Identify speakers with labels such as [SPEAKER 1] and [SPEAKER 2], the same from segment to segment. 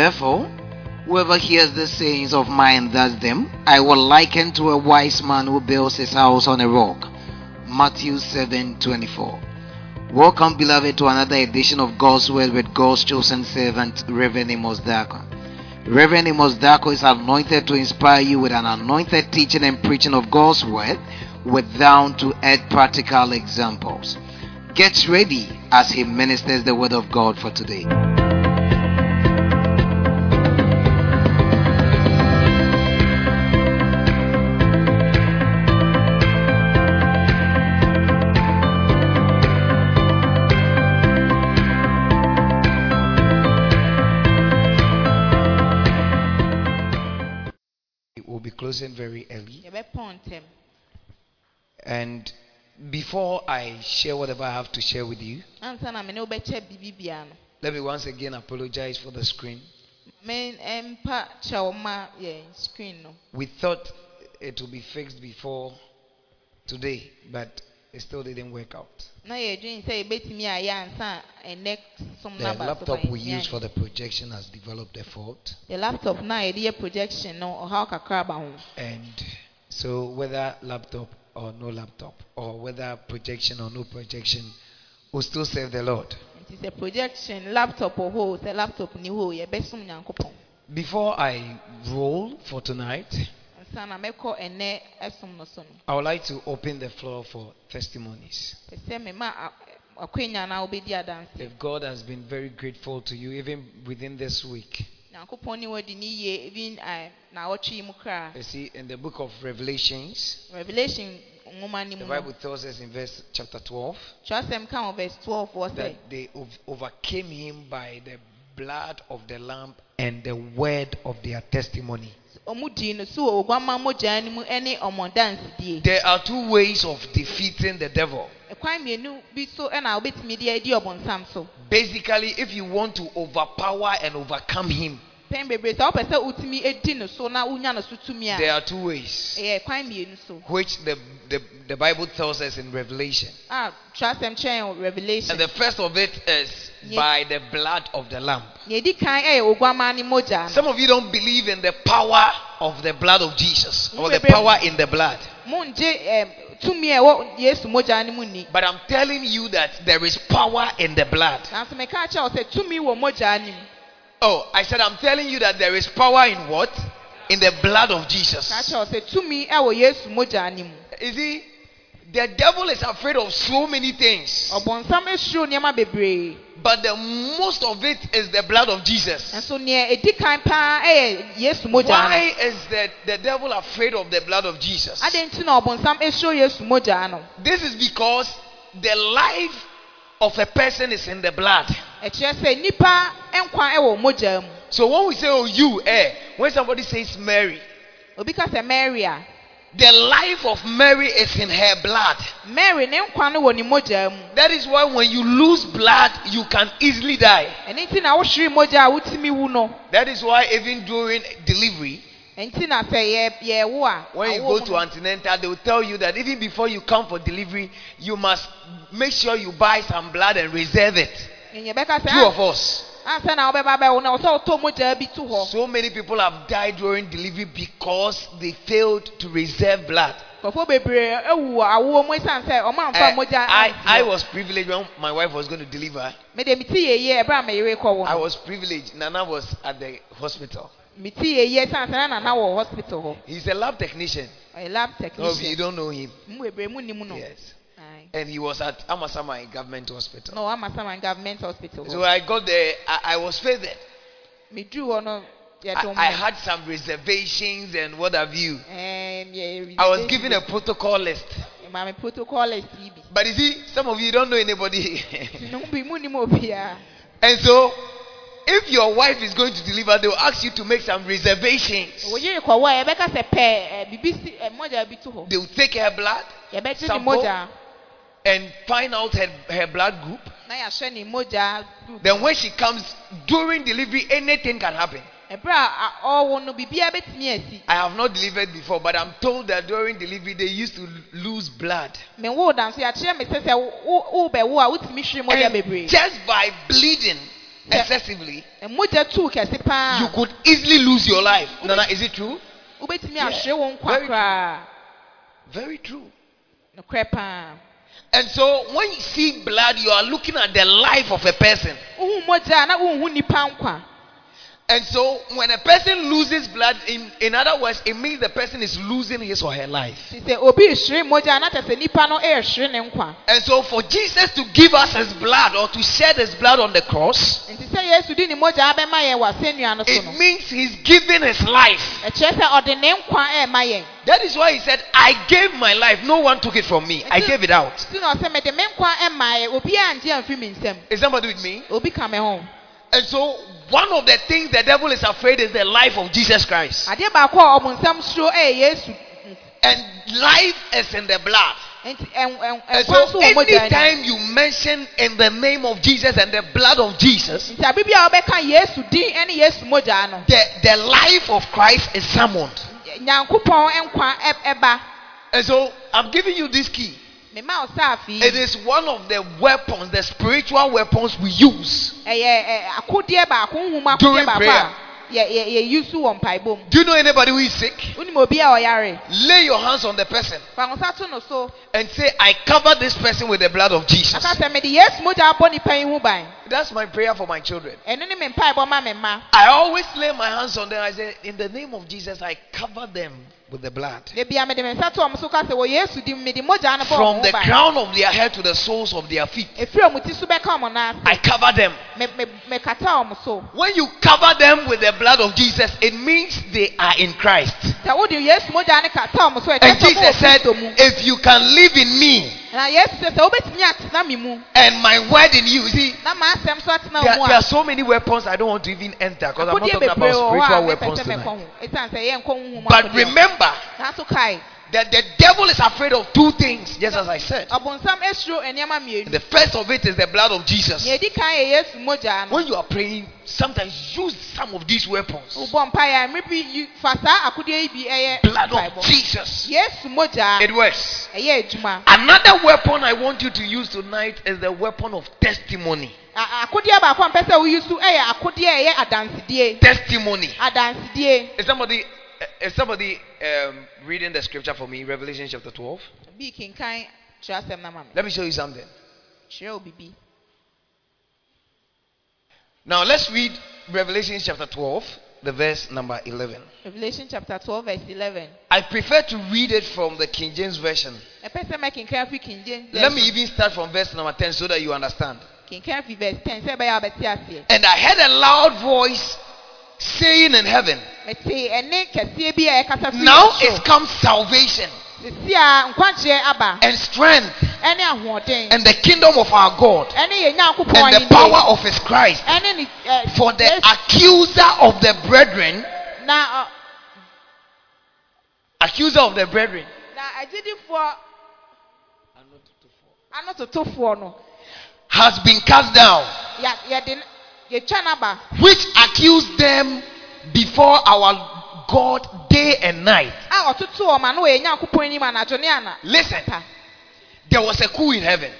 [SPEAKER 1] Therefore, whoever hears the sayings of mine does them, I will liken to a wise man who builds his house on a rock. Matthew 7:24. Welcome, beloved, to another edition of God's Word with God's chosen servant, Reverend Amos Dako. Reverend Amos Dako is anointed to inspire you with an anointed teaching and preaching of God's Word with down to earth practical examples. Get ready as he ministers the Word of God for today. Closing very early. And before I share whatever I have to share with you,
[SPEAKER 2] ansa na mene wobɛkyɛ biribi bia no
[SPEAKER 1] let me once again apologize for the screen.
[SPEAKER 2] me mpa kyɛw ma yɛn screen no
[SPEAKER 1] We thought it would be fixed before today, but it still didn't work out.
[SPEAKER 2] na yɛdwene sɛ yɛbɛtumi ayɛ ansa a ɛnɛ som
[SPEAKER 1] The
[SPEAKER 2] no aba so
[SPEAKER 1] laptop we use for the projection has developed a fault.
[SPEAKER 2] The laptop yɛde yɛ projection no ɔhaw kakra aba ho
[SPEAKER 1] And so, whether laptop or no laptop, or whether projection or no projection, we'll still serve the Lord.
[SPEAKER 2] It is a projection laptop or hɔ o sɛ laptop ni hɔ o yɛbɛsom nyankopɔn
[SPEAKER 1] Before I roll for tonight,
[SPEAKER 2] ansa mɛkɔ ɛnɛ ɛsom no so no
[SPEAKER 1] I would like to open the floor for testimonies.
[SPEAKER 2] pɛ sɛ mema akwanya na wobɛdi adanse
[SPEAKER 1] If God has been very grateful to you, even within this week,
[SPEAKER 2] nyankopɔn ne wadi ne yie even yi mu koraa
[SPEAKER 1] you see, in the book of Revelations,
[SPEAKER 2] revelation nwoma
[SPEAKER 1] the
[SPEAKER 2] mu.
[SPEAKER 1] Bible tells us in verse chapter 12
[SPEAKER 2] twerɛsɛm ka wɔ verse 12 wɔ sɛ
[SPEAKER 1] that they overcame him by the blood of the Lamb and the word of their testimony.
[SPEAKER 2] Ɔmo dii no so wɔ oguama mogyaa no mu ne ɔmo dansedie
[SPEAKER 1] There are two ways of defeating the devil.
[SPEAKER 2] ɛkwan mmienu bi so ɛna wobɛtumi de adi ɔbɔnsam so
[SPEAKER 1] Basically, if you want to overpower and overcome him,
[SPEAKER 2] pɛn bebree sɛ wopɛ sɛ wotumi adi no so na wonya no so tumi
[SPEAKER 1] there are two ways,
[SPEAKER 2] ɛyɛ kwan mmienu so
[SPEAKER 1] which the, the, the Bible tells us in Revelation.
[SPEAKER 2] a twerɛsɛm kyerɛn wɔ revelation
[SPEAKER 1] And the first of it is by the blood of the Lamb.
[SPEAKER 2] nea ɛdi kan ɛyɛ oguama ne mogyaa no
[SPEAKER 1] Some of you don't believe in the power of the blood of Jesus or the power in the blood.
[SPEAKER 2] mongye ɛm, tumi a ɛwɔ yesu mogyaa no mu ni
[SPEAKER 1] But I'm telling you that there is power in the blood. Oh, I said, I'm telling you that there is power in what? In the blood of Jesus.
[SPEAKER 2] ka kyerɛ wo sɛ tumi ɛwɔ yesu mogyaa no mu
[SPEAKER 1] You see, the devil is afraid of so many things,
[SPEAKER 2] ɔbɔnsam esuro nneɛma bebree
[SPEAKER 1] but the most of it is the blood of Jesus.
[SPEAKER 2] nso nea edi kan paa ɛyɛ eh, yesu mogyaa
[SPEAKER 1] Why is the, the devil afraid of the blood of Jesus?
[SPEAKER 2] no adeɛ nti na ɔbɔnsam esuro yesu mogyaa no
[SPEAKER 1] This is because the life of a person is in the blood.
[SPEAKER 2] Ɛkyerɛ sɛ nipa nkwa ɛwɔ mogyaa mu
[SPEAKER 1] So when we say, oh, you, eh, when somebody says Mary,
[SPEAKER 2] obi ka sɛ mary a
[SPEAKER 1] the life of Mary is in her blood.
[SPEAKER 2] mary ne nkwa no wɔ ne mogyaa mu
[SPEAKER 1] That is why when you lose blood, you can easily die.
[SPEAKER 2] ɛne nti na wohwere mogya a wotumi wu no
[SPEAKER 1] That is why even during delivery,
[SPEAKER 2] nti na sɛ yɛ yɛwo a
[SPEAKER 1] when you go to antenatal, they will tell you that even before you come for delivery, you must make sure you buy some blood and reserve it. Two of us.
[SPEAKER 2] ansa na wobɛba bɛwo na wɔsɛ wotɔ mogyaa bi to hɔ
[SPEAKER 1] So many people have died during delivery because they failed to reserve blood.
[SPEAKER 2] nkurɔfoɔ bebree ewu wɔ awoɔ mu esiane sɛ ɔmo amfa mogya
[SPEAKER 1] I, I was privileged when my wife was going to deliver.
[SPEAKER 2] mede mi ti yeye ɛbɛrɛ a meyere kɔ wɔ
[SPEAKER 1] I was privileged. Nana was at the hospital.
[SPEAKER 2] mi ti yeye esiane sɛ na nana wɔ hospital hɔ
[SPEAKER 1] He's a lab technician.
[SPEAKER 2] ɔyɛ lab
[SPEAKER 1] No, you don't know him.
[SPEAKER 2] mu bebree mu nim no
[SPEAKER 1] Yes. And he was at Amasaman Government Hospital.
[SPEAKER 2] na ɔwɔ amasaman government hospital
[SPEAKER 1] So I got there, I, I was favored.
[SPEAKER 2] Me hɔ oh no yɛ
[SPEAKER 1] I, I had some reservations and what have you.
[SPEAKER 2] Um, ɛɛm yɛ
[SPEAKER 1] I was given a protocol list.
[SPEAKER 2] protocol list
[SPEAKER 1] But you see, some of you don't know anybody.
[SPEAKER 2] no bi mu nim obiara
[SPEAKER 1] and so, if your wife is going to deliver, they will ask you to make some reservations.
[SPEAKER 2] oyere kɔ wɔ yɛbɛka sɛ pɛ eh, ɛ bibi si ɛ eh, mogya bi
[SPEAKER 1] They will take her blood Sample. And find out her, her blood group.
[SPEAKER 2] na yɛahwɛ ne mogya group
[SPEAKER 1] Then when she comes during delivery, anything can happen.
[SPEAKER 2] ɛberɛ a a- ɔwɔ no biribiara bɛtumi asi
[SPEAKER 1] I have not delivered before, but I'm told that during delivery they used to lose blood. And just by bleeding, excessively,
[SPEAKER 2] mogya tuu kɛse
[SPEAKER 1] you could easily lose your life. Nana, is it true? Yeah.
[SPEAKER 2] ahwere wo nkwa
[SPEAKER 1] Very Very true. And so when you see blood, you are looking at the life of a person. And so when a person loses blood, in, in other words, it means the person is losing his or her life.
[SPEAKER 2] nti sɛ obi hyere mogya a na kyerɛ sɛ nnipa no ɛrehyere ne nkwa
[SPEAKER 1] And so for Jesus to give us his blood or to shed his blood on the cross,
[SPEAKER 2] nti sɛ yesu di ne mogya abɛma yɛn wɔ asɛnnua no so
[SPEAKER 1] it means he's giving his life.
[SPEAKER 2] ɛkyerɛ sɛ ɔde ne nkwa
[SPEAKER 1] That is why he said, I gave my life. No one took it from me. I gave it out.
[SPEAKER 2] nti na ɔsɛ mede me nkwa ɛma yɛ obiara ngye amfiri me nsam
[SPEAKER 1] Is somebody with me?
[SPEAKER 2] obi ka me ho
[SPEAKER 1] And so one of the things the devil is afraid is the life of Jesus Christ.
[SPEAKER 2] adeɛ baako a ɔbonsam suro ɛyɛ yesu
[SPEAKER 1] And life is in the blood.
[SPEAKER 2] ɛn- ɛn-
[SPEAKER 1] And so anytime you mention in the name of Jesus and the blood of Jesus,
[SPEAKER 2] nti abe bi a wɔbɛka yesu din ɛne yesu mogya no
[SPEAKER 1] the, the life of Christ is summoned.
[SPEAKER 2] nyankopɔn nkwa ɛ- ɛba
[SPEAKER 1] And so I'm giving you this key.
[SPEAKER 2] Mema wo saafi
[SPEAKER 1] It is one of the weapons, the spiritual weapons we use.
[SPEAKER 2] akodeɛ baako nhum
[SPEAKER 1] During prayer. Do you know anybody who is sick?
[SPEAKER 2] wonim obi a ɔyare
[SPEAKER 1] Lay your hands on the person
[SPEAKER 2] fa wo nsa to no so
[SPEAKER 1] and say, I cover this person with the blood of Jesus.
[SPEAKER 2] aka sɛ mede yesu mogya abɔ nipa yi ho ban
[SPEAKER 1] That's my prayer for my children.
[SPEAKER 2] ɛno ne me mpaebɔ ma me mma
[SPEAKER 1] I always lay my hands on them. I say, In the name of Jesus, I cover them with the blood.
[SPEAKER 2] da bia mede me nsa to ɔmo so ka sɛ wɔ yesu di mede mogya no bɔ
[SPEAKER 1] From the crown of their head to the soles of their feet.
[SPEAKER 2] ɛfiri ɔmo ti so bɛka ɔmo nan
[SPEAKER 1] I cover them.
[SPEAKER 2] me me mekata ɔmo so
[SPEAKER 1] When you cover them with the blood of Jesus, it means they are in Christ.
[SPEAKER 2] sɛ wode yesu mogya no kata ɔmo so ɛkyɛ
[SPEAKER 1] And Jesus said, If you can live in me
[SPEAKER 2] na yesu sɛ sɛ wobɛtumi atena me mu
[SPEAKER 1] and my word in you, see,
[SPEAKER 2] so atena
[SPEAKER 1] there, there are so many weapons I don't want to even enter because I'm not talking about spiritual weapons tonight.
[SPEAKER 2] ho ɛsiane sɛ yɛnkɔ honhom
[SPEAKER 1] But remember that the devil is afraid of two things, just as I said.
[SPEAKER 2] ɔbonsam asuro nneɛma mmienu
[SPEAKER 1] The first of it is the blood of Jesus.
[SPEAKER 2] nea ɛdi kan yɛ yesu mogya no
[SPEAKER 1] When you are praying, sometimes use some of these weapons.
[SPEAKER 2] wobɔ mpaeɛ a mmere bi yi- fa saa akodeɛ yi bi ɛyɛ
[SPEAKER 1] Blood of Jesus. It works. Another weapon I want you to use tonight is the weapon of testimony.
[SPEAKER 2] Akodeɛ baako a mpɛ sɛ woyi so ɛyɛ akodeɛ a ɛyɛ adansedie
[SPEAKER 1] Testimony.
[SPEAKER 2] adansedie
[SPEAKER 1] Is somebody is somebody um, reading the scripture for me? Revelation chapter 12.
[SPEAKER 2] bii kenkan kyerɛsɛm na ma me
[SPEAKER 1] Let me show you something.
[SPEAKER 2] kyerɛ wo bibi
[SPEAKER 1] Now let's read Revelation chapter 12, the verse number 11.
[SPEAKER 2] revelation chapter twelve verse eleven
[SPEAKER 1] I prefer to read it from the King James version.
[SPEAKER 2] ɛpɛ sɛ mɛkenkan fi king james
[SPEAKER 1] Let me even start from verse number 10 so that you understand.
[SPEAKER 2] kenkan fi verse ten sɛ ɛbɛyɛ a wobɛte aseɛ
[SPEAKER 1] And I heard a loud voice saying in heaven,
[SPEAKER 2] mete ɛne kɛseɛ bi a ɛkasa firi
[SPEAKER 1] Now
[SPEAKER 2] ɔsoro.
[SPEAKER 1] is come salvation.
[SPEAKER 2] Sisi a nkwagyeɛ aba.
[SPEAKER 1] And strength. And the kingdom of our God.
[SPEAKER 2] Ɛne yɛn nyankopɔn
[SPEAKER 1] and the power of his Christ.
[SPEAKER 2] ɛne ne ɛ
[SPEAKER 1] For the accuser of the brethren, accuser of the brethren,
[SPEAKER 2] na agyidifoɔ anototofoɔ no
[SPEAKER 1] has been cast down,
[SPEAKER 2] yɛ yɛde n- yɛtwa n'aba
[SPEAKER 1] which accused them before our God day and night.
[SPEAKER 2] a ɔtoto wɔn ano wɔ yɛn nyankopɔn anim anadwo ne ana
[SPEAKER 1] Listen, there was a coup in heaven.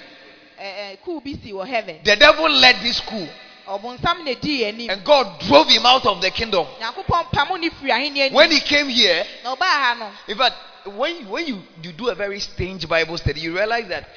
[SPEAKER 2] ɛɛ kuu bi si wɔ heaven
[SPEAKER 1] The devil led this coup,
[SPEAKER 2] ɔbonsam na di yɛn anim
[SPEAKER 1] and God drove him out of the kingdom.
[SPEAKER 2] nyankopɔn pamo ne firi ahenni anim
[SPEAKER 1] When he came here, in fact, when, when you, you do a very strange Bible study, you realize that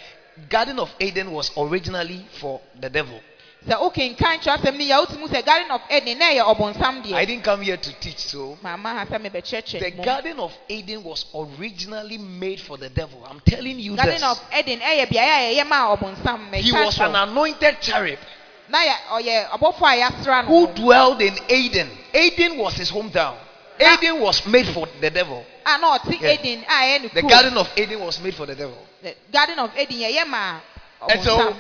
[SPEAKER 1] Garden of Eden was originally for the devil.
[SPEAKER 2] Sɛ wokenkan kyerɛsɛm no yɛ wotum sɛ garden of eden na ɛyɛ ɔbonsam
[SPEAKER 1] I
[SPEAKER 2] deɛ
[SPEAKER 1] didn't come here to teach, so
[SPEAKER 2] maama ha sɛ
[SPEAKER 1] the
[SPEAKER 2] mu
[SPEAKER 1] Garden of Eden was originally made for the devil. I'm telling you
[SPEAKER 2] garden
[SPEAKER 1] this.
[SPEAKER 2] of eden ɛyɛ beaeɛ a yɛyɛ ma ɔbonsam
[SPEAKER 1] He
[SPEAKER 2] mɛka
[SPEAKER 1] was an anointed cherub
[SPEAKER 2] na yɛ ɔyɛ ɔbɔfo a yɛasra
[SPEAKER 1] who
[SPEAKER 2] no
[SPEAKER 1] dwelled in Eden. Eden was his hometown.
[SPEAKER 2] Ah.
[SPEAKER 1] Eden was made for the devil.
[SPEAKER 2] a na ɔte
[SPEAKER 1] Yeah.
[SPEAKER 2] eden a ɛyɛ ne
[SPEAKER 1] The
[SPEAKER 2] kurom.
[SPEAKER 1] Garden of Eden was made for the devil.
[SPEAKER 2] The garden of eden yɛyɛ ma
[SPEAKER 1] And so,
[SPEAKER 2] ɔbonsam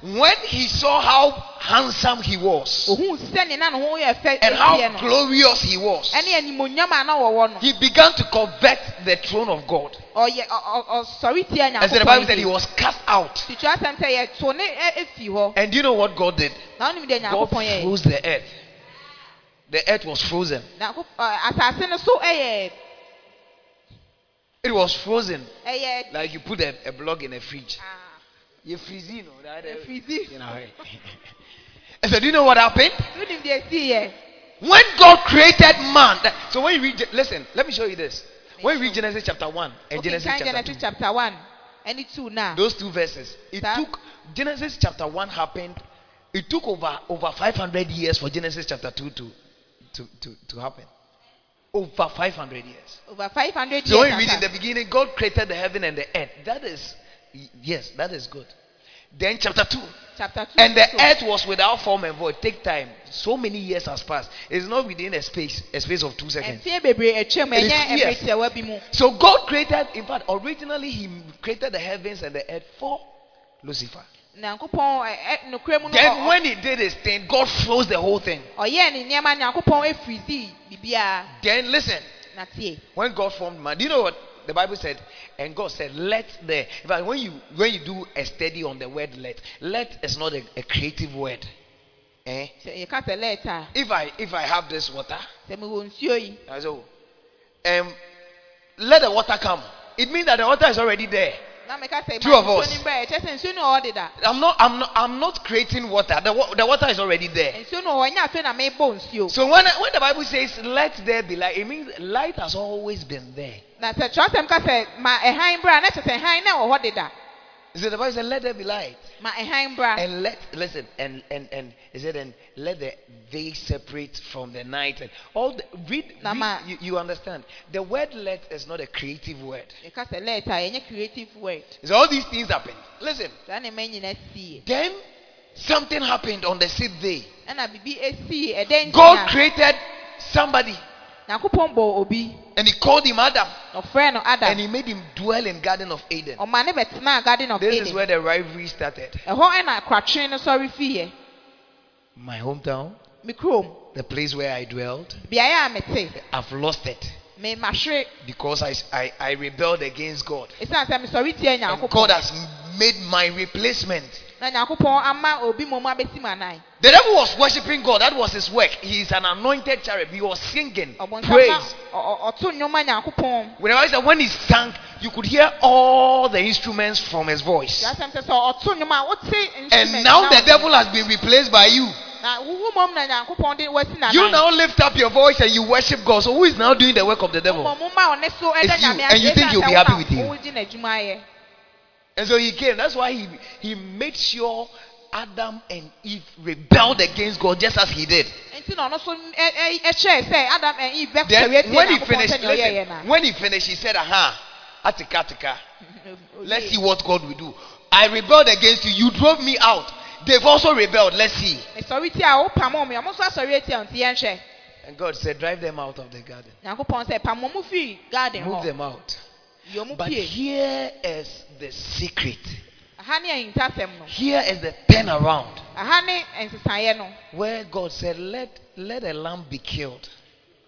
[SPEAKER 1] when he saw how handsome he was
[SPEAKER 2] ohun sɛne na ne ho yɛ
[SPEAKER 1] and how glorious he was,
[SPEAKER 2] ɛne animonyam a na wɔwɔ no
[SPEAKER 1] he began to covet the throne of God.
[SPEAKER 2] ɔyɛ ɔ- ɔ- tia
[SPEAKER 1] And so the Bible said he was cast out.
[SPEAKER 2] titwa asɛm sɛ yɛto ne ɛ- efi hɔ
[SPEAKER 1] And do you know what God did? God froze the earth. The earth was frozen.
[SPEAKER 2] Nyankop- ɔ, asase no so ɛyɛ
[SPEAKER 1] It was frozen. Like you put a, a block in a fridge. You freeze, you know. That, uh,
[SPEAKER 2] ɛfirizi
[SPEAKER 1] you know. And so, do you know what happened?
[SPEAKER 2] wonim deɛ sii yɛ
[SPEAKER 1] When God created man, that- so when you read, listen, let me show you this. When you read Genesis chapter 1 and Genesis
[SPEAKER 2] wokenkan
[SPEAKER 1] chapter 2,
[SPEAKER 2] genesis chapter one ɛne two now.
[SPEAKER 1] those two verses, it
[SPEAKER 2] Sir?
[SPEAKER 1] took, Genesis chapter 1 happened, it took over, over 500 years for Genesis chapter 2 to, to, to, to happen. Over 500 years.
[SPEAKER 2] over five hundred years.
[SPEAKER 1] So when you read in the beginning, God created the heaven and the earth. That is, yes, that is good. Then chapter 2,
[SPEAKER 2] chapter two
[SPEAKER 1] and the
[SPEAKER 2] so-
[SPEAKER 1] earth was without form and void. Take time. So many years has passed. It's not within a space, a space of two seconds.
[SPEAKER 2] mfeɛ
[SPEAKER 1] It is years.
[SPEAKER 2] mmerɛ tiawa bi mu
[SPEAKER 1] So God created, in fact, originally He created the heavens and the earth for Lucifer.
[SPEAKER 2] nyankopɔn ɛ- ɛ- nokorɛ mu no
[SPEAKER 1] Then when He did His thing, God froze the whole thing.
[SPEAKER 2] ɔyɛɛ ne nneɛma nyankopɔn efirizi biribiara
[SPEAKER 1] Then listen, when God formed man, do you know what the Bible said? And God said, "Let the." In fact, when you when you do a study on the word "let," "let" is not a, a creative word. Eh?
[SPEAKER 2] sɛ yɛka sɛ lɛɛta a
[SPEAKER 1] If I if I have this water,
[SPEAKER 2] sɛ mewɔ nsuo yi
[SPEAKER 1] I say, oh, um, let the water come. It means that the water is already there.
[SPEAKER 2] Na meka sɛ
[SPEAKER 1] Two of us.
[SPEAKER 2] no brɛ ɛkyɛ sɛ nsuo no wɔ hɔ deda
[SPEAKER 1] I'm not I'm not I'm not creating water. The, the water is already there.
[SPEAKER 2] nsuo no wɔ hɔ ɛnyɛ afei na mebɔ nsuo
[SPEAKER 1] So when when the Bible says let there be light, it means light has always been there.
[SPEAKER 2] na sɛ kyerɛsɛm ka sɛ ma ɛhan bra na kyerɛ sɛ ɛhan na wɔ hɔ deda
[SPEAKER 1] So the Bible says, let there be light. And let listen and and and is it and let the day separate from the night and all the read, read you, you understand. The word let is not a creative word.
[SPEAKER 2] yɛka sɛ lɛɛta a ɛnyɛ creative word
[SPEAKER 1] So all these things happen. Listen.
[SPEAKER 2] saa nneɛma nyinaa sii
[SPEAKER 1] Then something happened on the sixth day.
[SPEAKER 2] ɛna biribi esii ɛdɛn
[SPEAKER 1] God created somebody
[SPEAKER 2] nyankopɔn bɔ obi
[SPEAKER 1] and he called him Adam and
[SPEAKER 2] adam
[SPEAKER 1] he made him dwell in Garden of Eden.
[SPEAKER 2] ɔma ne bɛtena garden of
[SPEAKER 1] This is where the rivalry started. My hometown,
[SPEAKER 2] me kurom.
[SPEAKER 1] the place where I dwelled,
[SPEAKER 2] beaeɛ a mete.
[SPEAKER 1] I've lost it because I, I, I rebelled against God.
[SPEAKER 2] ɛsiane sɛ mesɔre tie
[SPEAKER 1] And God has made my replacement.
[SPEAKER 2] Na nyankopɔn ama obi mmom abɛsi mu anan
[SPEAKER 1] The devil was worshiping God. That was his work. He is an anointed cherub. He was singing praise.
[SPEAKER 2] ɔ- ɔ- ɔto nnwoma nyankopɔn
[SPEAKER 1] Whenever I said when he sang, you could hear all the instruments from his voice.
[SPEAKER 2] yɛasɛm sɛ sɛ ɔto nnwoma a wote
[SPEAKER 1] And now the devil has been replaced by you.
[SPEAKER 2] na wowu mmom na nyankopɔn de wasi
[SPEAKER 1] You now lift up your voice and you worship God. So who is now doing the work of the devil?
[SPEAKER 2] mmom ma ɔne so ɛda
[SPEAKER 1] It's you, and you think he'll be happy with
[SPEAKER 2] na
[SPEAKER 1] And so he came. That's why he, he made sure Adam and Eve rebelled against God just as he did. Then when he finished, listen, when he finished, he said, Aha, atika, atika. Let's see what God will do. I rebelled against you. You drove me out. They've also rebelled. Let's see.
[SPEAKER 2] mesɔre tie a wopam ɔmo ɔmo nso asɔre atie a nti yɛnhwɛ
[SPEAKER 1] And God said, Drive them out of the garden.
[SPEAKER 2] nyankopɔn sɛ pam ɔmo firi garden
[SPEAKER 1] Move them out. But here is the secret.
[SPEAKER 2] aha ne ahintasɛm no
[SPEAKER 1] Here is the turnaround.
[SPEAKER 2] aha ne nsesaeɛ no
[SPEAKER 1] Where God said, Let let a lamb be killed.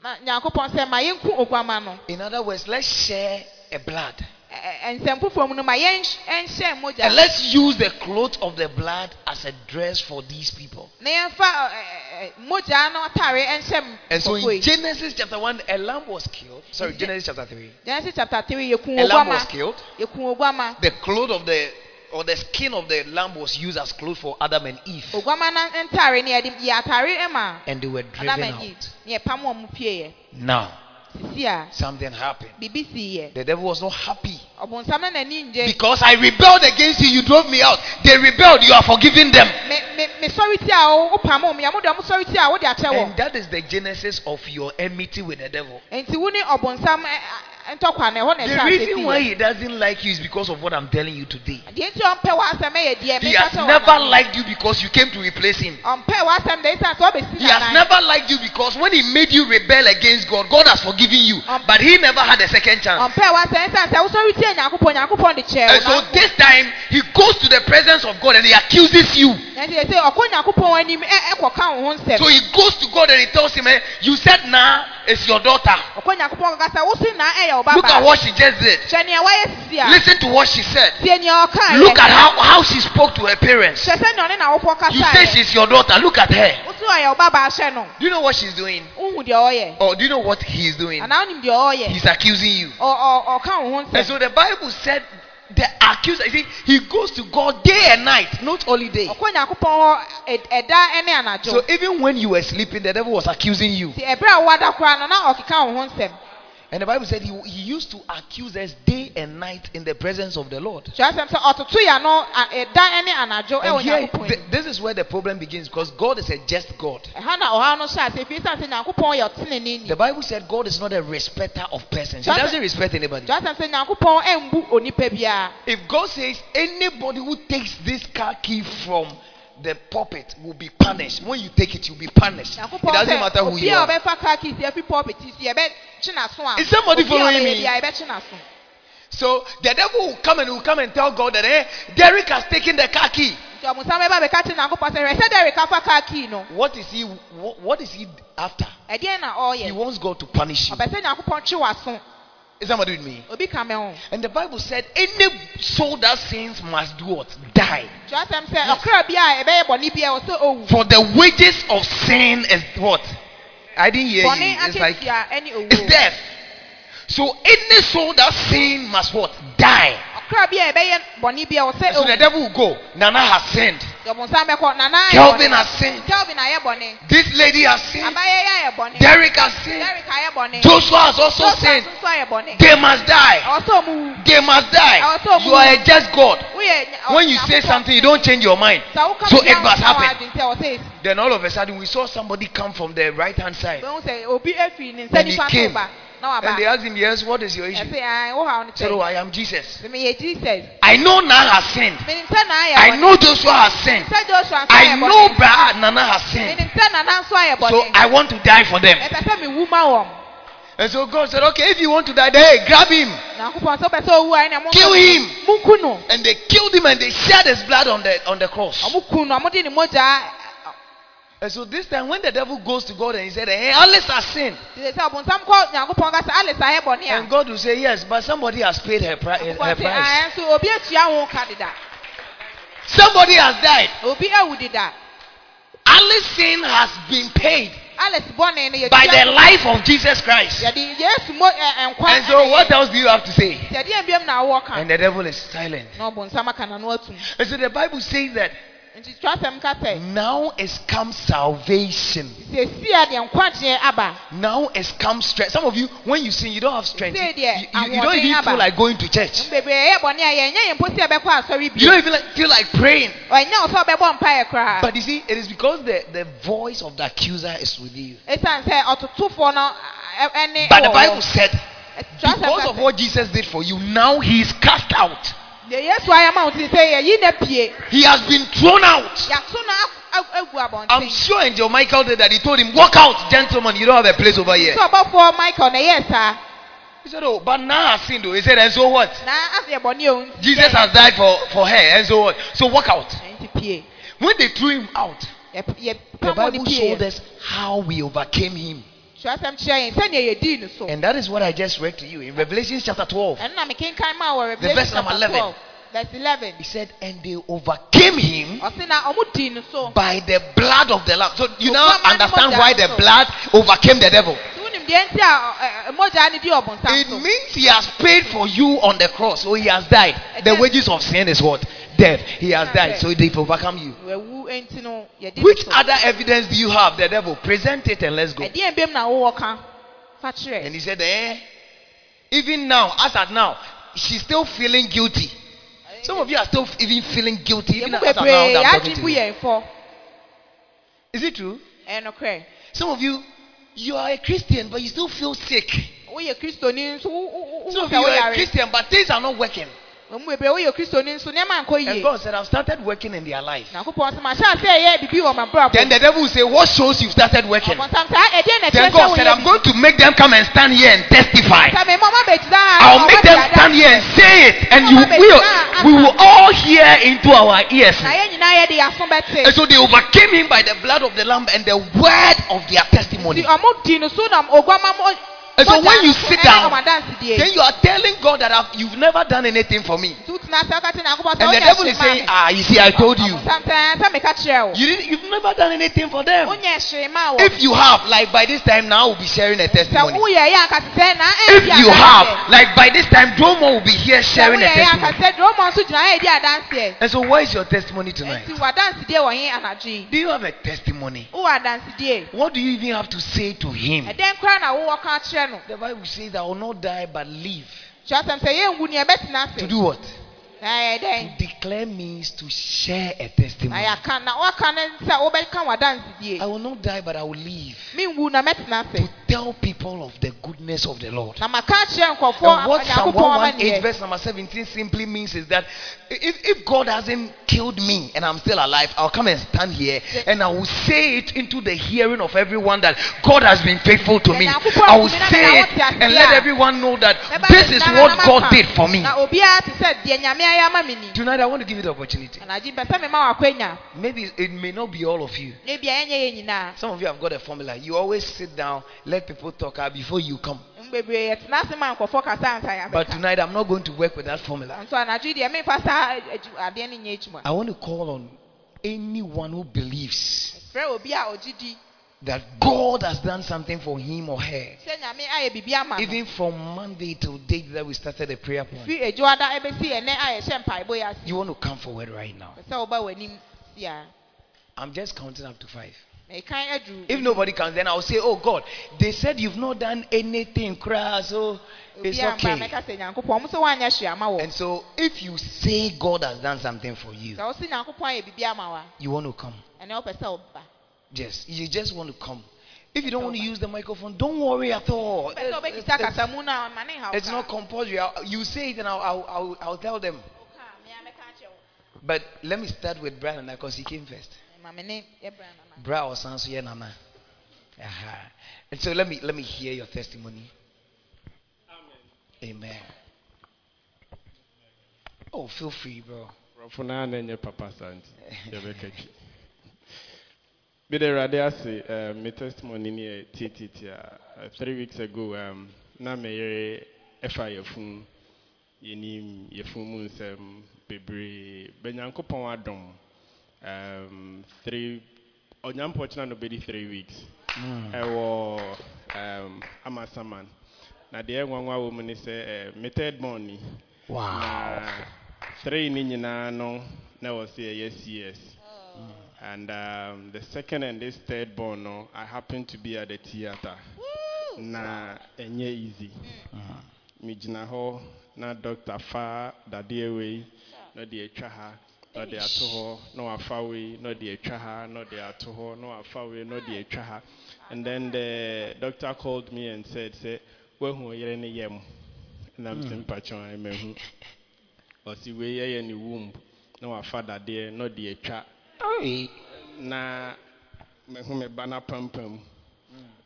[SPEAKER 2] na nyankopɔn sɛ ma yɛnku oguama no
[SPEAKER 1] In other words, let's share a blood.
[SPEAKER 2] Ɛ- ɛ- nsɛm foforɔ mu no ma yɛn ɛnhyɛ mogya
[SPEAKER 1] And let's use the cloth of the blood as a dress for these people. And so in. Genesis chapter 1, a lamb was killed. Sorry, Genesis chapter 3.
[SPEAKER 2] genesis chapter three
[SPEAKER 1] A lamb was killed. The cloth of the or the skin of the lamb was used as clothes for Adam and Eve.
[SPEAKER 2] oguama no ntare ne yɛde yɛ atare ɛma
[SPEAKER 1] And they were driven out.
[SPEAKER 2] ne yɛpam wɔn pieɛ
[SPEAKER 1] Now, something happened. The devil was not happy.
[SPEAKER 2] ɔbɔnsam no n'ani ngye
[SPEAKER 1] Because I rebelled against you, you drove me out. They rebelled, you are forgiving them. And that is the genesis of your enmity with the devil.
[SPEAKER 2] Nti wo ne ɔbɔnsam ɛ- ɛ- ntɔkwa na ɛhɔ na
[SPEAKER 1] The reason why he doesn't like you is because of what I'm telling you today.
[SPEAKER 2] deɛ nti ɔmpɛ w'asɛm ɛyɛ deɛ
[SPEAKER 1] He has never liked you because you came to replace him.
[SPEAKER 2] ɔmpɛ w'asɛm deɛ ɛsiane sɛ ɔbɛsi
[SPEAKER 1] He has never liked you because when he made you rebel against God, God has forgiven you. But he never had a second chance.
[SPEAKER 2] ɔmpɛ w'asɛm ɛsiane sɛ wosɔre tie nyankopɔn nyankopɔn de kyɛɛ
[SPEAKER 1] And so this time, he goes to the presence of God and he accuses you.
[SPEAKER 2] nti yɛ sɛ ɔkɔ nyankopɔn anim ɛ- ɛkɔka wo ho nsɛm
[SPEAKER 1] So he goes to God and he tells him, eh, You said, Nah, it's your daughter.
[SPEAKER 2] Ɔkɔ nyankopɔn kaka sɛ wo so na ɛyɛ wo
[SPEAKER 1] Look at what she just did.
[SPEAKER 2] hwɛ nea wayɛ sisi a
[SPEAKER 1] Listen to what she said.
[SPEAKER 2] tie nea ɔkaa
[SPEAKER 1] Look at how, how she spoke to her parents.
[SPEAKER 2] hwɛ sɛ nea ɔne n'awofo
[SPEAKER 1] You say she's your daughter. Look at her.
[SPEAKER 2] wo so ɔyɛ wo baba ahyɛ no
[SPEAKER 1] Do you know what she's doing?
[SPEAKER 2] wohu deɛ ɔyɛ
[SPEAKER 1] Or do you know what he's doing?
[SPEAKER 2] anaa wonim deɛ ɔyɛ
[SPEAKER 1] He's accusing you.
[SPEAKER 2] Ɔka wo ho
[SPEAKER 1] And so the Bible said the accuser, you see, he goes to God day and night, not only day.
[SPEAKER 2] ɔkɔ nyankopɔn hɔ ɛ- ɛda ne anadwo
[SPEAKER 1] So even when you were sleeping, the devil was accusing you.
[SPEAKER 2] Nti ɛberɛ a wowada koraa no na ɔkeka wo ho nsɛm
[SPEAKER 1] And the Bible said he, he used to accuse us day and night in the presence of the Lord.
[SPEAKER 2] kyerɛsɛm sɛ ɔtoto yɛ no a- ɛda ne anadwo
[SPEAKER 1] And here, th- this is where the problem begins because God is a just God.
[SPEAKER 2] ɛha na ɔhaw no hyɛ ase firi sɛ sɛ nyankopɔn yɛ ɔtenene ni
[SPEAKER 1] The Bible said God is not a respecter of persons. He doesn't respect anybody.
[SPEAKER 2] kyerɛsɛm sɛ nyankopɔn ɛmbu onipa biara
[SPEAKER 1] If God says anybody who takes this car key from the puppet will be punished, when you take it, you'll be punished. It doesn't matter who you are.
[SPEAKER 2] ɔbɛfa kaa kii si afi pɔpɛti si yɛbɛkye n'aso a
[SPEAKER 1] Is somebody following me?
[SPEAKER 2] biara yɛbɛkye n'aso
[SPEAKER 1] So the devil will come and will come and tell God that eh, Derek has taken the car key.
[SPEAKER 2] nti ɔbonsam bɛba bɛka kyerɛ nyankopɔn sɛ hwɛ sɛ dɛrek afa kaa kii no
[SPEAKER 1] What is he? What, what is he after? He wants God to punish you.
[SPEAKER 2] Ɔpɛ sɛ nyankopɔn twe w'aso
[SPEAKER 1] Is somebody with me? And the Bible said, any soul that sins must do what? Die.
[SPEAKER 2] kyerɛsɛm sɛ ɔkra bi a ɛbɛyɛ bɔne bi a ɛwɔ sɛ owu
[SPEAKER 1] For the wages of sin is what? I didn't hear you. It's like it's death. So any soul that sin must what? Die.
[SPEAKER 2] ɔkra bi a ɛbɛyɛ bɔne bi a ɛwɔ sɛ
[SPEAKER 1] So the devil will go. Nana has sinned.
[SPEAKER 2] Ɔbonsam bɛkɔ nana ayɛ
[SPEAKER 1] Kelvin has sinned.
[SPEAKER 2] kelvin ayɛ bɔne
[SPEAKER 1] This lady has sinned.
[SPEAKER 2] abayɛ yɛ ayɛ bɔne
[SPEAKER 1] Derek has sinned. Joshua has also sinned.
[SPEAKER 2] nso ayɛ bɔne
[SPEAKER 1] They must die.
[SPEAKER 2] ɛwɔ sɛ ɔmo wu
[SPEAKER 1] They must die. You are a just God. When you say something, you don't change your mind. So it must happen.
[SPEAKER 2] w'adwene sɛ ɛwɔ sɛ esi.
[SPEAKER 1] Then all of a sudden, we saw somebody come from the right hand side.
[SPEAKER 2] Bɛhu sɛ obi afiri ne nsa
[SPEAKER 1] And he came. And they asked him, Yes, what is your issue?
[SPEAKER 2] ɛsɛ ɛn wo haw no
[SPEAKER 1] He said, Oh, I am Jesus.
[SPEAKER 2] sɛ meyɛ jesus
[SPEAKER 1] I know Nana has sinned.
[SPEAKER 2] menim sɛ naa yɛ
[SPEAKER 1] I know Joshua has sinned.
[SPEAKER 2] sɛ joshua nso
[SPEAKER 1] I know Brad Nana has sinned.
[SPEAKER 2] menim sɛ nana nso ayɛ
[SPEAKER 1] So I want to die for them.
[SPEAKER 2] ɛpɛ sɛ mewu ma wɔm
[SPEAKER 1] And so God said, Okay, if you want to die, hey, grab him.
[SPEAKER 2] nyankopɔn sɛ wopɛ sɛ owu a ɛne
[SPEAKER 1] Kill him. And they killed him and they shed his blood on the on the cross. And so this time when the devil goes to God and he said, eh, Hey, Alice has sinned.
[SPEAKER 2] te sɛ ɔbonsam kɔ nyankopɔn ka sɛ alice ayɛ bɔne a
[SPEAKER 1] And God will say, Yes, but somebody has paid her, pri- her
[SPEAKER 2] ah,
[SPEAKER 1] price.
[SPEAKER 2] "Ah, nso obi atua ho ka deda
[SPEAKER 1] Somebody has died.
[SPEAKER 2] obi awu deda
[SPEAKER 1] Alice's sin has been paid
[SPEAKER 2] alice bɔne no
[SPEAKER 1] by the life of Jesus Christ.
[SPEAKER 2] yɛde yesu mo eh, eh, ɛ- ɛnkwa
[SPEAKER 1] And so what else do you have to say?
[SPEAKER 2] yɛde biam na awɔ ka
[SPEAKER 1] And the devil is silent.
[SPEAKER 2] na ɔbonsam aka n'ano atum
[SPEAKER 1] And so the Bible says that
[SPEAKER 2] nti twerɛsɛm ka sɛ
[SPEAKER 1] now is come salvation.
[SPEAKER 2] sɛsi a deɛ nkwagyeɛ aba
[SPEAKER 1] Now is come strength. Some of you, when you sing, you don't have strength. You, you- you- don't even feel like going to church.
[SPEAKER 2] bebree yɛ bɔne a yɛnyɛ yɛn mpo sɛ yɛbɛkɔ asɔre
[SPEAKER 1] You don't even like, feel like praying.
[SPEAKER 2] ɔnyɛ wo sɛ ɔbɛbɔ mpaeɛ koraa
[SPEAKER 1] But you see, it is because the, the voice of the accuser is with you.
[SPEAKER 2] ɛsiane sɛ ɔtotofoɔ no ɛ- ɛne
[SPEAKER 1] But the Bible said, because of what Jesus did for you, now he is cast out.
[SPEAKER 2] Deɛ yesu ayɛ ma wo ti sɛ yɛyi na pie
[SPEAKER 1] He has been thrown out. I'm sure Angel Michael did that. He told him, Walk out, gentlemen. You don't have a place over here.
[SPEAKER 2] sɛ ɔbɔfoɔ michael na ɛyɛɛ saa
[SPEAKER 1] He said, Oh, but now I've sinned. though." He said, And so what?
[SPEAKER 2] na asɛ yɛ bɔne o nti
[SPEAKER 1] Jesus has died for, for her. And so what? So walk out. When they threw him out, the
[SPEAKER 2] pam wɔ ne
[SPEAKER 1] Bible showed us how we overcame him.
[SPEAKER 2] Twerɛsɛm kyerɛ yɛn sɛnea yɛdii no so
[SPEAKER 1] And that is what I just read to you in Revelation chapter 12.
[SPEAKER 2] ɛno na mekenkan ma wɔ
[SPEAKER 1] The verse number 11.
[SPEAKER 2] 12 verse 11
[SPEAKER 1] He said, And they overcame him oh,
[SPEAKER 2] ɔse na ɔmo dii no so
[SPEAKER 1] by the blood of the Lamb. So you now understand why the blood overcame the devil.
[SPEAKER 2] nti wonim deɛ nti a ɛ, ɛ, mogya ne di ɔbonsam
[SPEAKER 1] It means he has paid for you on the cross, so he has died. The wages of sin is what? Death. He has died, so they've overcome you.
[SPEAKER 2] wawu nti no yɛde no
[SPEAKER 1] Which other evidence do you have? The devil. Present it and let's go.
[SPEAKER 2] ɛdeɛn biam na wowɔ ka fa kyerɛ
[SPEAKER 1] And he said, eh, even now, as at now, she's still feeling guilty. Some of you are still even feeling guilty, even as at now that I'm talking. Is it true?
[SPEAKER 2] nokorɛ
[SPEAKER 1] Some of you, you are a Christian, but you still feel sick.
[SPEAKER 2] woyɛ kristoni nso wo- wo- wo-
[SPEAKER 1] Some of you are a Christian, but things are not working.
[SPEAKER 2] Ɔmu bebree woyɛ kristoni nso nneɛma nkɔ
[SPEAKER 1] And God said, I've started working in their life.
[SPEAKER 2] nyankopɔn sɛ mahyɛ ase ɛyɛ bibi wɔ mabrabɔ
[SPEAKER 1] Then the devil will say, What shows you've started working?
[SPEAKER 2] ɔbɔnsam saa ɛdeɛn na
[SPEAKER 1] Then God said, I'm going to make them come and stand here and testify.
[SPEAKER 2] sɛ mema ɔma bɛgyina a
[SPEAKER 1] I'll make them stand here and say it, and you will, we will all hear into our ears.
[SPEAKER 2] na yɛn nyinaa yɛde yɛaso
[SPEAKER 1] And so they overcame him by the blood of the Lamb and the word of their testimony.
[SPEAKER 2] Nti ɔmo di no so na oguama mo
[SPEAKER 1] And so when you sit down. Then you are telling God that I've, you've never done anything for me.
[SPEAKER 2] Nti wotena wobɛtena ase ɔka kyerɛ nyankopɔn sɛ
[SPEAKER 1] And the devil is saying. Ah, you see, I told you.
[SPEAKER 2] Ɔbonsam sɛ meka kyerɛ wo
[SPEAKER 1] You didn't, you've never done anything for them.
[SPEAKER 2] wonyɛ hwee maa wɔ
[SPEAKER 1] If you have, like by this time now, we'll be sharing a testimony.
[SPEAKER 2] woyɛ yɛ anka sɛ na
[SPEAKER 1] eh,
[SPEAKER 2] If
[SPEAKER 1] you have, like by this time, Dromo will be here sharing a
[SPEAKER 2] woyɛ yɛ anka
[SPEAKER 1] testimony.
[SPEAKER 2] sɛ duroma nso gyina ha eh, ɛdi adanseɛ
[SPEAKER 1] And so, what is your testimony eh, tonight?
[SPEAKER 2] nti wadansedie wɔ he anadwo yi
[SPEAKER 1] Do you have a testimony? What do you even have to say to him?
[SPEAKER 2] ɛdɛn koraa na wowɔ ka kyerɛ no
[SPEAKER 1] The Bible says, I will not die but live.
[SPEAKER 2] kyerɛsɛm sɛ yɛnwu
[SPEAKER 1] To do what?
[SPEAKER 2] Na yɛ
[SPEAKER 1] To
[SPEAKER 2] dɛn
[SPEAKER 1] declare means to share a
[SPEAKER 2] na
[SPEAKER 1] testimony.
[SPEAKER 2] yɛaka na woaka no sɛ wobɛka wadansedie
[SPEAKER 1] I will not die but I will live.
[SPEAKER 2] menwu na mɛtena ase
[SPEAKER 1] To tell people of the goodness of the Lord.
[SPEAKER 2] na maka kyerɛ nkɔfoɔ
[SPEAKER 1] And what Psalm
[SPEAKER 2] nyankopɔn
[SPEAKER 1] 118 verse number 17 simply means is that if, if God hasn't killed me and I'm still alive, I'll come and stand here and I will say it into the hearing of everyone that God has been faithful to me. I will say it and let everyone know that this is what God did for me.
[SPEAKER 2] na obiara te sɛ deɛ nyame ayɛ ama me ni
[SPEAKER 1] Tonight I want to give you the opportunity.
[SPEAKER 2] anagye mpɛ sɛ mema wakwanya
[SPEAKER 1] Maybe it may not be all of you.
[SPEAKER 2] na ebia ɛnyɛ yɛ nyinaa
[SPEAKER 1] Some of you have got a formula. You always sit down, let people talk before you come.
[SPEAKER 2] bebree yɛtena ase ma nkɔfoɔ kasa ansa yɛ
[SPEAKER 1] But tonight I'm not going to work with that formula.
[SPEAKER 2] nso anadwo yi deɛ memfa saa adwu- adeɛ no nyɛ adwuma
[SPEAKER 1] I want to call on anyone who believes
[SPEAKER 2] frɛ obi a ɔgye di
[SPEAKER 1] that God has done something for him or her.
[SPEAKER 2] sɛ nyame ayɛ biribi ama no
[SPEAKER 1] Even from Monday till date that we started the prayer point.
[SPEAKER 2] fi adwoada ɛbɛsi ɛnɛ a yɛhyɛ mpaebɔ yɛ ase
[SPEAKER 1] You want to come forward right now.
[SPEAKER 2] pɛ sɛ woba w'anim si a
[SPEAKER 1] I'm just counting up to five. If nobody comes, then I'll say, Oh God, they said you've not done anything, crash, so it's okay.
[SPEAKER 2] mɛka sɛ nyankopɔn ɔmo sɛ woanyɛ hwee ama wɔ
[SPEAKER 1] And so if you say God has done something for you,
[SPEAKER 2] sɛ wo se nyankopɔn ayɛ biribi ama wa
[SPEAKER 1] you want to come.
[SPEAKER 2] ɛnɛ wopɛ sɛ woba
[SPEAKER 1] Yes, you just want to come. If you don't want to use the microphone, don't worry at all. It's, it's-
[SPEAKER 2] kasamu no a ma ne ha
[SPEAKER 1] it's not compulsory. You say it and I'll, I'll, I'll, I'll tell them. But let me start with Brian because he came first.
[SPEAKER 2] Ma me ne yɛbrɛ nana
[SPEAKER 1] Bra or Sansu ye Nana. Aha. And so let me let me hear your testimony. Amen. amen Oh, feel free, bro.
[SPEAKER 3] Nkurɔfo naa na nyɛ papa santi yɛbɛka twi mede awurade ase eh, me testimony ne yɛ tietietie a three weeks ago um, na meyere ɛfa yɛfum yɛnim yɛfum mu nsɛm bebree bɛnyankopɔn adom um, three ɔnyampɔ kyena no bɛdi three weeks. Ɛwɔ um, amasaman na deɛ nwanwa wɔ mu ne sɛ eh, me third born ni
[SPEAKER 1] Wow.
[SPEAKER 3] na three ni nyinaa no na wɔ sɛ ɛyɛ cs and um, the second and this third born no i happen to be at the theatre na ɛnyɛ easy. Megyina hɔ na doctor fa dadeɛ wei na ɔde atwa ha na ɔde ato hɔ na wafa wei na ɔde atwa ha na ɔde ato hɔ na wafa wei na ɔde atwa ha. And then the doctor called me and said sɛ wahu ɔyere ne yam na msɛ mpakyɛw a mahu ɔsi wei yɛyɛ ne womb. Na wafa dadeɛ na ɔde atwa. Na mehu me ba na pampam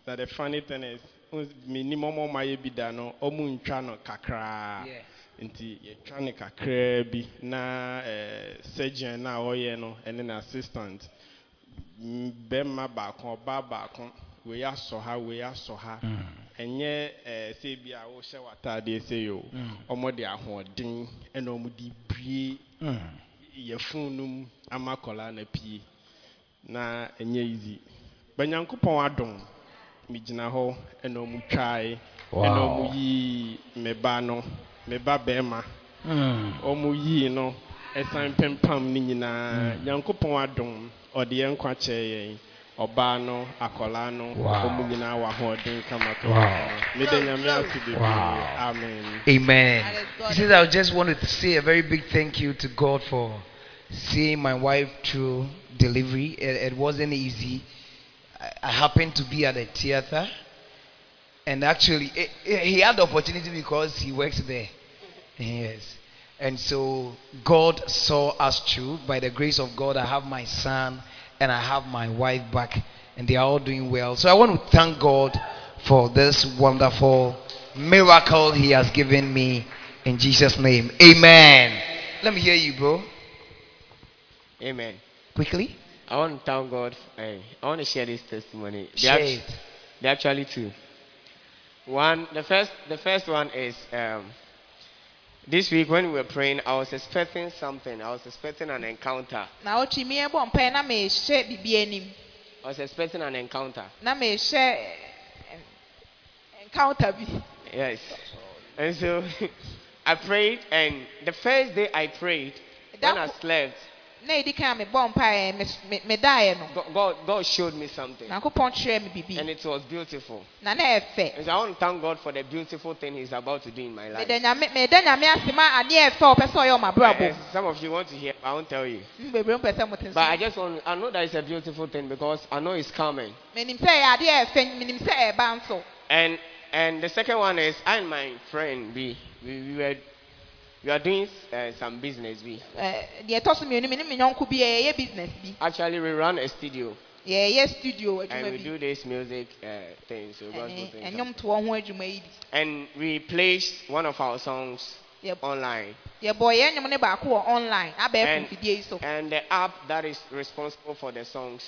[SPEAKER 3] na the funny thing is menim ɔma ɔma yɛ bi da no ɔmo ntwa no kakraa
[SPEAKER 1] Yeah.
[SPEAKER 3] Nti yɛtwa ne kakraa bi na eh, surgeon no a ɔyɛ no ɛne ne assistant m- bɛrima baako ɔbaa baako wei asɔ ha wei asɔ ha. Ɛnyɛ eh, sɛ bi a wohyɛ w'ataadeɛ sɛ yi o de ahoɔden ɛna ɔmo de bue
[SPEAKER 1] Mm.
[SPEAKER 3] yɛfun no mu ama akwadaa na pie. Na ɛnyɛ easy. Banyankopɔn adom megyina hɔ ɛna ɔmo twae ɛna ɔmo yii me ba no. Me ba bɛrima ɔmo yii no ɛsan pempam ne nyinaa nyankopɔn adom ɔde yɛn nkwa kyerɛ yɛn ɔbaa no akwadaa no
[SPEAKER 1] Wow.
[SPEAKER 3] ɔmo nyinaa wɔ ahoɔden kama
[SPEAKER 1] Wow.
[SPEAKER 3] mede nyame ase bebree amen
[SPEAKER 1] Amen.
[SPEAKER 2] That is God.
[SPEAKER 1] He says, I just want to say a very big thank you to God for seeing my wife through delivery. It, it wasn't easy. I, I happened to be at a theater, and actually, it, it- he had the opportunity because he works there. Yes. And so, God saw us through. By the grace of God, I have my son and I have my wife back, and they are all doing well. So, I want to thank God for this wonderful miracle He has given me in Jesus' name. Amen. Let me hear you, bro.
[SPEAKER 4] Amen.
[SPEAKER 1] Quickly.
[SPEAKER 4] I want to thank God. I want to share this testimony.
[SPEAKER 1] Share
[SPEAKER 4] there are actually two. One, the first, the first one is um, This week when we were praying, I was expecting something. I was expecting an encounter.
[SPEAKER 2] na ɔtwi mi ɛbɔ mpae na mehyɛ bibi anim
[SPEAKER 4] I was expecting an encounter.
[SPEAKER 2] encounter
[SPEAKER 4] Yes. And so I prayed, and the first day I prayed, when I slept, God, God, God showed me something.
[SPEAKER 2] nyankopɔn kyerɛ me bibi
[SPEAKER 4] And it was beautiful.
[SPEAKER 2] na na ɛfɛ
[SPEAKER 4] And so I want to thank God for the beautiful thing He's about to do in my life.
[SPEAKER 2] meda nyame meda nyame ase ma adeɛ ɛfɛ a ɔpɛ sɛ ɔyɛ ɔmo abrabɔ
[SPEAKER 4] Yes, eh, some of you want to hear, I won't tell you.
[SPEAKER 2] mu bebree mpɛ sɛ mo te
[SPEAKER 4] But I just want, I know that it's a beautiful thing because I know it's coming.
[SPEAKER 2] menim sɛ ɛyɛ adeɛ ɛfɛ menim sɛ ɛba nso
[SPEAKER 4] And and the second one is I and my friend B, we, we were we are doing uh, some business. We
[SPEAKER 2] ɛɛ deɛ ɛtɔ so mmienu me ne me nyɔnko bi yɛyɛ business bi
[SPEAKER 4] actually we run a studio
[SPEAKER 2] yɛyɛ studio
[SPEAKER 4] and we do this music uh, thing. So gospel
[SPEAKER 2] ɛne
[SPEAKER 4] thing.
[SPEAKER 2] ɛnwom toɔ ho adwuma yi bi
[SPEAKER 4] And we placed one of our songs
[SPEAKER 2] Yep.
[SPEAKER 4] online.
[SPEAKER 2] yɛbɔ yɛn nnwom ne baako wɔ online abɛɛfo
[SPEAKER 4] And,
[SPEAKER 2] yi so
[SPEAKER 4] and the app that is responsible for the songs,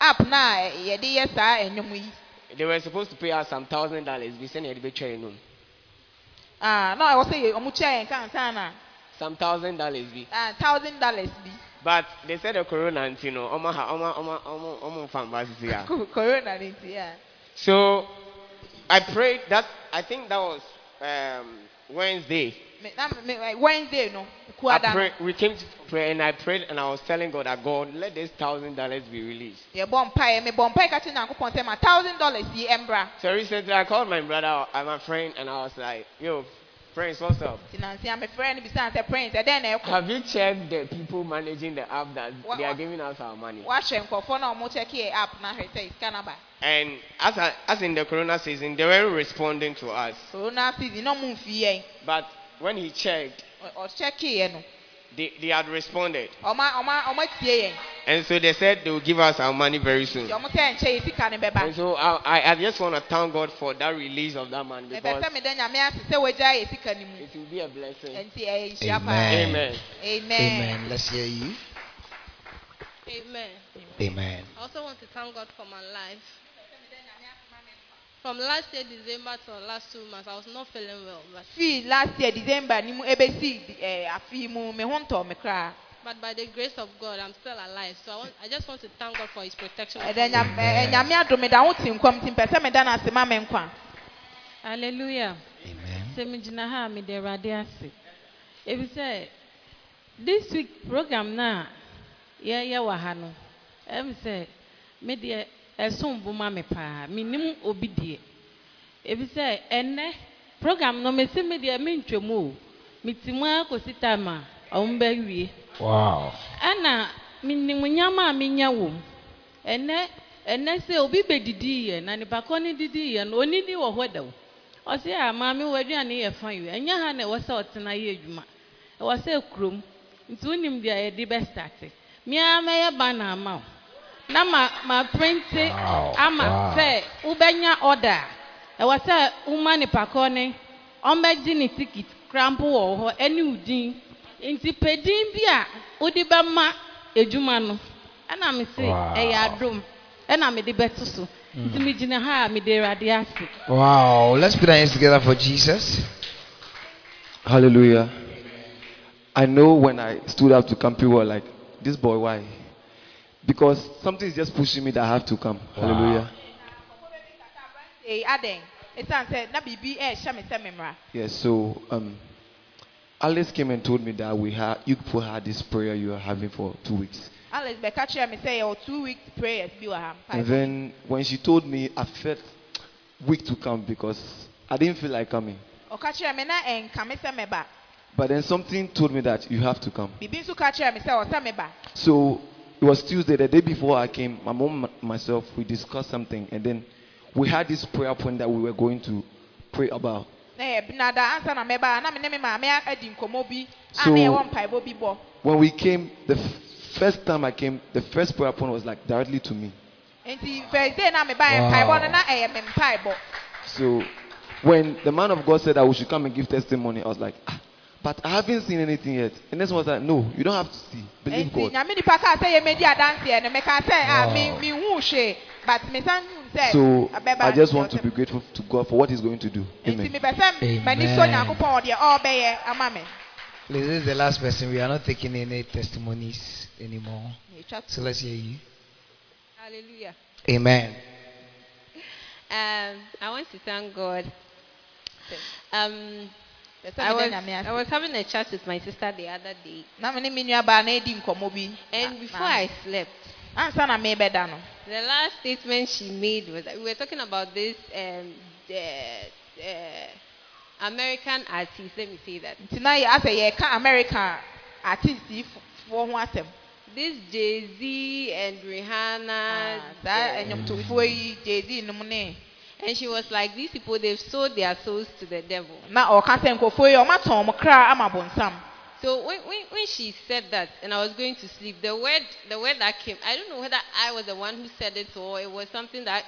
[SPEAKER 2] app na a yɛde yɛ saa nnwom yi
[SPEAKER 4] they were supposed to pay us some thousand dollars. We sent it to room.
[SPEAKER 2] ah na ɛwɔ sɛ yɛ ɔmo kyɛ yɛn kansa na
[SPEAKER 4] Some thousand dollars. We
[SPEAKER 2] ah thousand dollars bi
[SPEAKER 4] But they said the corona, you know, Oma ha, Oma, Oma, Oma, Oma, fan basis here.
[SPEAKER 2] Co- corona ne nti ya
[SPEAKER 4] So I prayed that, I think that was um, Wednesday.
[SPEAKER 2] Me- na me- me- wednesday no
[SPEAKER 4] I pray, we came to pray and I prayed and I was telling God that God, let this thousand dollars be released.
[SPEAKER 2] yɛbɔ mpaeɛ mebɔ mpaeɛ ka kyerɛ nyankopɔn sɛ ma thousand dollars yi ɛmbra
[SPEAKER 4] So recently I called my brother and my friend and I was like, yo, friends, what's up?
[SPEAKER 2] nti nansia mefrɛ no bisa sɛ prince ɛdɛn
[SPEAKER 4] Have you checked the people managing the app that they are giving us our money?
[SPEAKER 2] wahyɛ nkɔfoɔ na ɔmo kyɛke yɛ app na hwɛ sɛ sika
[SPEAKER 4] And as, I, as in the corona season, they weren't responding to us.
[SPEAKER 2] corona season ɔmo mfi
[SPEAKER 4] But when he checked,
[SPEAKER 2] Ɔ- ɔkyɛke yɛ no
[SPEAKER 4] they, they had responded. And so they said they will give us our money very soon.
[SPEAKER 2] nti ɔmo sɛ nkyɛ yɛ sika ne
[SPEAKER 4] And so I, I, I just want to thank God for that release of that money because
[SPEAKER 2] sɛ meda nyame ase sɛ wagya yɛ sika ne mu
[SPEAKER 4] it will be a blessing.
[SPEAKER 2] nti ɛyɛ nhyia paa
[SPEAKER 5] Amen.
[SPEAKER 4] Amen.
[SPEAKER 2] amen
[SPEAKER 5] Amen. Let's hear you.
[SPEAKER 6] Amen.
[SPEAKER 5] Amen.
[SPEAKER 6] I also want to thank God for my life. From last year December to last two months, I was not feeling well, but
[SPEAKER 2] fii last year december ni mu ebesi ɛɛ eh, afi mu me ho ntɔ me koraa
[SPEAKER 6] but by the grace of God, I'm still alive. So I want, I just want to thank God for His protection.
[SPEAKER 2] ɛdɛ
[SPEAKER 6] upon me.
[SPEAKER 2] nyam ɛɛ eh, nyame adome da ho te nkɔm ti mpɛ sɛ meda n'ase ma me nkwa
[SPEAKER 7] hallelujah
[SPEAKER 5] Amen.
[SPEAKER 7] sɛ megyina ha a mede awurade ase ebi sɛ this week program no a yɛyɛ wɔ ha no ɛm sɛ medeɛ ɛsom bo ma me paa menim obi deɛ ebi sɛ ɛnnɛ program no mesi medeɛ mentwam o meti mu. Ara kɔsi time a ɔmo
[SPEAKER 5] Wow.
[SPEAKER 7] ɛna menim nyama a menya wɔ mu ɛnɛ ɛnɛ sɛ obi bɛdidii yɛ na nipa kɔ ne didii yɛ no onidi wɔ hɔ dɛw ɔsɛ a maame wɔ aduane yɛ fa yi ɛnyɛ ha na ɛwɔ sɛ ɔtena yɛ adwuma. Ɛwɔ sɛ kurom. Nti wonim deɛ yɛde bɛstate mmea mɛyɛ bana ama wo. Na ma ma printe
[SPEAKER 5] Wow,
[SPEAKER 7] ama
[SPEAKER 5] wow.
[SPEAKER 7] sɛ wobɛnya order a ɛwɔ sɛ woma nipa kɔ ne ɔmbɛgye ne ticket krampo wɔ hɔ ɛne wo din nti pedin bi a wode bɛma adwuma no ɛna me se
[SPEAKER 5] Wow.
[SPEAKER 7] ɛyɛ adom ɛna mede bɛto so nti megyina ha a mede awurade ase
[SPEAKER 5] Wow. Let's put our hands together for Jesus.
[SPEAKER 8] Hallelujah. I know when I stood up to come, people were like, This boy, why? Because something is just pushing me that I have to come. Hallelujah.
[SPEAKER 2] ee adɛn esan sɛ na biribi ɛɛhyɛ me sɛ me mmra
[SPEAKER 8] Yes, so um, Alice came and told me that we had you people had this prayer you are having for two weeks.
[SPEAKER 2] Alice bɛka kyerɛ me sɛ yɛwɔ two weeks prayers bi wɔ
[SPEAKER 8] And then when she told me, I felt weak to come because I didn't feel like coming.
[SPEAKER 2] ɔka kyerɛ na ɛnka me sɛ meba
[SPEAKER 8] But then something told me that you have to come.
[SPEAKER 2] biribi nso ka kyerɛ me meba
[SPEAKER 8] So it was Tuesday, the day before I came. My mom, and myself, we discussed something, and then we had this prayer point that we were going to pray about.
[SPEAKER 2] na yɛ na da ansa na mɛba na me ne me maame adi nkɔmɔ bi a
[SPEAKER 8] So-
[SPEAKER 2] na yɛwɔ mpaebɔ bi bɔ
[SPEAKER 8] When we came, the f- first time I came, the first prayer point was like directly to me.
[SPEAKER 2] nti thursday na meba yɛ
[SPEAKER 5] Wow.
[SPEAKER 2] mpaebɔ no na ɛyɛ me mpaebɔ
[SPEAKER 8] So when the man of God said that we should come and give testimony, I was like, ah, but I haven't seen anything yet. And this was like, no, you don't have to see. Believe
[SPEAKER 2] nti
[SPEAKER 8] God.
[SPEAKER 2] nyame nipa kaa sɛ yɛmɛdi adanseɛ no meka sɛ a
[SPEAKER 5] Wow.
[SPEAKER 2] me mehu hwee but mesan hu
[SPEAKER 8] So I just want to be grateful to God for what He's going to do. Amen.
[SPEAKER 2] mepɛ sɛ m'ani so
[SPEAKER 1] Amen.
[SPEAKER 2] nyankopɔn wɔ deɛ ɔrebɛyɛ ama me
[SPEAKER 1] Please, this is the last person. We are not taking any testimonies anymore. So let's hear you.
[SPEAKER 9] Hallelujah.
[SPEAKER 1] Amen.
[SPEAKER 9] Um, I want to thank God. Um,
[SPEAKER 2] Pɛ sɛ
[SPEAKER 9] I was, I was having a chat with my sister the other day,
[SPEAKER 2] na me ne me nuabaa na edi
[SPEAKER 9] and
[SPEAKER 2] Na-
[SPEAKER 9] before I slept,
[SPEAKER 2] ansa na mebɛda no.
[SPEAKER 9] the last statement she made was that we were talking about this um, uh, American artist. Let me say that.
[SPEAKER 2] Nti na yɛ asɛ yɛka america artistifoɔ ho asɛm.
[SPEAKER 9] This Jay Z and Rihanna.
[SPEAKER 2] Ah,
[SPEAKER 9] uh,
[SPEAKER 2] jay-z nom ne
[SPEAKER 9] and she was like, these people they've sold their souls to the devil.
[SPEAKER 2] na ɔka sɛ nkurɔfoɔ yi ɔmatɔn mo kra ama bonsam
[SPEAKER 9] So when, when, when she said that and I was going to sleep, the word the word that came, I don't know whether I was the one who said it or it was something that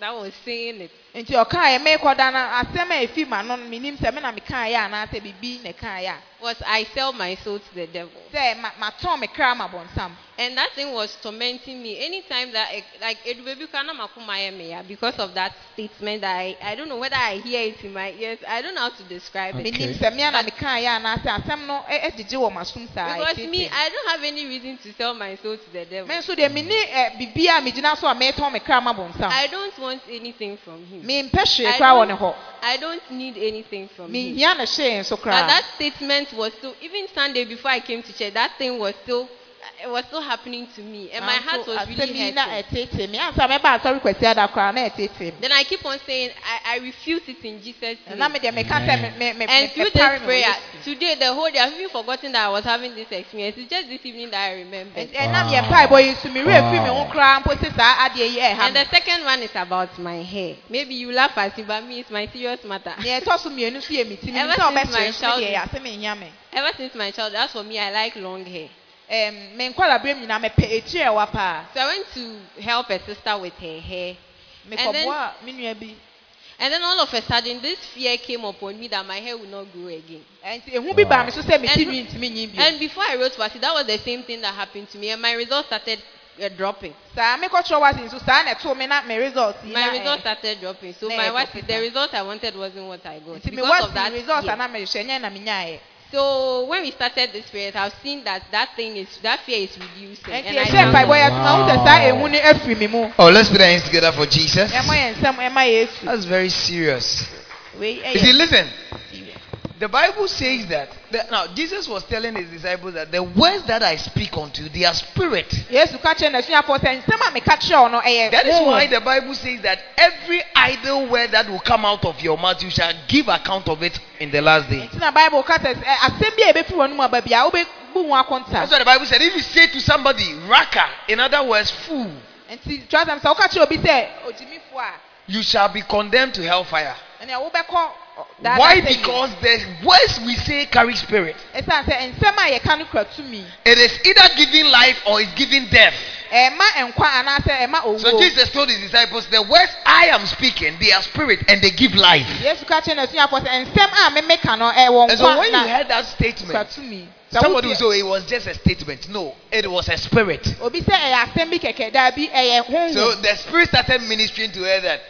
[SPEAKER 9] that was saying it.
[SPEAKER 2] nti ɔkaa yɛ meekɔda no asɛm a ɛfi ma no menim sɛ me na mekaeɛ anaasɛ biribi na ɛkaeɛ
[SPEAKER 9] Was I sell my soul to the devil?
[SPEAKER 2] a sɛ ma- matɔn me kra ama bonsam
[SPEAKER 9] And that thing was tormenting me. Anytime that it, like it baby kana makuma me ya because of that statement that I, I don't know whether I hear it in my ears. I don't know how to describe it.
[SPEAKER 2] menim sɛ mea na mekaeɛ anaasɛ asɛm no eh, eh, ɛ- ɛgyegye wɔ m'asom saa
[SPEAKER 9] Because me. I don't have any reason to sell my soul to the devil.
[SPEAKER 2] me nso deɛ menni ɛ, biribi a megyina so a metɔn me kra ama bonsam
[SPEAKER 9] I don't want anything from him.
[SPEAKER 2] mempɛ hwee
[SPEAKER 9] I
[SPEAKER 2] koraa wɔ
[SPEAKER 9] don't-
[SPEAKER 2] ne hɔ
[SPEAKER 9] I don't need anything from him.
[SPEAKER 2] mehia ne hyee nso
[SPEAKER 9] But that statement was still, even Sunday before I came to church, that thing was still, it was still happening to me. And my heart was
[SPEAKER 2] asɛm
[SPEAKER 9] really
[SPEAKER 2] yi
[SPEAKER 9] hurting.
[SPEAKER 2] ɛtetee me ansa mɛba asɔre kwasi ada koraa na ɛtetee me
[SPEAKER 9] Then I keep on saying, I, I refuse it in Jesus' name.
[SPEAKER 2] me deɛ meka sɛ me- me- me-
[SPEAKER 9] And
[SPEAKER 2] me-
[SPEAKER 9] through
[SPEAKER 2] mepare
[SPEAKER 9] this
[SPEAKER 2] me wɔ
[SPEAKER 9] prayer, today, the whole day, I've even forgotten that I was having this experience. It's just this evening that I remembered.
[SPEAKER 2] Eh, Ɛnti eh, ɛnam yɛ mpaebɔ yi so merɛ fi me ho koraa mpo sɛ saa adeɛ yi
[SPEAKER 9] And the second one is about my hair. Maybe you laugh at it, but me, it's my serious matter.
[SPEAKER 2] deɛ ɛtɔ so mmienu so yɛ me ti
[SPEAKER 9] Ever
[SPEAKER 2] menim sɛ
[SPEAKER 9] since my
[SPEAKER 2] ɔbɛkyerɛ so me deɛ
[SPEAKER 9] childhood-
[SPEAKER 2] yɛ asɛm
[SPEAKER 9] Ever since my child, as for me, I like long hair.
[SPEAKER 2] Ɛm, me nkwadaberɛ mu nyinaa mepɛ ɛkyiri ɛwa paa
[SPEAKER 9] So I went to help a sister with her hair. then-
[SPEAKER 2] nua bi
[SPEAKER 9] And then all of a sudden, this fear came upon me that my hair would not grow again.
[SPEAKER 2] ɛnti ehu bi baa me so sɛ me ti
[SPEAKER 9] And-
[SPEAKER 2] nwi ntumi nyi bio
[SPEAKER 9] And before I wrote WASSCE, that was the same thing that happened to me, and my results started uh, dropping.
[SPEAKER 2] saa mekɔkyerɛ wase nso saa na ɛtoo me na me result yi
[SPEAKER 9] My results started dropping. So my WASSCE, the result I wanted wasn't what I got. Because of that fear.
[SPEAKER 2] A na mehyɛ nyɛ na menyaeɛ
[SPEAKER 9] So when we started this prayer, I've seen that that thing is that fear is reducing.
[SPEAKER 2] ɛnti
[SPEAKER 9] And I
[SPEAKER 2] ɛhyɛ
[SPEAKER 9] thank
[SPEAKER 2] mpaebɔ
[SPEAKER 9] God.
[SPEAKER 2] yɛ so mahu sɛ saa ehu no afiri me mu
[SPEAKER 1] Oh, let's put our hands together for Jesus.
[SPEAKER 2] ɛmɔ yɛ nsɛm ɛma yesu
[SPEAKER 1] That's very serious.
[SPEAKER 2] wei
[SPEAKER 1] You see, listen. The Bible says that, that now Jesus was telling his disciples that the words that I speak unto you, they are spirit.
[SPEAKER 2] yesu ka kyerɛ n'asuafoɔ sɛ nsɛm a meka kyerɛ wo no
[SPEAKER 1] That is why the Bible says that every idle word that will come out of your mouth, you shall give account of it in the last day.
[SPEAKER 2] nti na bible ka sɛ ɛ, asɛm bi a ɛbɛfiri wɔn mu aba bia wobɛbu ho akonta
[SPEAKER 1] That's why the Bible said if you say to somebody, raka, in other words, fool,
[SPEAKER 2] nti twa sɛm sɛ woka kyerɛ obi sɛ ogyimifoɔ a
[SPEAKER 1] you shall be condemned to hellfire.
[SPEAKER 2] Ɛnea wobɛkɔ ɔ, daadaa
[SPEAKER 1] Why? Because the words we say carry spirit.
[SPEAKER 2] ɛsiane sɛ nsɛm a yɛka no kura tumi
[SPEAKER 1] It is either giving life or it's giving death.
[SPEAKER 2] ɛma nkwa anaasɛ ɛma
[SPEAKER 1] So Jesus told his disciples, the words I am speaking, they are spirit and they give life.
[SPEAKER 2] yesu ka kyerɛ n'asuafoɔ sɛ nsɛm a memeka no ɛwɔ
[SPEAKER 1] And so when you heard that statement, somebody will
[SPEAKER 2] wotie-
[SPEAKER 1] say "Oh, it was just a statement. No, it was a spirit.
[SPEAKER 2] obi sɛ ɛyɛ asɛm bi kɛkɛ daabi ɛyɛ
[SPEAKER 1] So the spirit started ministering to her that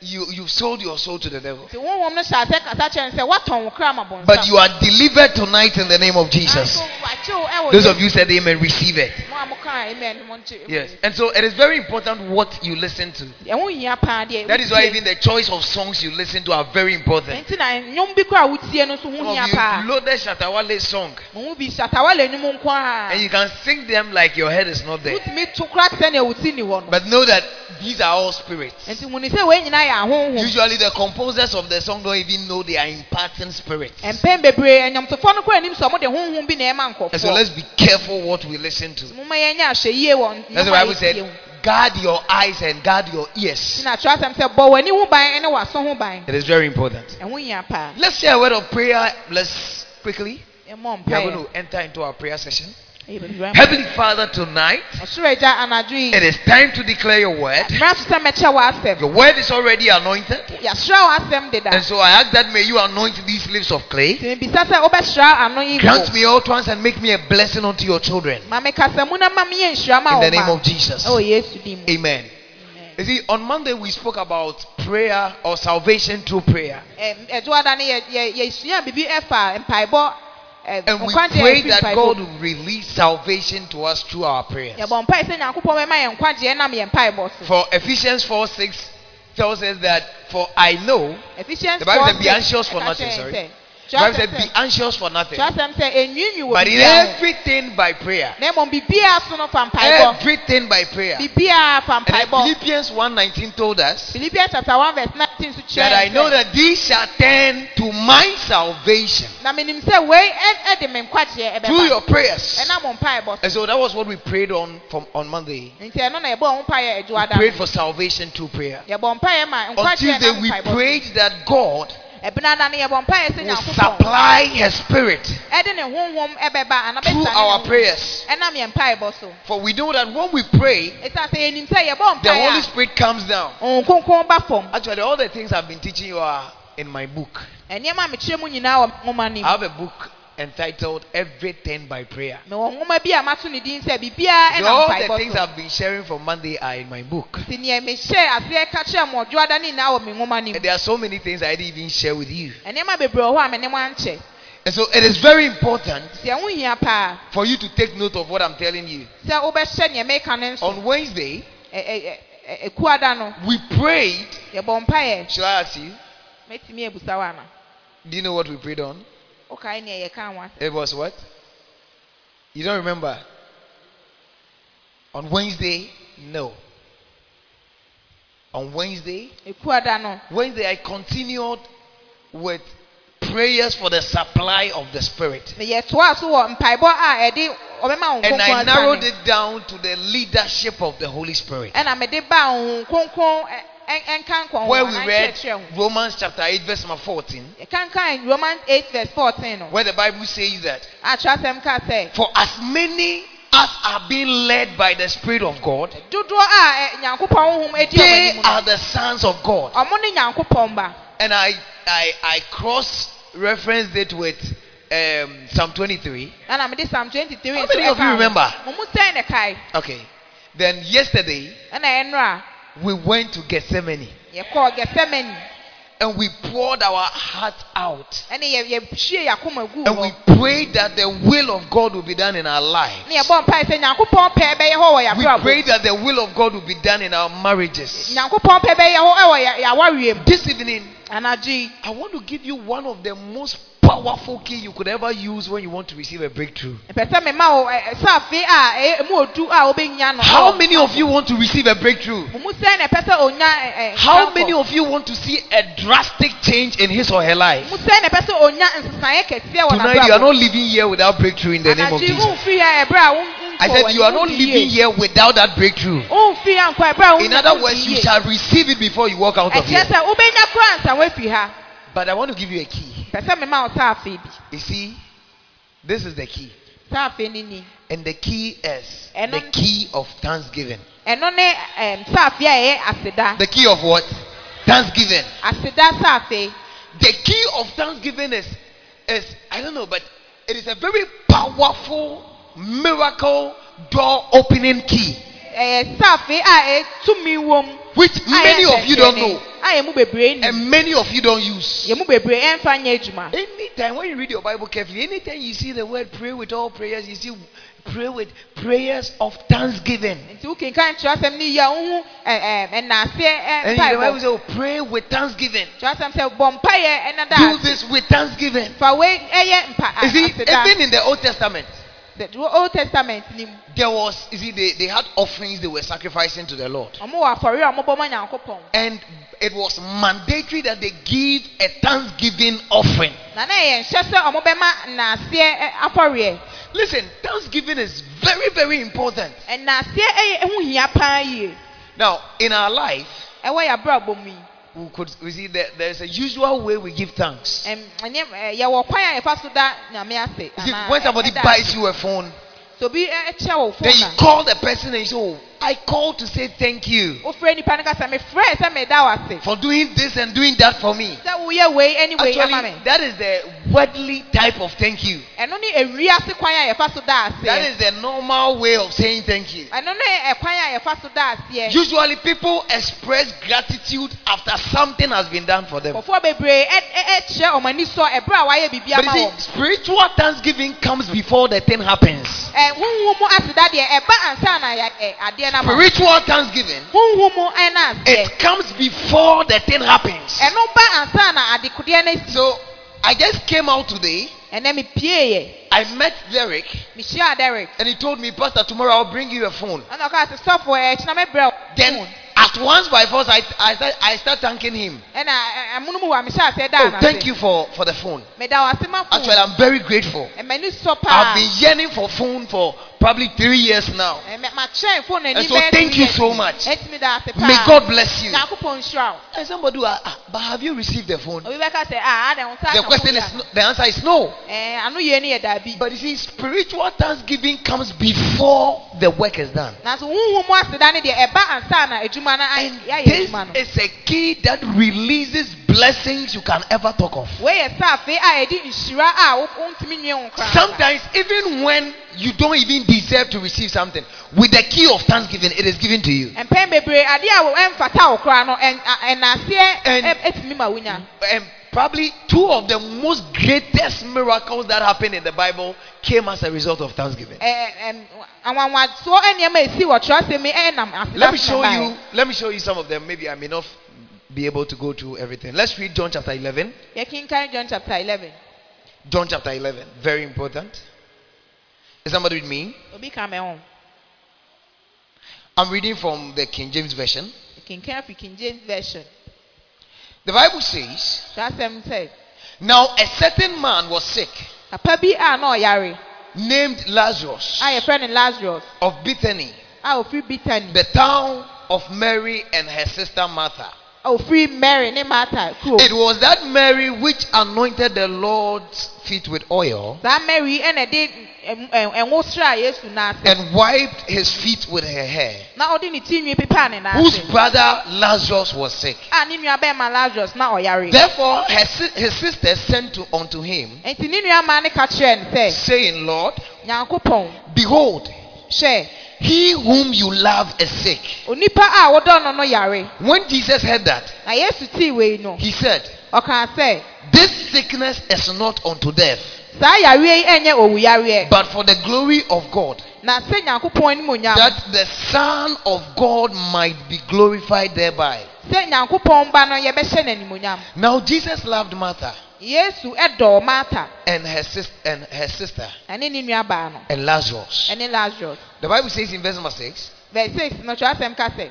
[SPEAKER 1] you you've sold your soul to the devil.
[SPEAKER 2] nti honhom no hyɛ asɛ kasa kyerɛ no sɛ woatɔn wo kra ma bɔnsam
[SPEAKER 1] But you are delivered tonight in the name of Jesus.
[SPEAKER 2] Nanso, wakyew ɛwɔ
[SPEAKER 1] Those of you said amen, receive it.
[SPEAKER 2] mo a mokaa amen mo nkye-
[SPEAKER 1] Yes. And so it is very important what you listen to.
[SPEAKER 2] ɛho hia paa deɛ
[SPEAKER 1] That is why even the choice of songs you listen to are very important.
[SPEAKER 2] nti na nnwom bi kora a wotie no so
[SPEAKER 1] Some of you loaded Shatta Wale song
[SPEAKER 2] mo ho bi hyatawale no mu nko
[SPEAKER 1] and you can sing them like your head is not there.
[SPEAKER 2] wotumi to kora te sɛ nea wo ti ni
[SPEAKER 1] But know that these are all spirits.
[SPEAKER 2] Nti huni sɛ wei nyinaa yɛ ahonhom
[SPEAKER 1] Usually the composers of the song don't even know they are imparting spirits.
[SPEAKER 2] mpɛn bebree ɛnyɔmtofoɔ no kora nim sɛ ɔmo de honhom bi na ɛma
[SPEAKER 1] And so let's be careful what we listen to.
[SPEAKER 2] moma yɛnyɛ ahwɛ yie wɔ
[SPEAKER 1] That's the Bible said, guard your eyes and guard your ears.
[SPEAKER 2] nti na atwerɛ asɛm sɛ bɔ w'ani ho ban ne w'aso
[SPEAKER 1] It is very important.
[SPEAKER 2] ɛho hia paa
[SPEAKER 1] Let's share a word of prayer. Let's quickly. We are going to enter into our prayer session.
[SPEAKER 2] Ɛyɛ bebree ama.
[SPEAKER 1] Heavenly Father, tonight
[SPEAKER 2] ɔsoro agya anadwo yi
[SPEAKER 1] it is time to declare your word.
[SPEAKER 2] mmara so sɛ mɛkyɛ w'asɛm
[SPEAKER 1] Your word is already anointed.
[SPEAKER 2] yɛahyerɛ w'asɛm deda
[SPEAKER 1] And so I ask that may you anoint these lips of clay.
[SPEAKER 2] nti mebisa sɛ wobɛhyerɛ ano yi
[SPEAKER 1] Grant me utterance and make me a blessing unto your children.
[SPEAKER 2] ma mekasa mu na ma meyɛ nhyira ma
[SPEAKER 1] In the name of Jesus.
[SPEAKER 2] Oh, ɛwɔ yesu din mu
[SPEAKER 1] Amen.
[SPEAKER 2] Amen.
[SPEAKER 1] You see, on Monday we spoke about prayer or salvation through prayer.
[SPEAKER 2] Ɛm,
[SPEAKER 1] And we pray that God will release salvation to us through our prayers.
[SPEAKER 2] yɛbɔ mpae sɛ nyankopɔn bɛma yɛn nkwagyeɛ nam yɛn mpaebɔ so
[SPEAKER 1] For Ephesians 4 6 tells us that, for I know,
[SPEAKER 2] Ephesians
[SPEAKER 1] The Bible
[SPEAKER 2] 4,
[SPEAKER 1] "Be anxious for nothing," sorry. The Bible said, Be anxious for nothing,
[SPEAKER 2] kyerɛwsɛm sɛ enwiinwii wɔ
[SPEAKER 1] but in everything by prayer.
[SPEAKER 2] na mmom biribiara so no fa mpaebɔ
[SPEAKER 1] Everything by prayer. And Philippians 1:19 told us
[SPEAKER 2] philippians chapter one verse nineteen so kyerɛ
[SPEAKER 1] that I know that these shall turn to my salvation
[SPEAKER 2] na menim sɛ wei ɛ- ɛde me nkwagyeɛ
[SPEAKER 1] through your prayers.
[SPEAKER 2] ɛnam mo mpaebɔ so
[SPEAKER 1] And so that was what we prayed on from on Monday.
[SPEAKER 2] nti ɛno na yɛbɔ ho mpaeɛ
[SPEAKER 1] We prayed for salvation through prayer.
[SPEAKER 2] yɛbɔ mpaeɛ ma
[SPEAKER 1] On Tuesday we prayed that God
[SPEAKER 2] ɛbenada no yɛbɔ mpaeɛ sɛ
[SPEAKER 1] will supply His Spirit
[SPEAKER 2] ɛde ne honhom ɛbɛba ana
[SPEAKER 1] through our prayers.
[SPEAKER 2] ho ɛnam yɛn mpaebɔ so
[SPEAKER 1] For we know that when we pray,
[SPEAKER 2] ɛsiane sɛ yɛnim sɛ yɛbɔ
[SPEAKER 1] the Holy Spirit comes down.
[SPEAKER 2] a honhom kronkron ba fam
[SPEAKER 1] Actually, all the things I've been teaching you are in my book.
[SPEAKER 2] ɛnneɛma a mekyerɛ mu nyinaa wɔ nwoma no
[SPEAKER 1] I have a book entitled Everything by Prayer.
[SPEAKER 2] mewɔ nwoma bi a mato ne din sɛ biribiara
[SPEAKER 1] So all the things I've been sharing from Monday are in my book.
[SPEAKER 2] nti neɛ mehyɛ aseɛ ka kyerɛ mo ɔdwoada ne nyinaa wɔ me nwoma no
[SPEAKER 1] And there are so many things I didn't even share with you.
[SPEAKER 2] ɛnneɛma bebree wɔ hɔ a me ne mo ankyɛ
[SPEAKER 1] And so it is very important
[SPEAKER 2] nti ɛho hia paa
[SPEAKER 1] for you to take note of what I'm telling you.
[SPEAKER 2] sɛ wobɛhyɛ neɛ meka no nso
[SPEAKER 1] On Wednesday, we prayed. Shall I ask you?
[SPEAKER 2] mɛtumi abusa wo ana
[SPEAKER 1] Do you know what we prayed on?
[SPEAKER 2] Wokae neɛ yɛka ho asɛm
[SPEAKER 1] It was what? You don't remember? On Wednesday? No. On Wednesday? Wednesday, I continued with prayers for the supply of the Spirit.
[SPEAKER 2] yɛtoa so wɔ mpaebɔ a ɛde ɔbɛma wo
[SPEAKER 1] And I narrowed it down to the leadership of the Holy Spirit. Where we read Romans chapter 8, verse number 14,
[SPEAKER 2] yɛkankan romans 8 verse 14
[SPEAKER 1] where the Bible says that,
[SPEAKER 2] atwerɛ asɛm ka sɛ
[SPEAKER 1] For as many as are being led by the Spirit of God,
[SPEAKER 2] dodoɔ a ɛ, nyankopɔn honhom adi ɔmo
[SPEAKER 1] they are the sons of God.
[SPEAKER 2] ɔmo ne nyankopɔn ba
[SPEAKER 1] And I, I, I cross referenced it with um, Psalm 23.
[SPEAKER 2] ɛna mede psalm 23
[SPEAKER 1] How many of you remember?
[SPEAKER 2] mo mu sɛn ne kae
[SPEAKER 1] Okay. Then yesterday, we went to Gethsemane and we poured our heart out.
[SPEAKER 2] ɛne yɛ- yɛhwie yɛakoma guu
[SPEAKER 1] And we prayed that the will of God will be done in our lives.
[SPEAKER 2] ne yɛbɔ mpae sɛ nyankopɔn pɛ bɛyɛ hɔ wɔ
[SPEAKER 1] We prayed that the will of God will be done in our marriages.
[SPEAKER 2] nyankopɔn pɛ bɛyɛ hɔ ɛwɔ yɛ- yɛawareɛ mu
[SPEAKER 1] This evening, I want to give you one of the most powerful key you could ever use when you want to receive a breakthrough.
[SPEAKER 2] ɛpɛ sɛ mema wo ɛ- ɛ- saafe a ɛyɛ emu odu a wobɛnya no
[SPEAKER 1] How many of you want to receive a breakthrough?
[SPEAKER 2] mo mu sɛn na ɛpɛ sɛ onya ɛ- ɛ,
[SPEAKER 1] How many of you want to see a drastic change in his or her life?
[SPEAKER 2] mo sɛn na ɛpɛ sɛ onya nsesaeɛ kɛseɛ wɔ
[SPEAKER 1] Tonight, you are not living here without breakthrough in the name of Jesus.
[SPEAKER 2] womfiri ha ɛberɛ a wo-
[SPEAKER 1] I said, You are not living here without that breakthrough.
[SPEAKER 2] womfiri ha nkɔ ɛberɛ a
[SPEAKER 1] In other words, you shall receive it before you walk out of here.
[SPEAKER 2] Sɛ wobɛnya kora ansa woafiri ha
[SPEAKER 1] But I want to give you a key.
[SPEAKER 2] pɛ sɛ mema wo saafe bi
[SPEAKER 1] You see, this is the key.
[SPEAKER 2] saafe no ni
[SPEAKER 1] And the key is the key of thanksgiving.
[SPEAKER 2] ɛno ne ɛm, saafe a ɛyɛ aseda
[SPEAKER 1] The key of what? Thanksgiving. The key of thanksgiving is, is I don't know, but it is a very powerful miracle door opening key,
[SPEAKER 2] ɛyɛ saafe a ɛtumi wɔ mu
[SPEAKER 1] which
[SPEAKER 2] ah,
[SPEAKER 1] many
[SPEAKER 2] eh,
[SPEAKER 1] of you don't
[SPEAKER 2] eh,
[SPEAKER 1] know,
[SPEAKER 2] a yɛ mu bebree nim
[SPEAKER 1] and many of you don't use.
[SPEAKER 2] yɛ mu bebree ɛmfa nyɛ adwuma
[SPEAKER 1] Anytime when you read your Bible carefully, anytime you see the word pray with all prayers, you see pray with prayers of thanksgiving.
[SPEAKER 2] nti wokenkan kyerɛ asɛm no yie a wohu ɛ- ɛm, ɛnaaseɛ
[SPEAKER 1] And the Bible says, oh, pray with thanksgiving.
[SPEAKER 2] kyerɛ asɛm sɛ bɔ mpaeɛ ɛna da
[SPEAKER 1] Do this with thanksgiving.
[SPEAKER 2] Ah,
[SPEAKER 1] you see, even in the Old Testament,
[SPEAKER 2] The old testament
[SPEAKER 1] there was, you see, they, they had offerings they were sacrificing to the Lord.
[SPEAKER 2] ɔmo wɔ afɔre a ɔmo bɔ ma nyankopɔn
[SPEAKER 1] And it was mandatory that they give a thanksgiving offering.
[SPEAKER 2] na na ɛyɛ nhyɛ sɛ ɔmo bɛma naaseɛ ɛ, afɔreɛ
[SPEAKER 1] Listen, thanksgiving is very, very important.
[SPEAKER 2] ɛnaaseɛ ɛyɛ ɛho hia paa yie
[SPEAKER 1] Now, in our life,
[SPEAKER 2] ɛwɔ yɛ abrabɔ mu yi
[SPEAKER 1] we could we see that there's a usual way we give thanks.
[SPEAKER 2] ɛm ɛnyɛ ɛ, eh, yɛwɔ kwan a yɛfa so da nyame ase.
[SPEAKER 1] You see, when somebody
[SPEAKER 2] eh,
[SPEAKER 1] eh,
[SPEAKER 2] buys
[SPEAKER 1] you a phone,
[SPEAKER 2] so obi ɛ- ɛkyɛ wo
[SPEAKER 1] then you call the person and you say, Oh, I called to say thank you
[SPEAKER 2] wofrɛ nipa no kasa mefrɛ sɛ meda wo ase
[SPEAKER 1] for doing this and doing that for me.
[SPEAKER 2] sɛ woyɛ wei ɛne wei ama
[SPEAKER 1] Actually, that is the worldly type of thank you.
[SPEAKER 2] ɛno ne ewiase kwan a yɛfa so da
[SPEAKER 1] That is the normal way of saying thank you.
[SPEAKER 2] ɛno ne ɛkwan a yɛfa so da aseɛ
[SPEAKER 1] Usually, people express gratitude after something has been done for them. But see, spiritual thanksgiving comes before the thing happens.
[SPEAKER 2] Ɛ huhu mu aseda deɛ ɛba ansa na yɛ ɛ adeɛ na ma
[SPEAKER 1] Spiritual thanksgiving,
[SPEAKER 2] huhu mu ɛna aseɛ
[SPEAKER 1] it comes before the thing happens.
[SPEAKER 2] ɛno ba ansa na adekodeɛ no si
[SPEAKER 1] So, I just came out today.
[SPEAKER 2] ɛnɛ mi pie yɛ
[SPEAKER 1] I met Derek,
[SPEAKER 2] derek
[SPEAKER 1] and he told me, Pastor, tomorrow I'll bring you a phone.
[SPEAKER 2] ɛna ɔka sɛ sɔfo ɛkyina eh, mi brɛ
[SPEAKER 1] Then, at once by force, I, I, start, I start thanking him.
[SPEAKER 2] ɛna ɛ- eh, ɛmunumu wa mihyia ase da
[SPEAKER 1] Oh, thank you for, for the phone.
[SPEAKER 2] meda wa ase ma
[SPEAKER 1] Actually, I'm very grateful.
[SPEAKER 2] ɛmɛ ni sɔ
[SPEAKER 1] I've been yearning for phone for probably three years now.
[SPEAKER 2] ɛmɛ ma kyɛn fo n'ani
[SPEAKER 1] And so thank you so much.
[SPEAKER 2] ɛti mi da ase paa
[SPEAKER 1] May God bless you.
[SPEAKER 2] nyankopɔn nhyira o
[SPEAKER 1] And somebody will "Ah, but have you received the phone?
[SPEAKER 2] obi bɛka sɛ ah nsa
[SPEAKER 1] The question is, the answer is no.
[SPEAKER 2] ɛɛ ano yie ni yɛ dabi
[SPEAKER 1] But you see, spiritual thanksgiving comes before the work is done.
[SPEAKER 2] nanso huhu mu aseda ne deɛ ɛba ansa na adwuma na
[SPEAKER 1] And this is a key that releases blessings you can ever talk of.
[SPEAKER 2] wei yɛ saafe a yɛde nhyira a wo- wontumi nwie wo nkra
[SPEAKER 1] Sometimes, even when you don't even deserve to receive something, with the key of thanksgiving, it is given to you.
[SPEAKER 2] mpɛn bebree adeɛ a wo- ɛmfata wo koraa no ɛn- a- ɛnaseɛ
[SPEAKER 1] And-
[SPEAKER 2] ɛ- ɛtumi ma wonya
[SPEAKER 1] And probably two of the most greatest miracles that happened in the Bible came as a result of thanksgiving.
[SPEAKER 2] Ɛ- ɛ- ɛm, anwanwasoɔ nneɛma esi wɔ twerɛsɛm yi ɛnam aseda
[SPEAKER 1] Let me show you. Let me show you some of them. Maybe I may not be able to go through everything. Let's read John chapter 11.
[SPEAKER 2] yɛkenkan john chapter eleven
[SPEAKER 1] John chapter 11. Very important. Is somebody with me?
[SPEAKER 2] obi ka mɛ ho
[SPEAKER 1] I'm reading from the King James Version.
[SPEAKER 2] king james version
[SPEAKER 1] The Bible says,
[SPEAKER 2] sɛ
[SPEAKER 1] Now a certain man was sick,
[SPEAKER 2] papa bi a na ɔyare
[SPEAKER 1] named Lazarus
[SPEAKER 2] a friend in lazarus
[SPEAKER 1] of Bethany,
[SPEAKER 2] a ofiri bitani
[SPEAKER 1] the town of Mary and her sister Martha.
[SPEAKER 2] Oh, a ofiri mary ne martha kuro.
[SPEAKER 1] It was that Mary which anointed the Lord's feet with oil
[SPEAKER 2] saa mary ɛna ɛde ɛm- ɛm- ɛnwo sra yesu n'ase
[SPEAKER 1] and wiped his feet with her hair,
[SPEAKER 2] na ɔde ne ti nwi pepa ne
[SPEAKER 1] whose brother Lazarus was sick.
[SPEAKER 2] Ah, a ne nua bɛrima lazarus na ɔyare
[SPEAKER 1] Therefore, her, his sister sent to, unto him,
[SPEAKER 2] nti ne nua maa ne ka kyerɛ no sɛ
[SPEAKER 1] saying, Lord, behold, he whom you love is sick.
[SPEAKER 2] onipa a wodɔ no no yare.
[SPEAKER 1] When Jesus heard that,
[SPEAKER 2] na yesu tii wei no.
[SPEAKER 1] he said, This sickness is not unto death,
[SPEAKER 2] saa yareɛ yi owu yareɛ
[SPEAKER 1] but for the glory of God,
[SPEAKER 2] na sɛ nyankopɔn anim
[SPEAKER 1] that the Son of God might be glorified thereby.
[SPEAKER 2] sɛ nyankopɔn ba no yɛbɛhyɛ n'animonyam
[SPEAKER 1] Now, Jesus loved Martha
[SPEAKER 2] yesu ɛdɔɔ marta
[SPEAKER 1] and her, sis- and her sister
[SPEAKER 2] ɛne ne nua baa no
[SPEAKER 1] and Lazarus.
[SPEAKER 2] ɛne lazarus
[SPEAKER 1] The Bible says in verse number 6
[SPEAKER 2] verse six no twerɛsɛm ka sɛ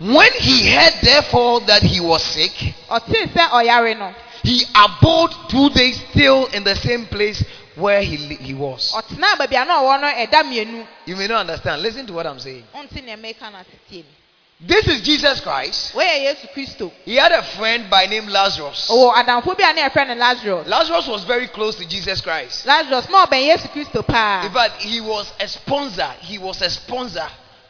[SPEAKER 1] When he heard, therefore, that he was sick,
[SPEAKER 2] ɔtee sɛ ɔyare no
[SPEAKER 1] he abode two days still in the same place where he, he was.
[SPEAKER 2] ɔtenaa baabi a na ɔwɔ no ɛda mmienu
[SPEAKER 1] You may not understand. Listen to what I'm saying.
[SPEAKER 2] ɔnte nea meka no ase tie mi
[SPEAKER 1] This is Jesus Christ.
[SPEAKER 2] wɔyɛ yesu kristo
[SPEAKER 1] He had a friend by name Lazarus.
[SPEAKER 2] ɔwɔ adamfo bi a ne yɛfrɛ no lazarus
[SPEAKER 1] Lazarus was very close to Jesus Christ.
[SPEAKER 2] lazarus na ɔbɛn yesu kristo
[SPEAKER 1] In fact, he was a sponsor. He was a sponsor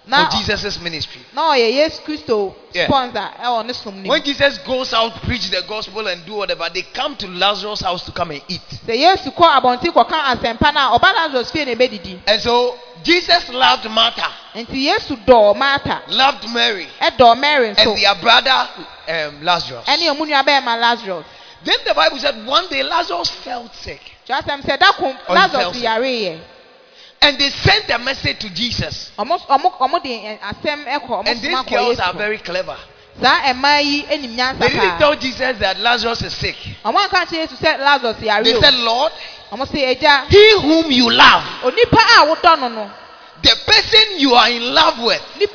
[SPEAKER 2] na
[SPEAKER 1] for Jesus' ministry.
[SPEAKER 2] yesu kristo
[SPEAKER 1] Yeah.
[SPEAKER 2] sponsor ɛwɔ ne som no
[SPEAKER 1] When Jesus goes out, preach the gospel, and do whatever, they come to Lazarus' house to come and eat.
[SPEAKER 2] sɛ yesu kɔ abɔnten kɔka asɛmpa no a ɔba lazarus fie na ebedidi
[SPEAKER 1] And so Jesus loved Martha,
[SPEAKER 2] nti yesu dɔɔ marta
[SPEAKER 1] loved Mary,
[SPEAKER 2] ɛdɔɔ mary nso
[SPEAKER 1] and their brother um, Lazarus.
[SPEAKER 2] ɛne ɔmu nua bɛrima lazarus
[SPEAKER 1] Then the Bible said one day Lazarus felt sick,
[SPEAKER 2] kyerɛsɛm sɛ dako
[SPEAKER 1] Oh, he
[SPEAKER 2] lazarus
[SPEAKER 1] sick.
[SPEAKER 2] yareeɛ
[SPEAKER 1] and they sent a message to Jesus.
[SPEAKER 2] ɔmo ɔmo ɔmo de ɛkɔ ɔmo
[SPEAKER 1] And these girls are very clever.
[SPEAKER 2] saa yi enim
[SPEAKER 1] They
[SPEAKER 2] nyansa
[SPEAKER 1] didn't tell Jesus that Lazarus is sick.
[SPEAKER 2] ɔmo anka kyerɛ yesu sɛ lazarus yare
[SPEAKER 1] They said, Lord,
[SPEAKER 2] ɔmo sɛ egya
[SPEAKER 1] he whom you love,
[SPEAKER 2] onipa a wodɔ no no
[SPEAKER 1] the person you are in love with,
[SPEAKER 2] a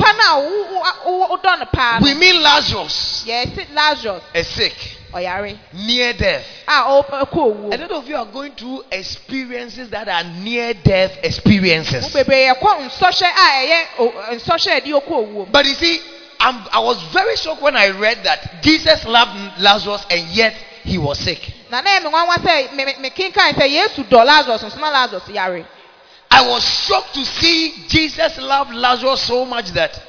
[SPEAKER 2] paa
[SPEAKER 1] we mean Lazarus,
[SPEAKER 2] yɛsi lazarus.
[SPEAKER 1] Is sick,
[SPEAKER 2] ɔyare
[SPEAKER 1] near death.
[SPEAKER 2] a ɔkɔ
[SPEAKER 1] A lot of you are going through experiences that are near death experiences.
[SPEAKER 2] mo bebree yɛkɔ nsɔhwɛ a ɛyɛ o- nsɔhwɛ ɛde okɔ owuo
[SPEAKER 1] But you see, I'm, I was very shocked when I read that Jesus loved Lazarus and yet he was sick. I was shocked to see Jesus loved Lazarus so much that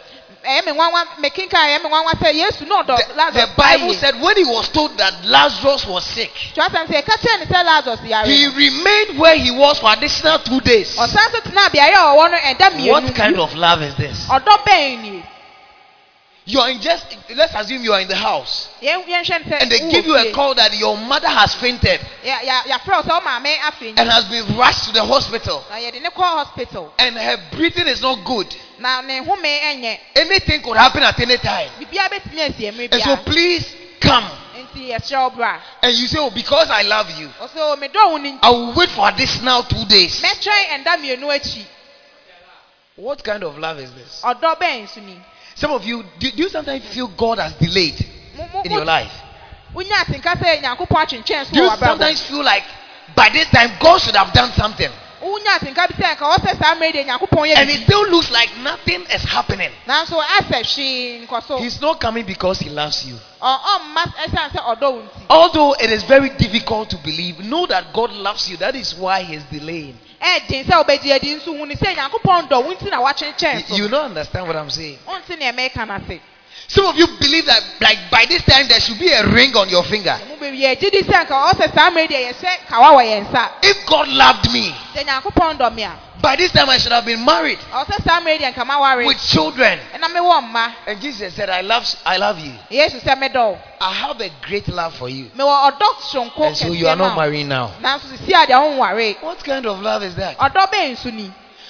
[SPEAKER 2] ɛyɛ me nwanwa mekenka ɛyɛ me nwanwa sɛ yesu
[SPEAKER 1] The, the Bible said when he was told that Lazarus was sick,
[SPEAKER 2] twerɛsɛm sɛ yɛka kyerɛ ne sɛ lazarus yare
[SPEAKER 1] he remained where he was for additional two days.
[SPEAKER 2] ɔsan so tena beaeɛ a ɔwɔ no ɛda
[SPEAKER 1] What kind of love is this?
[SPEAKER 2] Ɔdɔ bɛn nie
[SPEAKER 1] You are in just let's assume you are in the house.
[SPEAKER 2] Yɛn yɛnhwɛ no sɛ
[SPEAKER 1] and they give you a call that your mother has fainted.
[SPEAKER 2] Yɛ- yɛ- yɛafrɛ wo sɛ wo maame afei
[SPEAKER 1] and has been rushed to the hospital.
[SPEAKER 2] Na yɛde ne kɔ hospital.
[SPEAKER 1] And her breathing is not good.
[SPEAKER 2] na ne home ɛnyɛ
[SPEAKER 1] Anything could happen at any time.
[SPEAKER 2] biribiara bɛtumi asi mmerɛ
[SPEAKER 1] And so please come.
[SPEAKER 2] nti yɛsrɛ wo bra.
[SPEAKER 1] And you say, Oh, because I love you,
[SPEAKER 2] ɔsɛ medɔ wo no nti
[SPEAKER 1] I will wait for this now two days.
[SPEAKER 2] mɛtwɛn ɛnda mmienu akyi
[SPEAKER 1] What kind of love is this?
[SPEAKER 2] Ɔdɔ bɛn so ni
[SPEAKER 1] Some of you, do, do you sometimes feel God has delayed in your life?
[SPEAKER 2] wonya atenka sɛ nyankopɔn atwentwɛn so
[SPEAKER 1] Do you sometimes feel like by this time God should have done something?
[SPEAKER 2] wonya atenka bi sɛ nka ɔsɛ saa mmerɛ deɛ
[SPEAKER 1] And it still looks like nothing is happening.
[SPEAKER 2] nanso asɛ hwee nkɔ so
[SPEAKER 1] He's not coming because he loves you.
[SPEAKER 2] Ɔ- ɔmma ɛsiane sɛ ɔdɔ wo nti
[SPEAKER 1] Although it is very difficult to believe, know that God loves you. That is why He's delaying.
[SPEAKER 2] Ɛden sɛ wobɛgye adi nso hu ne sɛ nyankopɔn dɔ wo nti na wakyenkyɛn so
[SPEAKER 1] You, you don't understand what I'm saying.
[SPEAKER 2] wonte nea mɛka no ase
[SPEAKER 1] Some of you believe that, like, by this time there should be a ring on your finger.
[SPEAKER 2] mu bɛwie yɛgye di sɛ nka ɔsɛ saa mmerɛ deɛ yɛhyɛ kawa wɔ yɛn nsa
[SPEAKER 1] If God loved me,
[SPEAKER 2] sɛ nyankopɔn dɔ me a
[SPEAKER 1] by this time I should have been married
[SPEAKER 2] ɔsɛ saa mmerɛ deɛ nka maware
[SPEAKER 1] with children.
[SPEAKER 2] ɛna mewɔ mma
[SPEAKER 1] And Jesus said, I love, I love you.
[SPEAKER 2] yesu sɛ medɔ wo
[SPEAKER 1] I have a great love for you.
[SPEAKER 2] mewɔ ɔdɔ sonko
[SPEAKER 1] And so you are not married now.
[SPEAKER 2] nanso sisi a deɛ wonware
[SPEAKER 1] What kind of love is that?
[SPEAKER 2] ɔdɔ bɛn so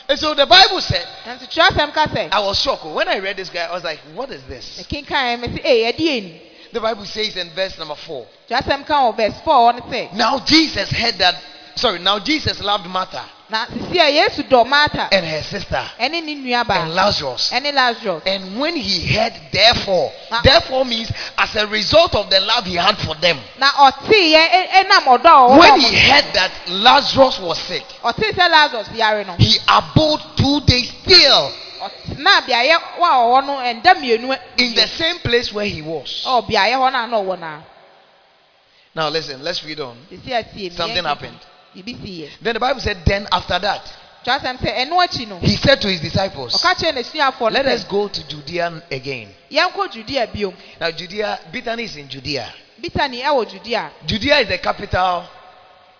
[SPEAKER 1] And so the Bible said,
[SPEAKER 2] nanso twerɛsɛm ka sɛ
[SPEAKER 1] I was shocked. When I read this guy, I was like, what is this?
[SPEAKER 2] mekenkae mɛsi ee ɛdeɛ ni
[SPEAKER 1] The Bible says in verse number 4.
[SPEAKER 2] twerɛsɛm ka verse 4 ɔne
[SPEAKER 1] Now Jesus heard that, sorry, now Jesus loved Martha
[SPEAKER 2] na sisi a yesu dɔ marta
[SPEAKER 1] and her sister
[SPEAKER 2] ɛne ne nua
[SPEAKER 1] and Lazarus.
[SPEAKER 2] ɛne lazarus
[SPEAKER 1] And when he heard, therefore, therefore means as a result of the love he had for them.
[SPEAKER 2] na ɔteeɛ ɛnam ɔdɔ ɔwɔ
[SPEAKER 1] When he heard that Lazarus was sick,
[SPEAKER 2] sɛ lazarus yare no
[SPEAKER 1] he abode two days still
[SPEAKER 2] ɔtena beaeɛ hɔ ɔwɔ no ɛnda mmienu
[SPEAKER 1] in the same place where he was.
[SPEAKER 2] ɔ beaeɛ hɔ no na ɔwɔ no
[SPEAKER 1] Now listen, let's read on.
[SPEAKER 2] sisi a tie mi
[SPEAKER 1] Something happened. Then the Bible said, then after that,
[SPEAKER 2] twerɛsɛm sɛ ɛno akyi no
[SPEAKER 1] he said to his disciples,
[SPEAKER 2] ɔka kyerɛ n'asuafoɔ no
[SPEAKER 1] Let us go to Judea again.
[SPEAKER 2] yɛnkɔ judea biom
[SPEAKER 1] Now, Judea, Bethany is in Judea.
[SPEAKER 2] judea.
[SPEAKER 1] Judea is the capital,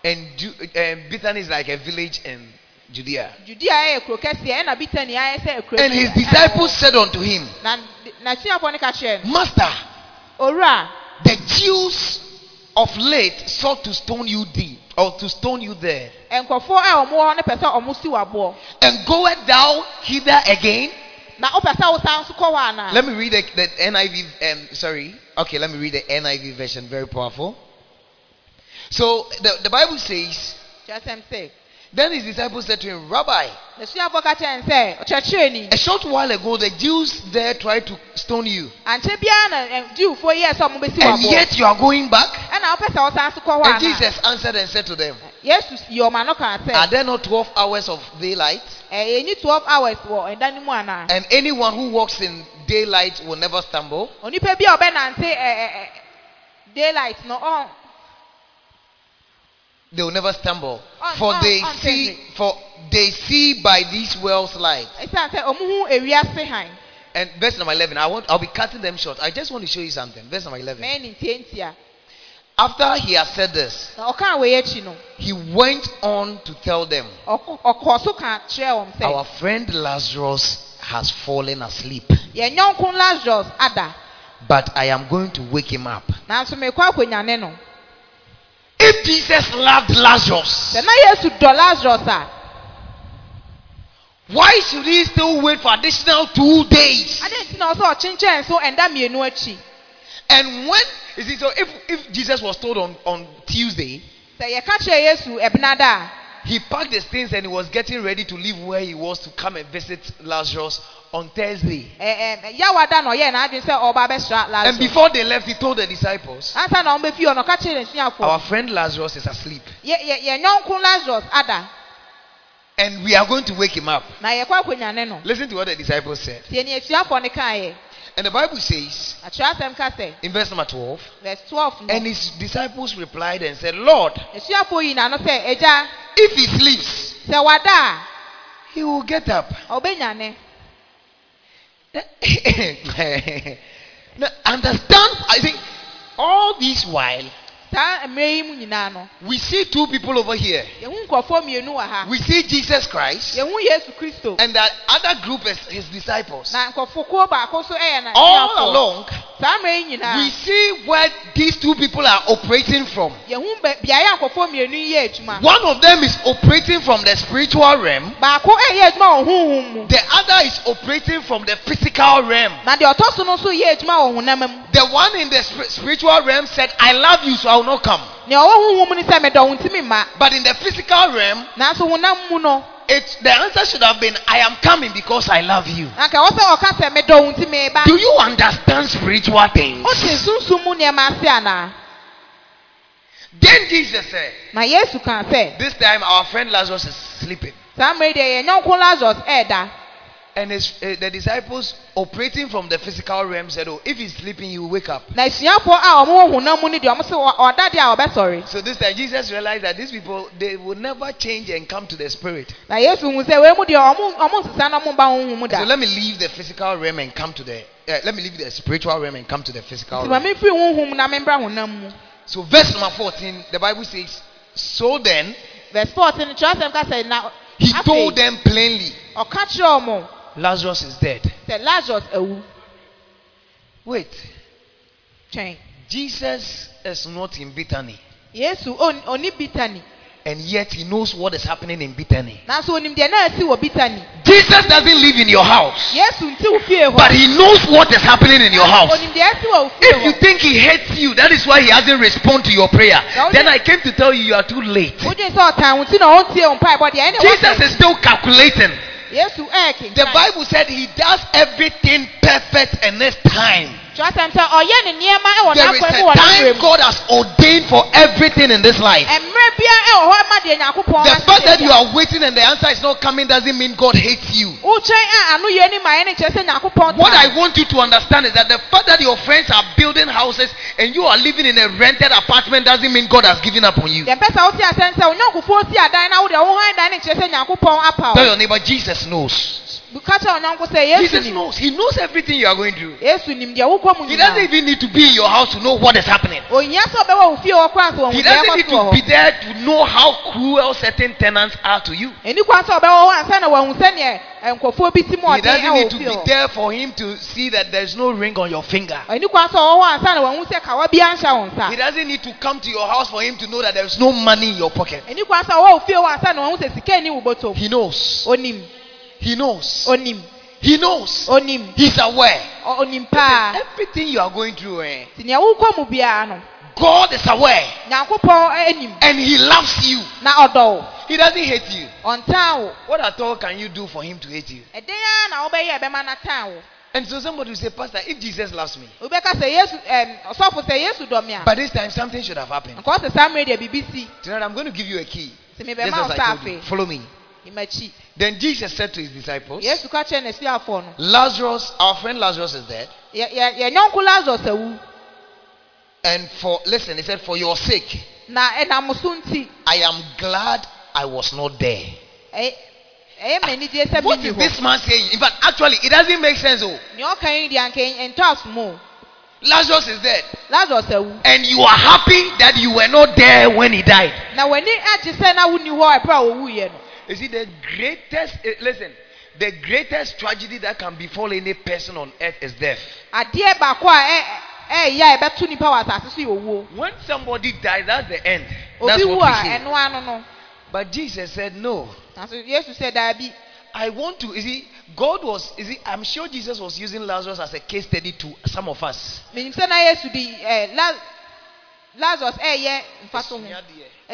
[SPEAKER 1] and Ju- um, Bethany is like a village in Judea.
[SPEAKER 2] judea ɛyɛ kuro kɛseɛ ɛna bitani ayɛ sɛ kuro
[SPEAKER 1] And his disciples said unto him,
[SPEAKER 2] na n'asuafoɔ no ka kyerɛ no
[SPEAKER 1] Master, the Jews of late sought to stone you thee, or to stone you there.
[SPEAKER 2] nkurɔfoɔ a wɔn wɔ hɔ no pɛ sɛ wɔn si wɔ aboɔ
[SPEAKER 1] And goest thou hither again?
[SPEAKER 2] na wopɛ sɛ wosan so kɔ hɔ anaa
[SPEAKER 1] Let me read the, the NIV. Um, sorry. Okay, let me read the NIV version. Very powerful. So the, the Bible says, Then his disciples said to him, Rabbi,
[SPEAKER 2] n'asuafoɔ ka kyerɛ no sɛ
[SPEAKER 1] a short while ago the Jews there tried to stone you,
[SPEAKER 2] ankyɛ biara na eh, jiwfoɔ yɛɛ sɛ ɔmo bɛsi wɔ
[SPEAKER 1] and yet you are going back.
[SPEAKER 2] ɛna wopɛ sɛ wosan so kɔ hɔ
[SPEAKER 1] And Jesus answered and said to them,
[SPEAKER 2] yesu yi ɔma no kaa
[SPEAKER 1] Are there not 12 hours of daylight?
[SPEAKER 2] Eh, eh, ɛyɛ twelve hours wɔ ɛda eh, no mu anaa
[SPEAKER 1] And anyone who walks in daylight will never stumble.
[SPEAKER 2] daylight no ɔn
[SPEAKER 1] They will never stumble.
[SPEAKER 2] On-
[SPEAKER 1] For
[SPEAKER 2] on-
[SPEAKER 1] they
[SPEAKER 2] on
[SPEAKER 1] see, for they see by these wells light.
[SPEAKER 2] ɛsiane sɛ ɔmo hu ewiase han
[SPEAKER 1] And verse number 11, I want, I'll be cutting them short. I just want to show you something. Verse number 11.
[SPEAKER 2] mɛn ne ntie ntia
[SPEAKER 1] After he had said this,
[SPEAKER 2] na ɔkaa wɔ akyi
[SPEAKER 1] he went on to tell them,
[SPEAKER 2] ɔkɔ ɔkɔɔ so ka kyerɛ wɔn
[SPEAKER 1] Our friend Lazarus has fallen asleep,
[SPEAKER 2] yɛn nyɔnko lazarus ada
[SPEAKER 1] but I am going to wake him up. If Jesus loved Lazarus,
[SPEAKER 2] sɛ na yesu dɔ lazarus a
[SPEAKER 1] why should he still wait for additional two days?
[SPEAKER 2] adi nti na ɔsɛ ɔkyenkyɛn so ɛnda mmienu akyi
[SPEAKER 1] And when, you see, so if, if Jesus was told on, on Tuesday,
[SPEAKER 2] sɛ yɛka kyerɛ yesu ɛbena da a
[SPEAKER 1] he packed his things and he was getting ready to leave where he was to come and visit Lazarus on Thursday.
[SPEAKER 2] ɛ ɛ yawada na ɔyɛ n'adwene sɛ ɔba abɛsra
[SPEAKER 1] And before they left, he told the disciples,
[SPEAKER 2] ansa na ɔmo bɛfi hɔ no ɔka kyerɛ n'asuafoɔ
[SPEAKER 1] Our friend Lazarus is asleep,
[SPEAKER 2] yɛ yɛ yɛn nyɔnko lazarus ada.
[SPEAKER 1] And we are going to wake him up.
[SPEAKER 2] na yɛkɔ akonyane no.
[SPEAKER 1] Listen to what the disciples said.
[SPEAKER 2] tie ne asuafoɔ no kaeɛ
[SPEAKER 1] And the Bible says
[SPEAKER 2] atwerɛsɛm ka sɛ
[SPEAKER 1] in verse number 12,
[SPEAKER 2] verse twelve
[SPEAKER 1] and his disciples replied and said, Lord,
[SPEAKER 2] asuafoɔ yi n'ano sɛ agya
[SPEAKER 1] if he sleeps, he will get up. now, understand, I think, all this while,
[SPEAKER 2] saa mmerɛ yi mu nyinaa no
[SPEAKER 1] we see two people over here.
[SPEAKER 2] yɛhu nkurɔfoɔ mmienu wɔ ha
[SPEAKER 1] We see Jesus Christ,
[SPEAKER 2] yɛhu yesu kristo
[SPEAKER 1] and that other group is his disciples.
[SPEAKER 2] na nkurɔfokuo baako so yɛ na
[SPEAKER 1] All along,
[SPEAKER 2] saa mmerɛ yi
[SPEAKER 1] we see where these two people are operating from.
[SPEAKER 2] yɛhu beaeɛ a nkurɔfoɔ mmienu yi yɛ adwuma
[SPEAKER 1] One of them is operating from the spiritual realm,
[SPEAKER 2] baako ɛyɛ adwuma wɔ honhom mu
[SPEAKER 1] the other is operating from the physical realm.
[SPEAKER 2] na deɛ ɔtɔ so no nso yɛ adwuma wɔ honam mu
[SPEAKER 1] The one in the spiritual realm said, I love you, so I will not come.
[SPEAKER 2] nea ɔwɔ honhom mu no sɛ medɔ wo ntimi mma
[SPEAKER 1] But in the physical realm,
[SPEAKER 2] nanso honam mu no
[SPEAKER 1] it, the answer should have been, I am coming because I love you.
[SPEAKER 2] anka ɛwɔ sɛ ɔka sɛ medɔ wo ntimi ba
[SPEAKER 1] Do you understand spiritual things?
[SPEAKER 2] wote sunsum mu nneɛma ase anaa
[SPEAKER 1] Then Jesus said,
[SPEAKER 2] na yesu kaa sɛ
[SPEAKER 1] This time our friend Lazarus is sleeping. And his, uh, the disciples operating from the physical realm said, Oh, if he's sleeping, he will wake up.
[SPEAKER 2] na asuafoɔ a ɔmo wɔ honam mu no deɛ ɔmo sɛ ɔ- ɔda deɛ a ɔbɛsɔre
[SPEAKER 1] So this time Jesus realized that these people, they will never change and come to the spirit.
[SPEAKER 2] na yesu hu sɛ wei mu deɛ ɔmo ɔmo nsesa na ɔmo ba honhom mu
[SPEAKER 1] So let me leave the physical realm and come to the, uh, let me leave the spiritual realm and come to the physical realm.
[SPEAKER 2] mi firi honhom mu na mi mbra honam mu
[SPEAKER 1] So verse number 14, the Bible says, So then,
[SPEAKER 2] verse fourteen kyerɛsɛm ka sɛ na
[SPEAKER 1] he told them plainly,
[SPEAKER 2] ɔka kyerɛ ɔmo
[SPEAKER 1] Lazarus is dead.
[SPEAKER 2] sɛ lazarus awu
[SPEAKER 1] Wait,
[SPEAKER 2] twɛn
[SPEAKER 1] Jesus is not in Bethany.
[SPEAKER 2] yesu on- oni bitani
[SPEAKER 1] And yet he knows what is happening in Bethany.
[SPEAKER 2] nanso onim deɛ na esi wɔ bitani
[SPEAKER 1] Jesus doesn't live in your house.
[SPEAKER 2] yesu nti wo
[SPEAKER 1] But he knows what is happening in your house.
[SPEAKER 2] onim deɛ esi wɔ wo
[SPEAKER 1] If you think he hates you, that is why he hasn't responded to your prayer. Then I came to tell you you are too late.
[SPEAKER 2] wodwen sɛ ɔtan wo ti na ɔntie wo mpaebɔ deɛ ɛne
[SPEAKER 1] Jesus is still calculating. The Bible said he does everything perfect in his time.
[SPEAKER 2] Kyerɛsɛm sɛ ɔyɛ ne nneɛma ɛwɔ
[SPEAKER 1] There is a time God has ordained for everything in this life.
[SPEAKER 2] mmerɛ biara eh, ɛwɔ hɔ ma deɛ nyankopɔn
[SPEAKER 1] The fact that you are waiting and the answer is not coming doesn't mean God hates you.
[SPEAKER 2] wotwɛn a eh, ano yɛ ni ma yɛ ne kyerɛ sɛ nyankopɔn
[SPEAKER 1] What. I want you to understand is that the fact that your friends are building houses and you are living in a rented apartment doesn't mean God has given up on you.
[SPEAKER 2] deɛ mpɛ sɛ wote asɛm sɛ onyɔnkofoɔ si adan na wode wo han dan ne kyerɛ sɛ nyankopɔn apa
[SPEAKER 1] Tell your neighbor, Jesus knows.
[SPEAKER 2] Ka kyerɛ ɔnyɔnko sɛ yesu
[SPEAKER 1] Jesus knows. He knows everything you are going through.
[SPEAKER 2] yesu nim deɛ wokɔ
[SPEAKER 1] He doesn't even need to be in your house to know what is happening.
[SPEAKER 2] ohia sɛ ɔbɛwɔ wo fie hɔ
[SPEAKER 1] He doesn't need to be there to know how cruel certain tenants are to you.
[SPEAKER 2] ɛni kwan sɛ ɔbɛwɔ hɔ ansa na wahu sɛneɛ eh, nkurɔfoɔ bi ti mu
[SPEAKER 1] He doesn't
[SPEAKER 2] ɛwɔ
[SPEAKER 1] need to be there for him to see that there's no ring on your finger.
[SPEAKER 2] ɛni kwan ɔwɔ ansa na wahu sɛ kawa bi anhyɛ wo nsa
[SPEAKER 1] He doesn't need to come to your house for him to know that there's no money in your pocket.
[SPEAKER 2] ɛni kwan ɔwɔ wo hɔ ansa na wahu sɛ sika ni wo bɔtɔm
[SPEAKER 1] He knows.
[SPEAKER 2] onim
[SPEAKER 1] He knows.
[SPEAKER 2] onim
[SPEAKER 1] He knows.
[SPEAKER 2] onim
[SPEAKER 1] He's aware.
[SPEAKER 2] Onim paa
[SPEAKER 1] Everything you are going through, eh,
[SPEAKER 2] nti nea wokɔ mu biara no
[SPEAKER 1] God is aware.
[SPEAKER 2] anim
[SPEAKER 1] And He loves you. He doesn't hate you. What at all can you do for Him to hate you?
[SPEAKER 2] ɛdɛn ara na wobɛyɛ ɛbɛma no atan wo
[SPEAKER 1] And so somebody will say, Pastor, if Jesus loves me,
[SPEAKER 2] wobɛka sɛ yesu ɛm, ɔsɔfo sɛ yesu dɔ me a
[SPEAKER 1] by this time something should have happened.
[SPEAKER 2] nka ɔsɛ saa mmerɛ deɛ biribi si
[SPEAKER 1] Tonight I'm going to give you a key. Just as I told you. Follow me. Then Jesus said to his disciples,
[SPEAKER 2] yesu ka kyerɛ n'asuafoɔ no
[SPEAKER 1] Lazarus, our friend Lazarus is dead.
[SPEAKER 2] yɛ- yɛ-
[SPEAKER 1] And for, listen, he said, for your sake,
[SPEAKER 2] na ɛnam so
[SPEAKER 1] I am glad I was not there.
[SPEAKER 2] ɛyɛ ɛyɛ m'anigye sɛ
[SPEAKER 1] What
[SPEAKER 2] menni
[SPEAKER 1] this man saying? In fact, actually, it doesn't make sense. Oh,
[SPEAKER 2] nea ɔka yi deɛ anka ɛntɔ asom o
[SPEAKER 1] Lazarus is dead.
[SPEAKER 2] lazarus
[SPEAKER 1] And you are happy that you were not there when he died.
[SPEAKER 2] na w'ani agye sɛ na wonni hɔ ɛberɛ a wɔwuiɛ no
[SPEAKER 1] You see, the greatest, eh, listen, the greatest tragedy that can befall any person on earth is death.
[SPEAKER 2] Eh, eh, eh, yɛ owuo
[SPEAKER 1] When somebody dies, that's the end. That's what we
[SPEAKER 2] no
[SPEAKER 1] But Jesus said, no.
[SPEAKER 2] nanso yesu sɛ daabi
[SPEAKER 1] I want to, you see, God was, you see, I'm sure Jesus was using Lazarus as a case study to some of us.
[SPEAKER 2] menim sɛ na yesu de ɛ, La- lazarus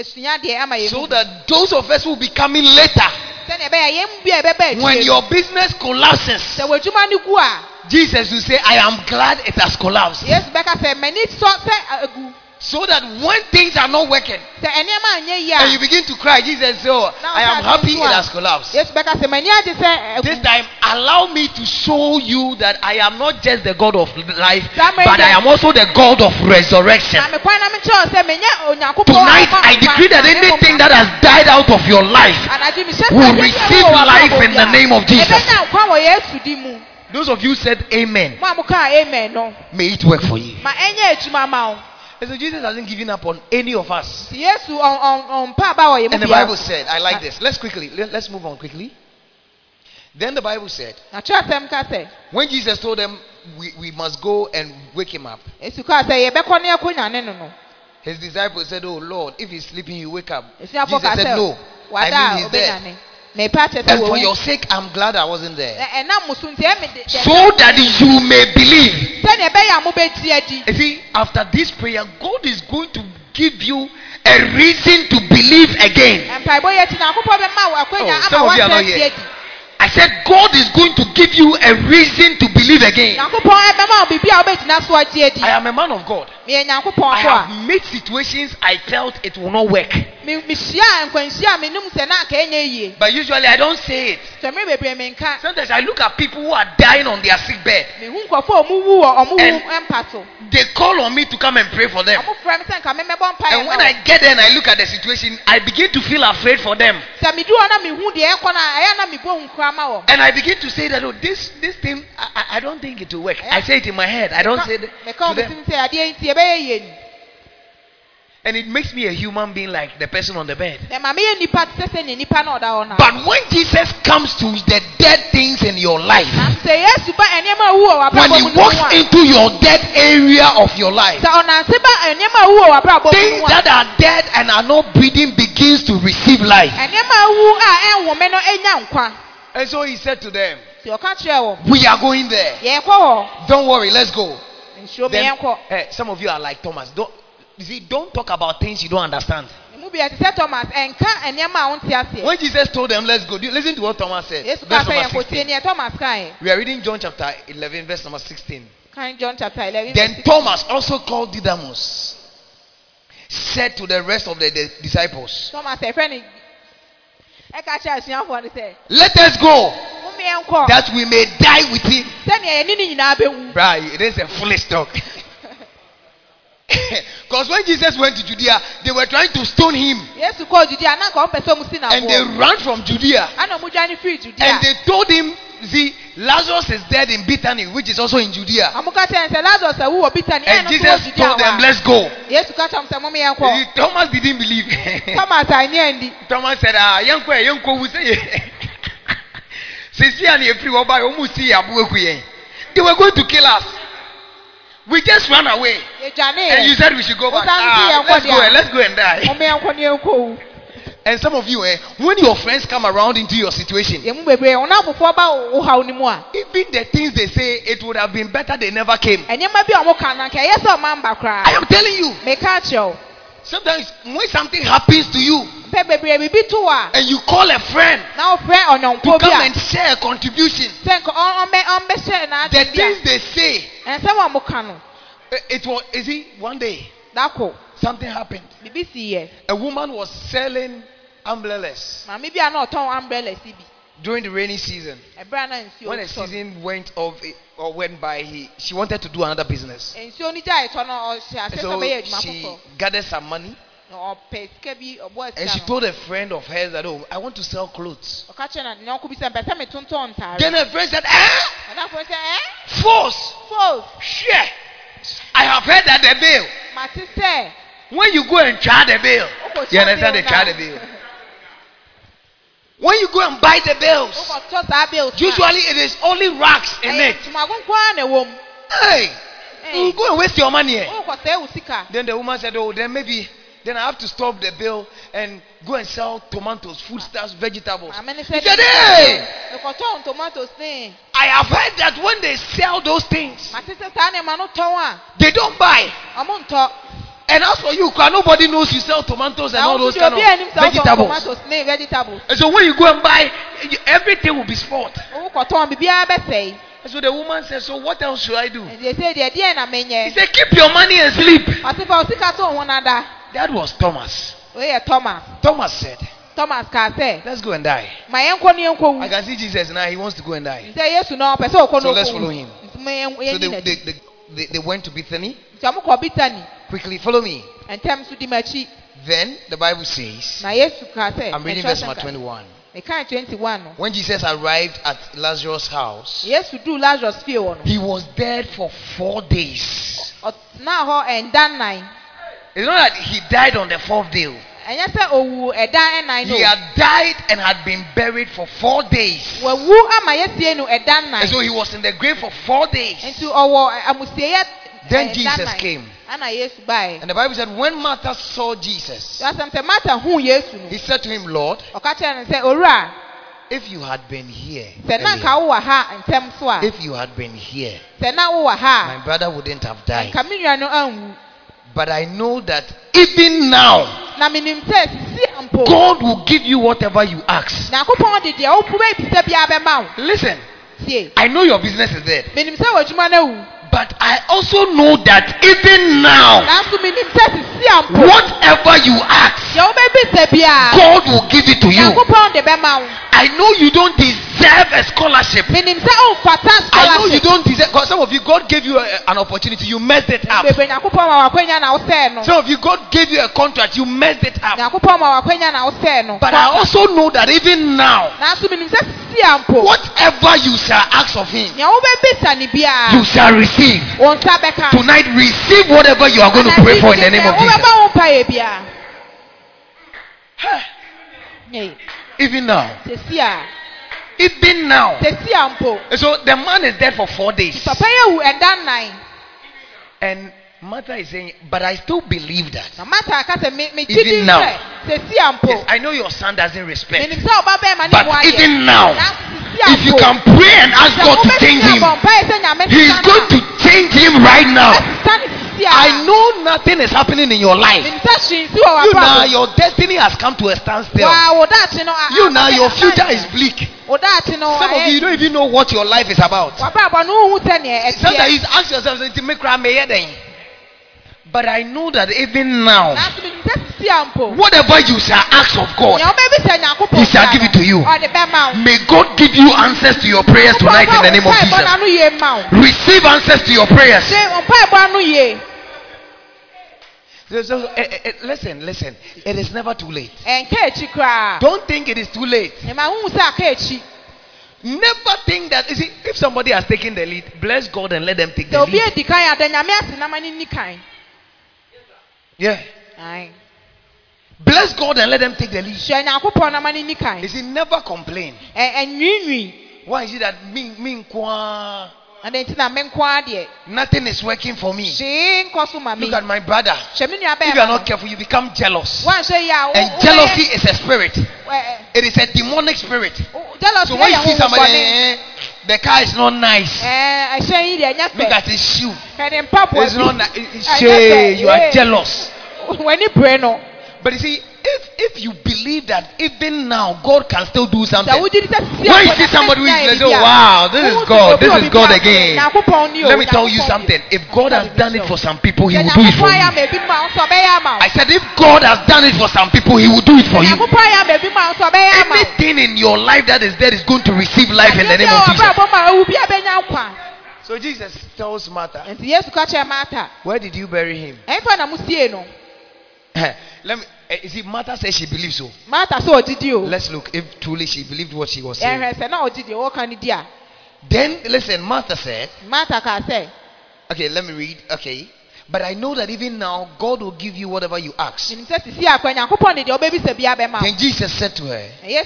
[SPEAKER 2] so ho asuadeɛ ama yɛ
[SPEAKER 1] So that those of us who will be coming later,
[SPEAKER 2] sɛnea ɛbɛyɛ yɛn mu bi a ɛbɛba
[SPEAKER 1] when
[SPEAKER 2] akyire
[SPEAKER 1] your
[SPEAKER 2] no
[SPEAKER 1] business collapses,
[SPEAKER 2] sɛ w'adwuma no gu a
[SPEAKER 1] Jesus will say, I am glad it has collapsed.
[SPEAKER 2] Yesu bɛka sɛ m'ani sɔ sɛ agu
[SPEAKER 1] So that when things are not working
[SPEAKER 2] sɛ ɛnneɛma anyɛ yie
[SPEAKER 1] and you begin to cry, Jesus says, Oh, I am happy it has collapsed.
[SPEAKER 2] yesu bɛka sɛ m'ani agye sɛ
[SPEAKER 1] eh,
[SPEAKER 2] eh, This
[SPEAKER 1] time, allow me to show you that I am not just the God of life, but I am also the God of resurrection.
[SPEAKER 2] na mekwan na mekyerɛ wo sɛ menyɛ onyankopɔn oh, Tonight,
[SPEAKER 1] I decree that anything that has died out of your life will
[SPEAKER 2] adeɛ bi a
[SPEAKER 1] receive life in the name of Jesus.
[SPEAKER 2] ɛbɛnya nkwa wɔ yesu din mu
[SPEAKER 1] Those of you said amen.
[SPEAKER 2] mo a mo kaa amen no
[SPEAKER 1] May it work for you.
[SPEAKER 2] Ma ɛnyɛ adwuma ma wo
[SPEAKER 1] And so Jesus hasn't given up on any of us.
[SPEAKER 2] nti yesu ɔn ɔn ɔmpa aba wɔ yɛn
[SPEAKER 1] And the Bible said, I like this. Let's quickly, let- let's move on quickly. Then the Bible said,
[SPEAKER 2] na kyerɛsɛm ka sɛ
[SPEAKER 1] when Jesus told them we, we must go and wake him up,
[SPEAKER 2] yesu kaa sɛ yɛbɛkɔ ne yɛkɔ nyane no no
[SPEAKER 1] his disciples said, Oh Lord, if he's sleeping, you wake up. Jesus said, No. I mean, he's dead.
[SPEAKER 2] Ɔbɛnyane na ɛpa kyerɛ sɛ
[SPEAKER 1] And for your sake, I'm glad I wasn't there.
[SPEAKER 2] Eh, eh, ɛnam mo eh, so nti ɛmi de
[SPEAKER 1] that you may believe.
[SPEAKER 2] sɛnea ɛbɛyɛ a mobɛgye adi
[SPEAKER 1] You see, after this prayer, God is going to give you a reason to believe again.
[SPEAKER 2] mpaebɔ yɛ akyi nyankopɔn bɛma wo akwanya
[SPEAKER 1] Oh, some of you are not here. I said, God is going to give you a reason to believe again.
[SPEAKER 2] nyankopɔn bɛma wo biribi a wobɛgyina so agye adi
[SPEAKER 1] I am a man of God. I have made situations I felt it will not work.
[SPEAKER 2] me- mehyia nkwanhyia a menim sɛ na anka ɛnyɛ yie
[SPEAKER 1] But usually I don't say it.
[SPEAKER 2] twɛmere bebree menka
[SPEAKER 1] Sometimes I look at people who are dying on their sick bed.
[SPEAKER 2] mehu nkɔfo a ɔmo wu wɔ ɔmo wu
[SPEAKER 1] And- They call on me to come and pray for them.
[SPEAKER 2] ɔmo frɛ me sɛ nka memɛbɔ mpaeɛ
[SPEAKER 1] And when. I get there and I look at the situation, I begin to feel afraid for them.
[SPEAKER 2] sɛ medu hɔ na mehu deɛ ɛkɔ no a ɛyɛ na mebɔ hu koraa ma wɔ
[SPEAKER 1] And I begin to say that, oh, this, this thing, I, I- don't think it will work. I eh? say it in my head. I don't say it
[SPEAKER 2] meka
[SPEAKER 1] to
[SPEAKER 2] wo
[SPEAKER 1] them.
[SPEAKER 2] mesim sɛ adeɛ nti ɛbɛyɛ yie ni
[SPEAKER 1] And it makes me a human being like the person on the bed.
[SPEAKER 2] na ma meyɛ nnipa te sɛ sɛnea nnipa na ɔda hɔ no a.
[SPEAKER 1] But when Jesus comes to the dead things in your life,
[SPEAKER 2] na sɛ yesu ba nneɛma a wu wɔ
[SPEAKER 1] when he walks into your dead area of your life,
[SPEAKER 2] sɛ ɔnante ba nneɛma a wu wɔ w'abrabɔ mu
[SPEAKER 1] things that are dead and are not breathing begins to receive life.
[SPEAKER 2] nneɛma a wu a ɛnwome no nya nkwa
[SPEAKER 1] And so he said to them,
[SPEAKER 2] nti ɔka kyerɛ wɔ
[SPEAKER 1] We are going there. Don't worry, let's go. Then, eh, some of you are like Thomas. Don't you see, don't talk about things you don't understand.
[SPEAKER 2] emu bi ɛte sɛ thomas ɛnka nneɛma a wonte aseɛ
[SPEAKER 1] When Jesus told them, Let's go, listen to what Thomas said. Verse number 16.
[SPEAKER 2] neɛ thomas kae
[SPEAKER 1] We are reading John chapter 11, verse number 16.
[SPEAKER 2] john chapter eleven
[SPEAKER 1] Then
[SPEAKER 2] verse
[SPEAKER 1] Thomas, also called Didymus, said to the rest of the, the disciples,
[SPEAKER 2] thomas ɛfrɛ ne ɛka kyerɛ asuafoɔ no sɛ
[SPEAKER 1] Let us go, that we may die with him.
[SPEAKER 2] sɛnea yɛne ne nyinaa bɛwu
[SPEAKER 1] Right, it is a foolish talk. Because when Jesus went to Judea, they were trying to stone him.
[SPEAKER 2] yesu kɔɔ judea na nka ɔmpɛ sɛ ɔmo si na
[SPEAKER 1] And they ran from Judea.
[SPEAKER 2] ana ɔmo dwane firi judea
[SPEAKER 1] And they told him, See, Lazarus is dead in Bethany, which is also in Judea.
[SPEAKER 2] ɔmo ka kyerɛ no sɛ lazarus awu wɔ bitani
[SPEAKER 1] And
[SPEAKER 2] ɛno nso wɔ
[SPEAKER 1] Jesus told them, Let's go.
[SPEAKER 2] yesu ka kyerɛ mo sɛ mo meyɛnkɔ
[SPEAKER 1] Thomas didn't believe.
[SPEAKER 2] thomas anyɛ ndi
[SPEAKER 1] Thomas said, Ah, yanko, yanko, we say, Sisi and Efri Oba, Omusi, Abu Ekuyen. They were going to kill us. We just ran away. And you said we should go back. Ah, let's go,
[SPEAKER 2] deɛ.
[SPEAKER 1] eh, let's go and die.
[SPEAKER 2] meyɛnkɔ ne yɛnkɔwu
[SPEAKER 1] And some of you, eh, when your friends come around into your situation,
[SPEAKER 2] yɛmu bebree wɔn afofoɔ ba wo haw ne mu a
[SPEAKER 1] even the things they say, it would have been better they never came.
[SPEAKER 2] nneɛma bi a wɔn ka no nka ɛyɛ sɛ ɔman ba
[SPEAKER 1] I am telling you, sometimes when something happens to you
[SPEAKER 2] mpɛ bebree bibi to a
[SPEAKER 1] and you call a friend
[SPEAKER 2] na
[SPEAKER 1] to come and share a contribution,
[SPEAKER 2] sɛ nka ɔn ɔmbɛ ɔmbɛhyɛ
[SPEAKER 1] the things they say,
[SPEAKER 2] a ɛnsɛm a wɔn no?
[SPEAKER 1] Eh, it was, is it one day
[SPEAKER 2] dako.
[SPEAKER 1] something happened.
[SPEAKER 2] bibi si yɛ
[SPEAKER 1] A woman was selling umbrellas.
[SPEAKER 2] Maame bi a na ɔtɔn umbrella bi.
[SPEAKER 1] During the rainy season.
[SPEAKER 2] ɛbrɛ a nsuo
[SPEAKER 1] When the season went off eh, or went by, he, she wanted to do another business.
[SPEAKER 2] And ni gya ɛtɔ no ɔhyɛ ase sɛ
[SPEAKER 1] So she gathered some money
[SPEAKER 2] na ɔpɛ sika bi ɔbɔ
[SPEAKER 1] and she told a friend of hers that, Oh, I want to sell clothes.
[SPEAKER 2] ɔka kyerɛ na nyɔnko bi sɛ mpɛ sɛ metontɔn ntaare
[SPEAKER 1] Then her friend said, Eh?
[SPEAKER 2] ɔdafo sɛ ɛ
[SPEAKER 1] Force. Share. I have heard that the bill. When you go and charge the bill,
[SPEAKER 2] wokɔtɔ
[SPEAKER 1] you understand the
[SPEAKER 2] charge
[SPEAKER 1] the bill. When you go and buy the bills,
[SPEAKER 2] wokɔtɔ saa bills na-
[SPEAKER 1] usually it is only racks in it.
[SPEAKER 2] ntoma nkoa na ɛwɔ mu
[SPEAKER 1] Hey, you go and waste your money. Eh?
[SPEAKER 2] Oh, wo sika
[SPEAKER 1] Then the woman said, Oh, then maybe then I have to stop the bill and go and sell tomatoes, foodstuffs, ah. vegetables.
[SPEAKER 2] Ah, maame
[SPEAKER 1] He said, Hey,
[SPEAKER 2] mekɔtɔn tomatoes ne
[SPEAKER 1] I have heard that when they sell those things,
[SPEAKER 2] mate sɛ saa nneɛma no tɔn
[SPEAKER 1] they don't buy.
[SPEAKER 2] A ɔmo ntɔ
[SPEAKER 1] And as for you, Kwa, nobody knows you sell tomatoes and
[SPEAKER 2] na
[SPEAKER 1] all
[SPEAKER 2] wo
[SPEAKER 1] those
[SPEAKER 2] nso
[SPEAKER 1] kind
[SPEAKER 2] deɛ
[SPEAKER 1] of
[SPEAKER 2] obi anim sɛ wotɔn
[SPEAKER 1] vegetables.
[SPEAKER 2] tomatoes ne vegetables
[SPEAKER 1] And so when you go and buy, everything will be spoiled.
[SPEAKER 2] wokɔtɔn biribiara bɛsɛe
[SPEAKER 1] And so the woman said, So what else should I do?
[SPEAKER 2] ɛdeɛ sɛ deɛ deɛ na
[SPEAKER 1] He
[SPEAKER 2] menyɛ
[SPEAKER 1] said, Keep your money and sleep.
[SPEAKER 2] ɔse fa wo sika to wo ho nada
[SPEAKER 1] That was Thomas.
[SPEAKER 2] woyɛ thomas
[SPEAKER 1] Thomas said,
[SPEAKER 2] thomas kaa sɛ
[SPEAKER 1] Let's go and die.
[SPEAKER 2] ma yɛnkɔ ne
[SPEAKER 1] I
[SPEAKER 2] yɛnkɔwu
[SPEAKER 1] can see Jesus now, he wants to go and die.
[SPEAKER 2] sɛ yesu na ɔpɛ sɛ ɔkɔ
[SPEAKER 1] So
[SPEAKER 2] no
[SPEAKER 1] let's follow
[SPEAKER 2] ɔkɔwu
[SPEAKER 1] him.
[SPEAKER 2] nti mo yɛn-
[SPEAKER 1] So
[SPEAKER 2] yɛnyi
[SPEAKER 1] they,
[SPEAKER 2] n'akyi
[SPEAKER 1] they, they, went to Bethany.
[SPEAKER 2] nti ɔmo kɔ bitani
[SPEAKER 1] Quickly, follow me.
[SPEAKER 2] ntɛm so di m'akyi
[SPEAKER 1] Then the Bible says,
[SPEAKER 2] na yesu kaa sɛ eh,
[SPEAKER 1] I'm reading verse number 21.
[SPEAKER 2] ɛkan twenty one
[SPEAKER 1] when Jesus arrived at Lazarus' house,
[SPEAKER 2] yesu duu lazarus fie wɔ oh
[SPEAKER 1] he was dead for four days.
[SPEAKER 2] ɔtenaa hɔ ɛnda nnan
[SPEAKER 1] It's not that he died on the fourth day. Oh.
[SPEAKER 2] Ɛnyɛ sɛ owu ɛda ɛnan no
[SPEAKER 1] He had died and had been buried for four days.
[SPEAKER 2] wawu ama yɛsie no ɛda
[SPEAKER 1] And so he was in the grave for four days.
[SPEAKER 2] nti ɔwɔ amusieyɛ
[SPEAKER 1] Then Jesus came.
[SPEAKER 2] ana yesu baeɛ
[SPEAKER 1] And the Bible said, when Martha saw Jesus,
[SPEAKER 2] martha huu yesu
[SPEAKER 1] he said to him, Lord,
[SPEAKER 2] ɔka kyerɛ no sɛ owura
[SPEAKER 1] if you had been here, earlier,
[SPEAKER 2] nka wowɔ ha ntɛm so a
[SPEAKER 1] if you had been here,
[SPEAKER 2] sɛ na wowɔ ha
[SPEAKER 1] my brother wouldn't have died. But I know that even now,
[SPEAKER 2] na menim sɛ sisi ampo.
[SPEAKER 1] God will give you whatever you ask.
[SPEAKER 2] nyankopɔn de deɛ wopu bɛbisa biara bɛma wo.
[SPEAKER 1] Listen, I know your business is dead,
[SPEAKER 2] menim sɛ w'adwuma no awu.
[SPEAKER 1] But I also know that even now,
[SPEAKER 2] nanso menim sɛ
[SPEAKER 1] whatever you ask,
[SPEAKER 2] deɛ wobɛbisa biara
[SPEAKER 1] God will give it to you.
[SPEAKER 2] nyankopɔn de bɛma wo.
[SPEAKER 1] I know you don't deserve a scholarship.
[SPEAKER 2] womfata oh,
[SPEAKER 1] I know you don't deserve. Because some of you, God gave you a- an opportunity, you messed it up.
[SPEAKER 2] bebree nyankopɔn ma wakwanya na wosɛɛ no
[SPEAKER 1] Some of you, God gave you a contract, you messed it up.
[SPEAKER 2] nyankopɔn ma wakwanya na wosɛɛ no
[SPEAKER 1] But I also know that even now,
[SPEAKER 2] nanso menim sɛ sisi ampo
[SPEAKER 1] whatever you shall ask of Him,
[SPEAKER 2] nea wobɛbisa ne
[SPEAKER 1] you shall receive.
[SPEAKER 2] wo nsa bɛka
[SPEAKER 1] Tonight, receive whatever you are going to pray for in the name of Jesus.
[SPEAKER 2] wobɛma wo mpayɛ biara Hey,
[SPEAKER 1] Even now. Even now. So the man is dead for four days.
[SPEAKER 2] papa yɛ wu
[SPEAKER 1] And Martha is saying, But I still believe that.
[SPEAKER 2] na mata aka sɛ me me
[SPEAKER 1] Even now.
[SPEAKER 2] sɛ sesi ampo
[SPEAKER 1] Yes, I know your son doesn't respect.
[SPEAKER 2] menim sɛ ɔba bɛrima ne
[SPEAKER 1] But even now, If you can pray and ask God to change him, He is going to change him right now. I know nothing is happening in your life.
[SPEAKER 2] menim sɛ hwee nsi wɔ
[SPEAKER 1] You now, your destiny has come to a standstill.
[SPEAKER 2] wa wo daakye no a-
[SPEAKER 1] You now, your future is bleak.
[SPEAKER 2] wo daakye no
[SPEAKER 1] Some of you, don't even know what your life is about.
[SPEAKER 2] w'abrabɔ no wohu sɛ neɛ
[SPEAKER 1] Sometimes
[SPEAKER 2] ɛteɛ
[SPEAKER 1] you ask yourself, "Nti me kura me yɛ dɛn?" But I know that even now,
[SPEAKER 2] nanso menim sɛ sesi ampo
[SPEAKER 1] whatever you shall ask of God,
[SPEAKER 2] nea wobɛbisa nyankopɔn
[SPEAKER 1] He shall give it to you.
[SPEAKER 2] ɔde bɛma wo
[SPEAKER 1] may God give you answers to your prayers tonight in the name of Jesus.
[SPEAKER 2] n'ano yie ma wo
[SPEAKER 1] Receive answers to your prayers.
[SPEAKER 2] Hwee, mpaebɔ ano yie
[SPEAKER 1] So, so, eh, eh, eh, listen, listen. It is never too late.
[SPEAKER 2] ɛnka akyi koraa
[SPEAKER 1] Don't think it is too late.
[SPEAKER 2] ɛma wohu sɛ aka akyi
[SPEAKER 1] Never think that. You see, if somebody has taken the lead, bless God and let them take the lead.
[SPEAKER 2] adi kan ada nyame ase na ma ne nni kan
[SPEAKER 1] Yeah.
[SPEAKER 2] Ae.
[SPEAKER 1] Bless God and let them take the lead.
[SPEAKER 2] hyɛ nyankopɔn na ma ne nni kan
[SPEAKER 1] You see, never complain. Why is it that me, me, nkwa,
[SPEAKER 2] ɛde nti na me nko ara deɛ
[SPEAKER 1] nothing is working for me?
[SPEAKER 2] hwee nkɔ me
[SPEAKER 1] Look at my brother. If you are not careful, you become jealous.
[SPEAKER 2] wanhwɛ yi a wo-
[SPEAKER 1] And jealousy is a spirit. It is a demonic spirit. So when you see somebody, the car is not nice.
[SPEAKER 2] Ɛɛ, ɛhyɛn yi deɛ ɛnyɛ
[SPEAKER 1] Look at his shoe. It's not nice.
[SPEAKER 2] Ɛnyɛ
[SPEAKER 1] You are jealous.
[SPEAKER 2] w'ani bere no
[SPEAKER 1] But you see, if if you believe that even now God can still do something,
[SPEAKER 2] wogye di sɛ
[SPEAKER 1] when you see somebody who is
[SPEAKER 2] bɛtena
[SPEAKER 1] like, oh wow, this is God, this is God again.
[SPEAKER 2] Nyankopɔn ni o,
[SPEAKER 1] Let me tell you something. If God has done it for some people, He will do it for you.
[SPEAKER 2] ama ebi mu a, nso ɔbɛyɛ ama wo.
[SPEAKER 1] I said, if God has done it for some people, He will do it for you.
[SPEAKER 2] Nyankopɔn ayɛ ama ebi mu a, nso ɔbɛyɛ ama wo.
[SPEAKER 1] Anything in your life that is dead is going to receive life in the name of Jesus.
[SPEAKER 2] abrabɔ mu a awu bi a bɛnya nkwa.
[SPEAKER 1] So Jesus tells Martha,
[SPEAKER 2] Nti Yesu Martha,
[SPEAKER 1] Where did you bury him?
[SPEAKER 2] ɛmfa na musie no.
[SPEAKER 1] Let me. Eh, You see, Martha says she believes so.
[SPEAKER 2] Martha so ɔgye di o.
[SPEAKER 1] Let's look if truly she believed what she was saying.
[SPEAKER 2] Eh, eh, Ɛhwɛ sɛ na ɔgye deɛ wɔka no di a.
[SPEAKER 1] Then listen, Martha said,
[SPEAKER 2] Martha ka sɛ,
[SPEAKER 1] Okay, let me read. Okay. But I know that even now, God will give you whatever you ask.
[SPEAKER 2] menim sɛ sisi akɔ Nyankopɔn de deɛ ɔbɛbisa biara bɛma wo.
[SPEAKER 1] Then Jesus said to her, eh,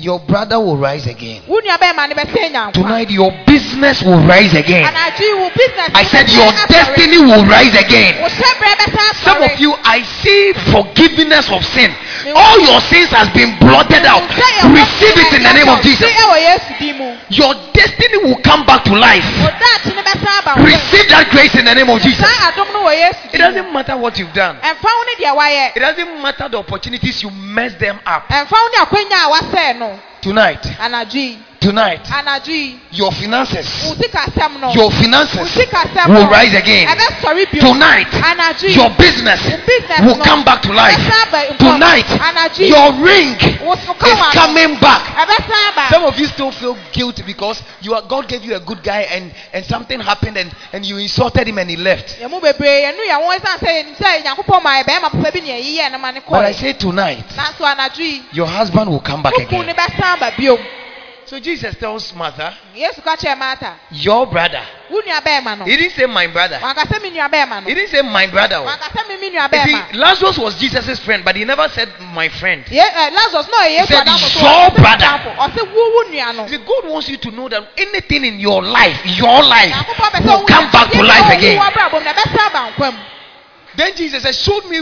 [SPEAKER 2] Na Yesu ka kyerɛ no sɛ,
[SPEAKER 1] Your brother will rise again.
[SPEAKER 2] wo nua bɛrima no bɛsɛn nya nkwa.
[SPEAKER 1] Tonight, your business will rise again.
[SPEAKER 2] Anadwo yi, wo business
[SPEAKER 1] I said, Your destiny will rise again.
[SPEAKER 2] Wo hyɛbrɛ bɛsɛn
[SPEAKER 1] Some of you, I see forgiveness of sin. All your sins has been blotted out. Receive it in the name of Jesus.
[SPEAKER 2] din.
[SPEAKER 1] Your destiny will come back to life.
[SPEAKER 2] Wo daakye no bɛsan aba wo nsam.
[SPEAKER 1] Receive that grace in the name of Jesus.
[SPEAKER 2] Saa adom no wɔ Yesu
[SPEAKER 1] It doesn't matter what you've done.
[SPEAKER 2] Ɛmfa wo ne deɛ wayɛ.
[SPEAKER 1] It doesn't matter the opportunities you mess them up.
[SPEAKER 2] знаю. Wo ne akwanya a wasɛe no.
[SPEAKER 1] Tonight,
[SPEAKER 2] Anadwo yi,
[SPEAKER 1] tonight,
[SPEAKER 2] anadwo yi,
[SPEAKER 1] your finances, your finances will rise again.
[SPEAKER 2] Ɛbɛsɔre sɔre bio
[SPEAKER 1] Tonight,
[SPEAKER 2] anadwo
[SPEAKER 1] your business will come back to life.
[SPEAKER 2] ɛbɛsan ba nkɔm.
[SPEAKER 1] Tonight, your ring is coming back. Some of you still feel guilty because you are, God gave you a good guy and, and something happened and, and you insulted him and he left.
[SPEAKER 2] yɛn mu bebree yɛn nu yɛn ho esan sɛ yɛn sɛ nyankopɔn ma yɛ bɛrima papa bi na yɛyi yɛn nama ne
[SPEAKER 1] But I say tonight,
[SPEAKER 2] nanso anadwo yi
[SPEAKER 1] your husband will come back again.
[SPEAKER 2] Bio
[SPEAKER 1] So Jesus tells Martha,
[SPEAKER 2] yesu ka kyerɛ martha
[SPEAKER 1] Your brother.
[SPEAKER 2] wo nua bɛrima no
[SPEAKER 1] He didn't say my brother.
[SPEAKER 2] wankasa mi nua bɛrima no
[SPEAKER 1] He didn't say my brother. Oh.
[SPEAKER 2] wankasa mi mi nua
[SPEAKER 1] You see, Lazarus was Jesus' friend, but he never said my friend.
[SPEAKER 2] ye ɛ lazarus yɛ yesu
[SPEAKER 1] said, "Your brother."
[SPEAKER 2] adamfo ɔsɛ wo wo nua no
[SPEAKER 1] see, God wants you to know that anything in your life, your life,
[SPEAKER 2] nyankopɔn bɛ sɛ
[SPEAKER 1] will come back to life again. Then Jesus said, Showed me,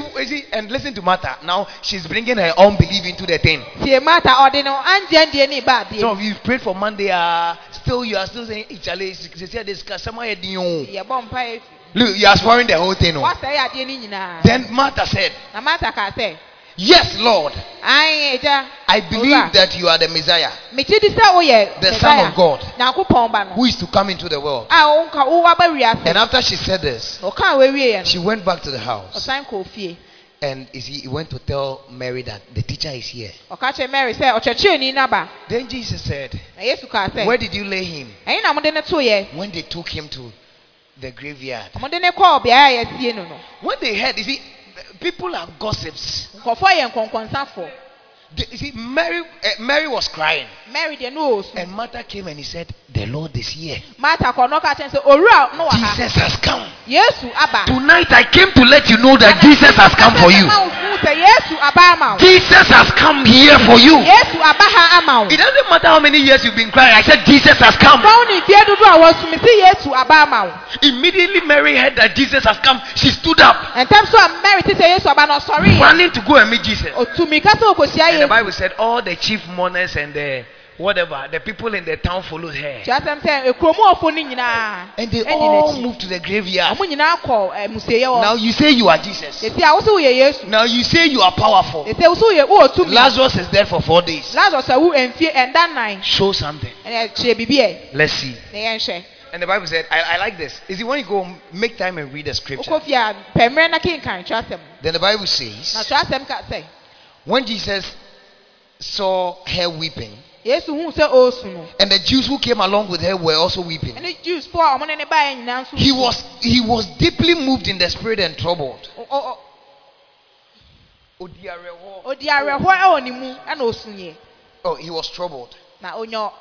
[SPEAKER 1] and listen to Martha. Now she's bringing her unbelief into the thing.
[SPEAKER 2] tie martha ɔde no angyɛndie ne ba
[SPEAKER 1] Some of you prayed for Monday, uh, still you are still saying, "Eh, Charlie, she this customer had the own."
[SPEAKER 2] yɛbɔ mpa yɛ
[SPEAKER 1] Look, you are spoiling the whole thing.
[SPEAKER 2] wasɛe adeɛ ne nyinaa
[SPEAKER 1] Then Martha said,
[SPEAKER 2] na martha ka sɛ
[SPEAKER 1] Yes, Lord, I believe that you are the Messiah. The Son of God.
[SPEAKER 2] nyankopɔn ba no
[SPEAKER 1] who is to come into the world.
[SPEAKER 2] Ah, a wonka wowaba wiase
[SPEAKER 1] And after she said this, she went back to the house.
[SPEAKER 2] ɔsan kɔɔ fie.
[SPEAKER 1] And he went to tell Mary that the teacher is here.
[SPEAKER 2] mary sɛ ɔkyerɛkyerɛni no aba
[SPEAKER 1] Then Jesus said,
[SPEAKER 2] na yesu kaa sɛ
[SPEAKER 1] Where did you lay him?
[SPEAKER 2] ɛyi na mode ne toeɛ
[SPEAKER 1] When they took him to the graveyard.
[SPEAKER 2] mode ne kɔɔ beaeɛ a yɛasie no no.
[SPEAKER 1] When they heard, you see, people are gossips.
[SPEAKER 2] nkɔfoɔ yɛ nkɔnkɔnsafoɔ
[SPEAKER 1] They- you see, Mary, uh, Mary was crying.
[SPEAKER 2] mary ne ɔɔsu
[SPEAKER 1] And Martha came and he said, The Lord is here.
[SPEAKER 2] martha kɔ no ɔka kyerɛ sɛ owura no wɔ
[SPEAKER 1] Jesus has come.
[SPEAKER 2] yesu aba
[SPEAKER 1] Tonight I came to let you know that Jesus has come for you.
[SPEAKER 2] Ma wo yesu aba
[SPEAKER 1] Jesus has come here for you.
[SPEAKER 2] yesu aba ha ama wo
[SPEAKER 1] It doesn't matter how many years you've been crying. I said, Jesus has come.
[SPEAKER 2] fɔw ne fie dodo a wɔsum sɛ yesu aba ama wo
[SPEAKER 1] Immediately Mary heard that Jesus has come. She stood up,
[SPEAKER 2] ɛntɛm so a mary te sɛ yesu aba no ɔsɔre
[SPEAKER 1] running to go and meet Jesus.
[SPEAKER 2] Ɔtumi ka sɛ ɔkɔhyia
[SPEAKER 1] And the Bible said all the chief mourners and the whatever, the people in the town followed her.
[SPEAKER 2] kyerɛsɛm sɛ ekuromu ɔfo no nyinaa
[SPEAKER 1] And they all moved to the graveyard.
[SPEAKER 2] ɔmo nyinaa kɔ ɛmusieɛ wɔ
[SPEAKER 1] Now you say you are Jesus.
[SPEAKER 2] esi a wosi woyɛ yesu
[SPEAKER 1] Now you say you are powerful.
[SPEAKER 2] esi a wosi woyɛ wowɔ tumi
[SPEAKER 1] Lazarus is dead for four days.
[SPEAKER 2] lazarus awu mfie ɛnda nan
[SPEAKER 1] Show something.
[SPEAKER 2] ɛnɛ kyerɛ bibi yɛ
[SPEAKER 1] Let's see.
[SPEAKER 2] na yɛn hwɛ
[SPEAKER 1] And the Bible said, I, I like this. Is it when you go make time and read the scripture?
[SPEAKER 2] wokɔ fie a pɛmrɛ na kenkan kyerɛsɛm
[SPEAKER 1] Then the Bible says,
[SPEAKER 2] kyerɛsɛm ka sɛ
[SPEAKER 1] when Jesus saw her weeping,
[SPEAKER 2] yesu hu sɛ ɔɔsu no
[SPEAKER 1] and the Jews who came along with her were also weeping.
[SPEAKER 2] ɛne jews fo a ɔmo ne ne baeɛ nyinaa nso
[SPEAKER 1] He was he was deeply moved in the spirit and troubled. Oh, he was troubled.
[SPEAKER 2] na onyɔ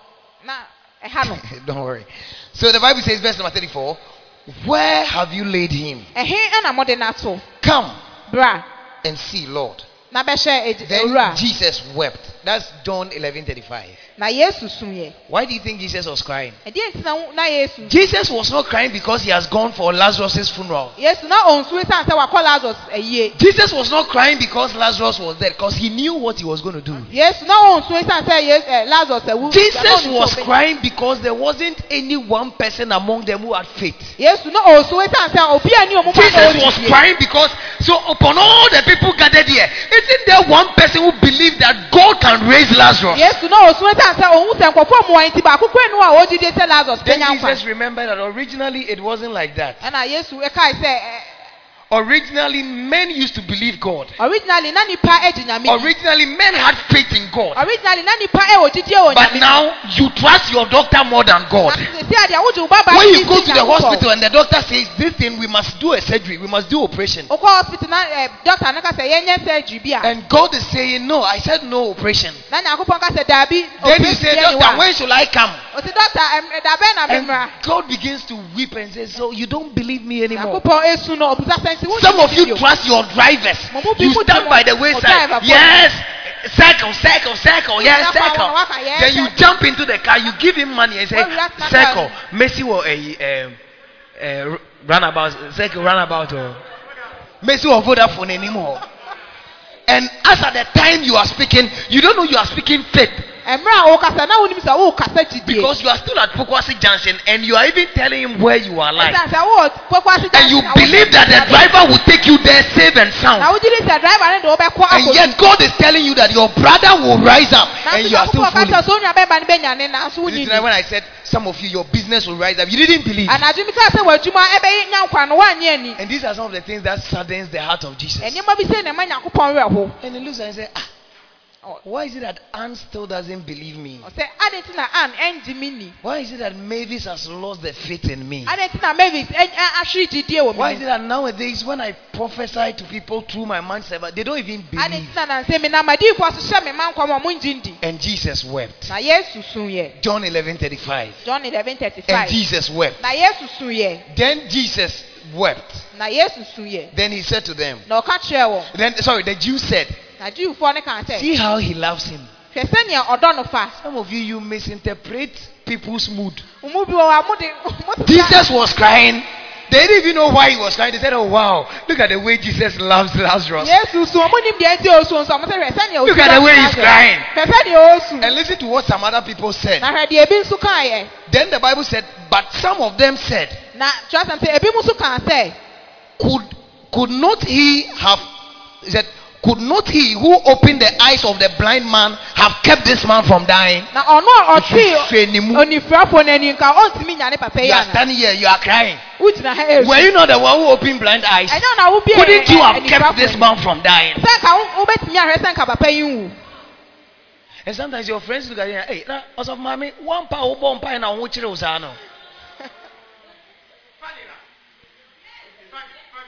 [SPEAKER 2] no
[SPEAKER 1] Don't worry. So the Bible says, verse number 34, Where have you laid him?
[SPEAKER 2] ɛhe ɛna mɔde n'ato
[SPEAKER 1] Come and see, Lord.
[SPEAKER 2] Na bɛhyɛ edi-
[SPEAKER 1] Then Jesus wept. That's John 11 35.
[SPEAKER 2] na yesu sun yɛ
[SPEAKER 1] Why do you think Jesus was crying?
[SPEAKER 2] ɛdeɛ nti na na yesu
[SPEAKER 1] Jesus was not crying because he has gone for Lazarus' funeral.
[SPEAKER 2] yesu na ɔnsu esan sɛ wakɔ lazarus ɛyie
[SPEAKER 1] Jesus was not crying because Lazarus was dead, because he knew what he was going to do.
[SPEAKER 2] yesu na ɔnsu esan sɛ yes eh, lazarus ɛwu
[SPEAKER 1] Jesus was crying because there wasn't any one person among them who had faith.
[SPEAKER 2] yesu na ɔnsu esan sɛ obi a ni ɔmo ma na
[SPEAKER 1] Jesus was crying because so upon all the people gathered here, isn't there one person who believed that God can raise Lazarus?
[SPEAKER 2] Yesu na ɔnsu esan sɛ ohun sɛ nkɔfɔ mu wɔn ti baako kura nu a ɔdi de sɛ lazarus
[SPEAKER 1] Then Jesus remembered that originally it wasn't like that. Originally, men used to believe God.
[SPEAKER 2] originally na nipa ɛdi nyame di
[SPEAKER 1] Originally, men had faith in God.
[SPEAKER 2] originally na nipa ɛwɔ didi ɛwɔ
[SPEAKER 1] But now you trust your doctor more than God.
[SPEAKER 2] na sisi adi awojú wo baba
[SPEAKER 1] When you go to the hospital and the doctor says, This thing, we must do a surgery, we must do operation.
[SPEAKER 2] okɔ hospital eh, doctor ne ka sɛ yɛn nyɛ surgery bi a
[SPEAKER 1] And God is saying, No, I said no operation.
[SPEAKER 2] na nyakopɔn ka sɛ daabi
[SPEAKER 1] Then you say,
[SPEAKER 2] operation yɛ ni
[SPEAKER 1] Doctor, when should I come?
[SPEAKER 2] oti doctor ɛm eh, na
[SPEAKER 1] And God begins to weep and says, So you don't believe me anymore.
[SPEAKER 2] Nyakopɔn esu no obusa sɛnsi wo
[SPEAKER 1] Some of you trust your drivers.
[SPEAKER 2] Mo mú bí
[SPEAKER 1] You stand by the wayside. Yes. Circle, circle, circle, yes,
[SPEAKER 2] Circle,
[SPEAKER 1] circle.
[SPEAKER 2] waka, yes,
[SPEAKER 1] Then you jump into the car, you give him money and say,
[SPEAKER 2] Oh,
[SPEAKER 1] Circle. Messi will a uh, runabout, circle, runabout. Or Messi will Vodafone anymore. And as at the time you are speaking, you don't know you are speaking faith.
[SPEAKER 2] Mmerɛ a wokasa na wonim sɛ wokasa gyidie
[SPEAKER 1] Because you are still at Pokuase Junction and you are even telling him where you are like.
[SPEAKER 2] ɛsiane sɛ wowɔ kɔkɔase
[SPEAKER 1] And you believe that the driver will take you there safe and sound.
[SPEAKER 2] wogye di sɛ driver ne de wobɛkɔ
[SPEAKER 1] And yet God is telling you that your brother will rise up and you are still fooling.
[SPEAKER 2] kyerɛ sɛ wo nua bɛba ne bɛnyane nanso
[SPEAKER 1] This
[SPEAKER 2] wonni
[SPEAKER 1] is why when I said some of you, your business will rise up, you didn't believe.
[SPEAKER 2] anadwo mi kaa sɛ w'adwuma ɛbɛyɛ nya nkwa no woanyɛ ani
[SPEAKER 1] And these are some of the things that saddens the heart of Jesus.
[SPEAKER 2] nneɛma bi sɛ na ɛma nyankopɔn werɛ ho
[SPEAKER 1] And he looks and says, ah, why is it that Anne still doesn't believe me?
[SPEAKER 2] ɔsɛ ade nti na an ɛngye me
[SPEAKER 1] Why is it that Mavis has lost the faith in me?
[SPEAKER 2] ade nti na mavis ɛ- ɛ- ahwere gyidie wɔ
[SPEAKER 1] Why is it that nowadays when I prophesy to people through my man server, they don't even believe?
[SPEAKER 2] nti na nansɛ mi na madiifoɔ so hyɛ me ma nkɔm a ɔmo ngye ndi
[SPEAKER 1] And Jesus wept. John 11 35.
[SPEAKER 2] john eleven thirty
[SPEAKER 1] And Jesus wept.
[SPEAKER 2] na yesu suyɛ
[SPEAKER 1] Then Jesus wept.
[SPEAKER 2] na yesu suyɛ
[SPEAKER 1] Then he said to them,
[SPEAKER 2] na ɔka kyerɛ wɔn
[SPEAKER 1] then sorry, the Jews said,
[SPEAKER 2] na jiwfoɔ no kaa sɛ
[SPEAKER 1] See how he loves him.
[SPEAKER 2] hwɛ sɛnea ɔdɔ no fa
[SPEAKER 1] Some of you, you misinterpret people's mood.
[SPEAKER 2] ɔmo bi wɔ hɔ a mo de mo te
[SPEAKER 1] Jesus was crying. They didn't even know why he was crying. They said, Oh, wow, look at the way Jesus loves Lazarus.
[SPEAKER 2] yesu sun ɔmo nim deɛ nti osu nso ɔmo sɛ hwɛ sɛnea osu
[SPEAKER 1] Look at the way he's crying.
[SPEAKER 2] hwɛ sɛnea osu
[SPEAKER 1] And listen to what some other people said.
[SPEAKER 2] na hwɛ deɛ ebi nso kaa yɛ
[SPEAKER 1] Then the Bible said, But some of them said,
[SPEAKER 2] na kyerɛsɛm sɛ ebi mo nso kaa sɛ
[SPEAKER 1] Could, could not he have, said, could not he who opened the eyes of the blind man have kept this man from dying?
[SPEAKER 2] na ɔno a ɔtee
[SPEAKER 1] Hwɛ ne mu.
[SPEAKER 2] onifirafo n'ani nka ɔntumi nyane papa yi
[SPEAKER 1] You are standing here, you are crying.
[SPEAKER 2] wogyina ha
[SPEAKER 1] Were you not the one who opened blind eyes?
[SPEAKER 2] ɛnyɛ na wo bie
[SPEAKER 1] Couldn't you have kept this man from dying?
[SPEAKER 2] nka wo- wobɛtumi ahwɛ sɛ nka papa yi nwu
[SPEAKER 1] And sometimes your friends look at you and say, hey, na also mommy, one pa obo mpa na wo chire usano.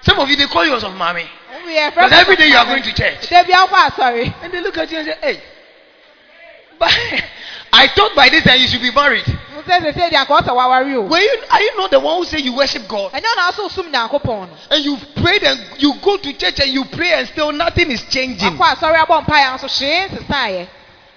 [SPEAKER 1] Some of you they call you of mommy. But every day you are going to church.
[SPEAKER 2] da bia wokɔ asɔre
[SPEAKER 1] And they look at you and say, Hey, but I thought by this time you should be married.
[SPEAKER 2] mo sɛ sese deɛ anka ɔsɛ waware o
[SPEAKER 1] Were you are you not the one who say you worship God?
[SPEAKER 2] ɛnyɛ na ɔso som nyankopɔn no
[SPEAKER 1] And you prayed and you go to church and you pray and still nothing is changing.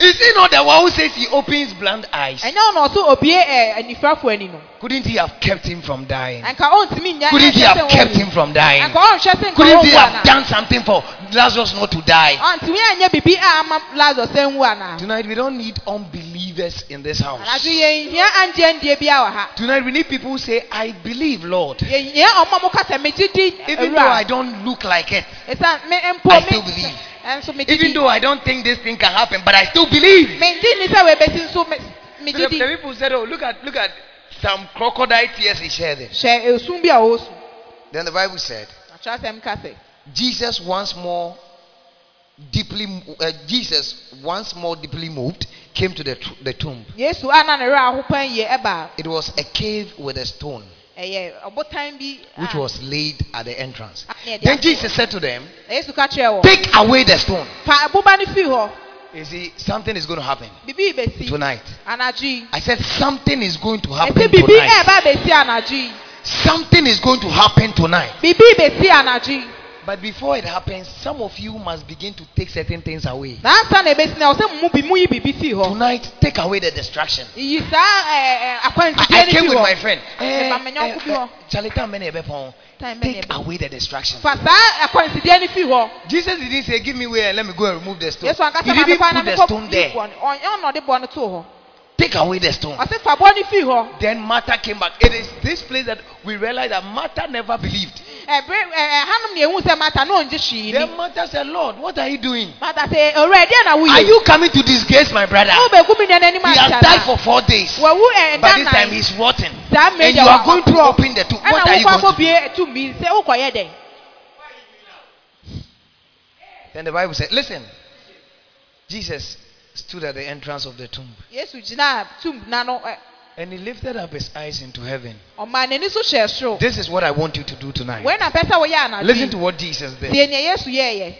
[SPEAKER 2] Wakɔ asɔre abɔ mpaeɛ nso hwee nsesaeɛ
[SPEAKER 1] Is he not the one who says he opens blind eyes?
[SPEAKER 2] ɛnyɛ na ɔso obie ɛ anifirafo no
[SPEAKER 1] Couldn't he have kept him from dying?
[SPEAKER 2] anka ɔntumi nya
[SPEAKER 1] Couldn't he have kept him from dying?
[SPEAKER 2] anka ɔnhwɛ sɛ nka
[SPEAKER 1] Couldn't he have done something for Lazarus not to die?
[SPEAKER 2] ɔntumi anyɛ biribi a ama lazarus anwu ana
[SPEAKER 1] Tonight we don't need unbelievers in this house.
[SPEAKER 2] anadwo yɛnhia angye ndie bia wɔ ha
[SPEAKER 1] Tonight we need people who say, I believe, Lord.
[SPEAKER 2] yɛhia ɔma mo kasa megye di
[SPEAKER 1] Even though I don't look like it,
[SPEAKER 2] ɛsiane me mpo
[SPEAKER 1] I still believe. Even though I don't think this thing can happen, but I still believe.
[SPEAKER 2] megye ni sɛ wɔbɛsi nso me-
[SPEAKER 1] So the, the people said, Oh, look at look at some crocodile tears he shed. there."
[SPEAKER 2] hwɛ esum bi a ɔwɔ su
[SPEAKER 1] Then the Bible said,
[SPEAKER 2] atwerɛsɛm ka sɛ
[SPEAKER 1] Jesus once more deeply uh, Jesus once more deeply moved came to the, the tomb.
[SPEAKER 2] yesu a na ne werɛ aho pan yie ɛba
[SPEAKER 1] It was a cave with a stone
[SPEAKER 2] ɛyɛ ɔbotan bi
[SPEAKER 1] which
[SPEAKER 2] ah.
[SPEAKER 1] was laid at the entrance.
[SPEAKER 2] Ah, a ne yɛde
[SPEAKER 1] Then Jesus said to them,
[SPEAKER 2] hɔ. yesu ka kyerɛ wɔn
[SPEAKER 1] Take away the stone.
[SPEAKER 2] fa boba no firi hɔ
[SPEAKER 1] You see, something is going to happen tonight. I said something is going to happen tonight.
[SPEAKER 2] ɛɛba besi anadwo yi
[SPEAKER 1] Something is going to happen tonight.
[SPEAKER 2] Bibi besi anadwo yi
[SPEAKER 1] But before it happens, some of you must begin to take certain things away.
[SPEAKER 2] nansa na ebesi na ɔsɛ mu bi mu yi bibi firi hɔ
[SPEAKER 1] Tonight, take away the distraction.
[SPEAKER 2] saa ɛɛ ɛɛ
[SPEAKER 1] I, I came with my friend.
[SPEAKER 2] Ɛba me nyɔnko bi hɔ.
[SPEAKER 1] Eh, Charlie, time many ebe pon.
[SPEAKER 2] Time many
[SPEAKER 1] Take away the distraction.
[SPEAKER 2] fa saa akwansidie no firi hɔ
[SPEAKER 1] Jesus didn't say, Give me way and let me go and remove the stone. He didn't put the stone there.
[SPEAKER 2] Bɔ no ɔnyɛ ɔna ɔde bɔ no too hɔ
[SPEAKER 1] Take away the stone.
[SPEAKER 2] ɔsɛ fa bɔ no firi hɔ
[SPEAKER 1] Then Martha came back. It is this place that we realize that Martha never believed.
[SPEAKER 2] ɛbere ɛɛ hanom na ehu mata na ɔngye
[SPEAKER 1] Then Martha said, Lord, what are you doing?
[SPEAKER 2] mata sɛ owurɛ deɛ na
[SPEAKER 1] Are you coming to disgrace my brother?
[SPEAKER 2] wo bɛgu mi nana anim
[SPEAKER 1] He has died for four days. By this time he's rotten. And you are going to open the tomb. What are you going to do?
[SPEAKER 2] akɔbie tumi sɛ wokɔyɛ dɛn
[SPEAKER 1] Then the Bible said, Listen. Jesus stood at the entrance of the tomb
[SPEAKER 2] yesu gyina tum na no ɛ
[SPEAKER 1] and he lifted up his eyes into heaven.
[SPEAKER 2] ɔmaa n'ani so hyɛ soro
[SPEAKER 1] This is what I want you to do tonight.
[SPEAKER 2] wei na pɛ sɛ
[SPEAKER 1] Listen to what Jesus did.
[SPEAKER 2] tie nea yesu yɛɛyɛ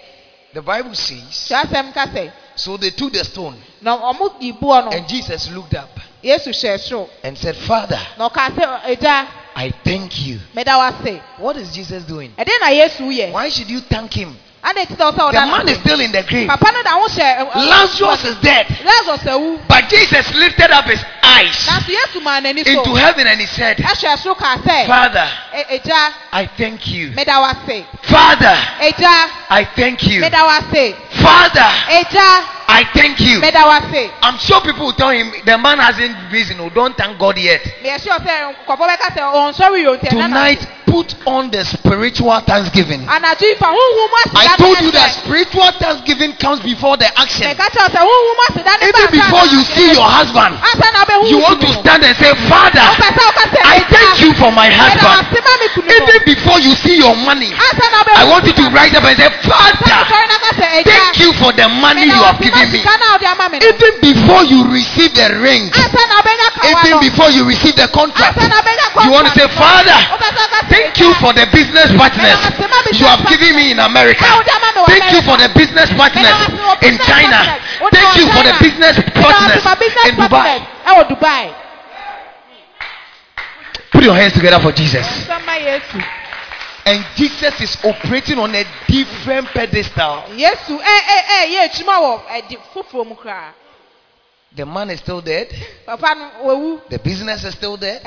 [SPEAKER 1] The Bible says,
[SPEAKER 2] kyerɛsɛm ka sɛ
[SPEAKER 1] So they took the stone
[SPEAKER 2] na ɔmo yi boɔ no
[SPEAKER 1] and Jesus looked up
[SPEAKER 2] yesu hyɛ soro
[SPEAKER 1] and said, Father,
[SPEAKER 2] na ɔka sɛ agya
[SPEAKER 1] I thank you. What is Jesus doing?
[SPEAKER 2] ɛdeɛ na yesu yɛ
[SPEAKER 1] Why should you thank him
[SPEAKER 2] Ade ti sɛ ɔsɛ
[SPEAKER 1] The man is still in the grave.
[SPEAKER 2] Papa no da ho hyɛ. ɛ, ɛ,
[SPEAKER 1] Lazarus is dead. But Jesus lifted up his eyes
[SPEAKER 2] Nanso Yesu maa n'ani so.
[SPEAKER 1] into heaven and he said,
[SPEAKER 2] Ɛhwɛ soro kaa sɛ.
[SPEAKER 1] Father,
[SPEAKER 2] "E-
[SPEAKER 1] I thank you.
[SPEAKER 2] meda wo ase.
[SPEAKER 1] Father, I thank you. Father, I thank you. I'm sure people will tell him the man hasn't risen. Oh, don't thank God yet.
[SPEAKER 2] Meyɛ sure sɛ nkɔfɔ bɛka sɛ ɔnsɔre yio nti ɛna na.
[SPEAKER 1] Tonight, put on the spiritual thanksgiving.
[SPEAKER 2] Anadwo yi fa huhum aseda
[SPEAKER 1] I told you that spiritual thanksgiving comes before the action.
[SPEAKER 2] Meka kyerɛ wo sɛ huhum aseda ne
[SPEAKER 1] Even before you see your husband,
[SPEAKER 2] ansa na wobɛhu
[SPEAKER 1] you want to stand and say, Father,
[SPEAKER 2] Wopɛ sɛ woka sɛ,
[SPEAKER 1] I
[SPEAKER 2] "Egya,
[SPEAKER 1] thank you for my husband.
[SPEAKER 2] ase ma me kunu no."
[SPEAKER 1] Even before you see your money,
[SPEAKER 2] Ansa na wobɛhu
[SPEAKER 1] I want you to rise up and say, Father,
[SPEAKER 2] wosɔre na ka sɛ, "Egya,
[SPEAKER 1] thank you for the money you have given me.
[SPEAKER 2] sika na wode ama me no."
[SPEAKER 1] Even before you receive the ring,
[SPEAKER 2] Ansa na wobɛnya kawa
[SPEAKER 1] even before you receive the contract,
[SPEAKER 2] Ansa na wobɛnya
[SPEAKER 1] you want to say. Father,
[SPEAKER 2] Wopɛ sɛ woka sɛ,
[SPEAKER 1] Thank you for the business partners
[SPEAKER 2] meda wo ase ma me
[SPEAKER 1] you have given me in America.
[SPEAKER 2] Wode ama me wɔ
[SPEAKER 1] Thank you for the business partners
[SPEAKER 2] Meda wo ase wɔ
[SPEAKER 1] in China. Thank you for the business
[SPEAKER 2] Meda wo ase
[SPEAKER 1] partners in Dubai.
[SPEAKER 2] partners ɛwɔ Dubai.
[SPEAKER 1] Put your hands together for Jesus. And Jesus is operating on a different pedestal. The man is still dead.
[SPEAKER 2] Papa no wawu.
[SPEAKER 1] The business is still there.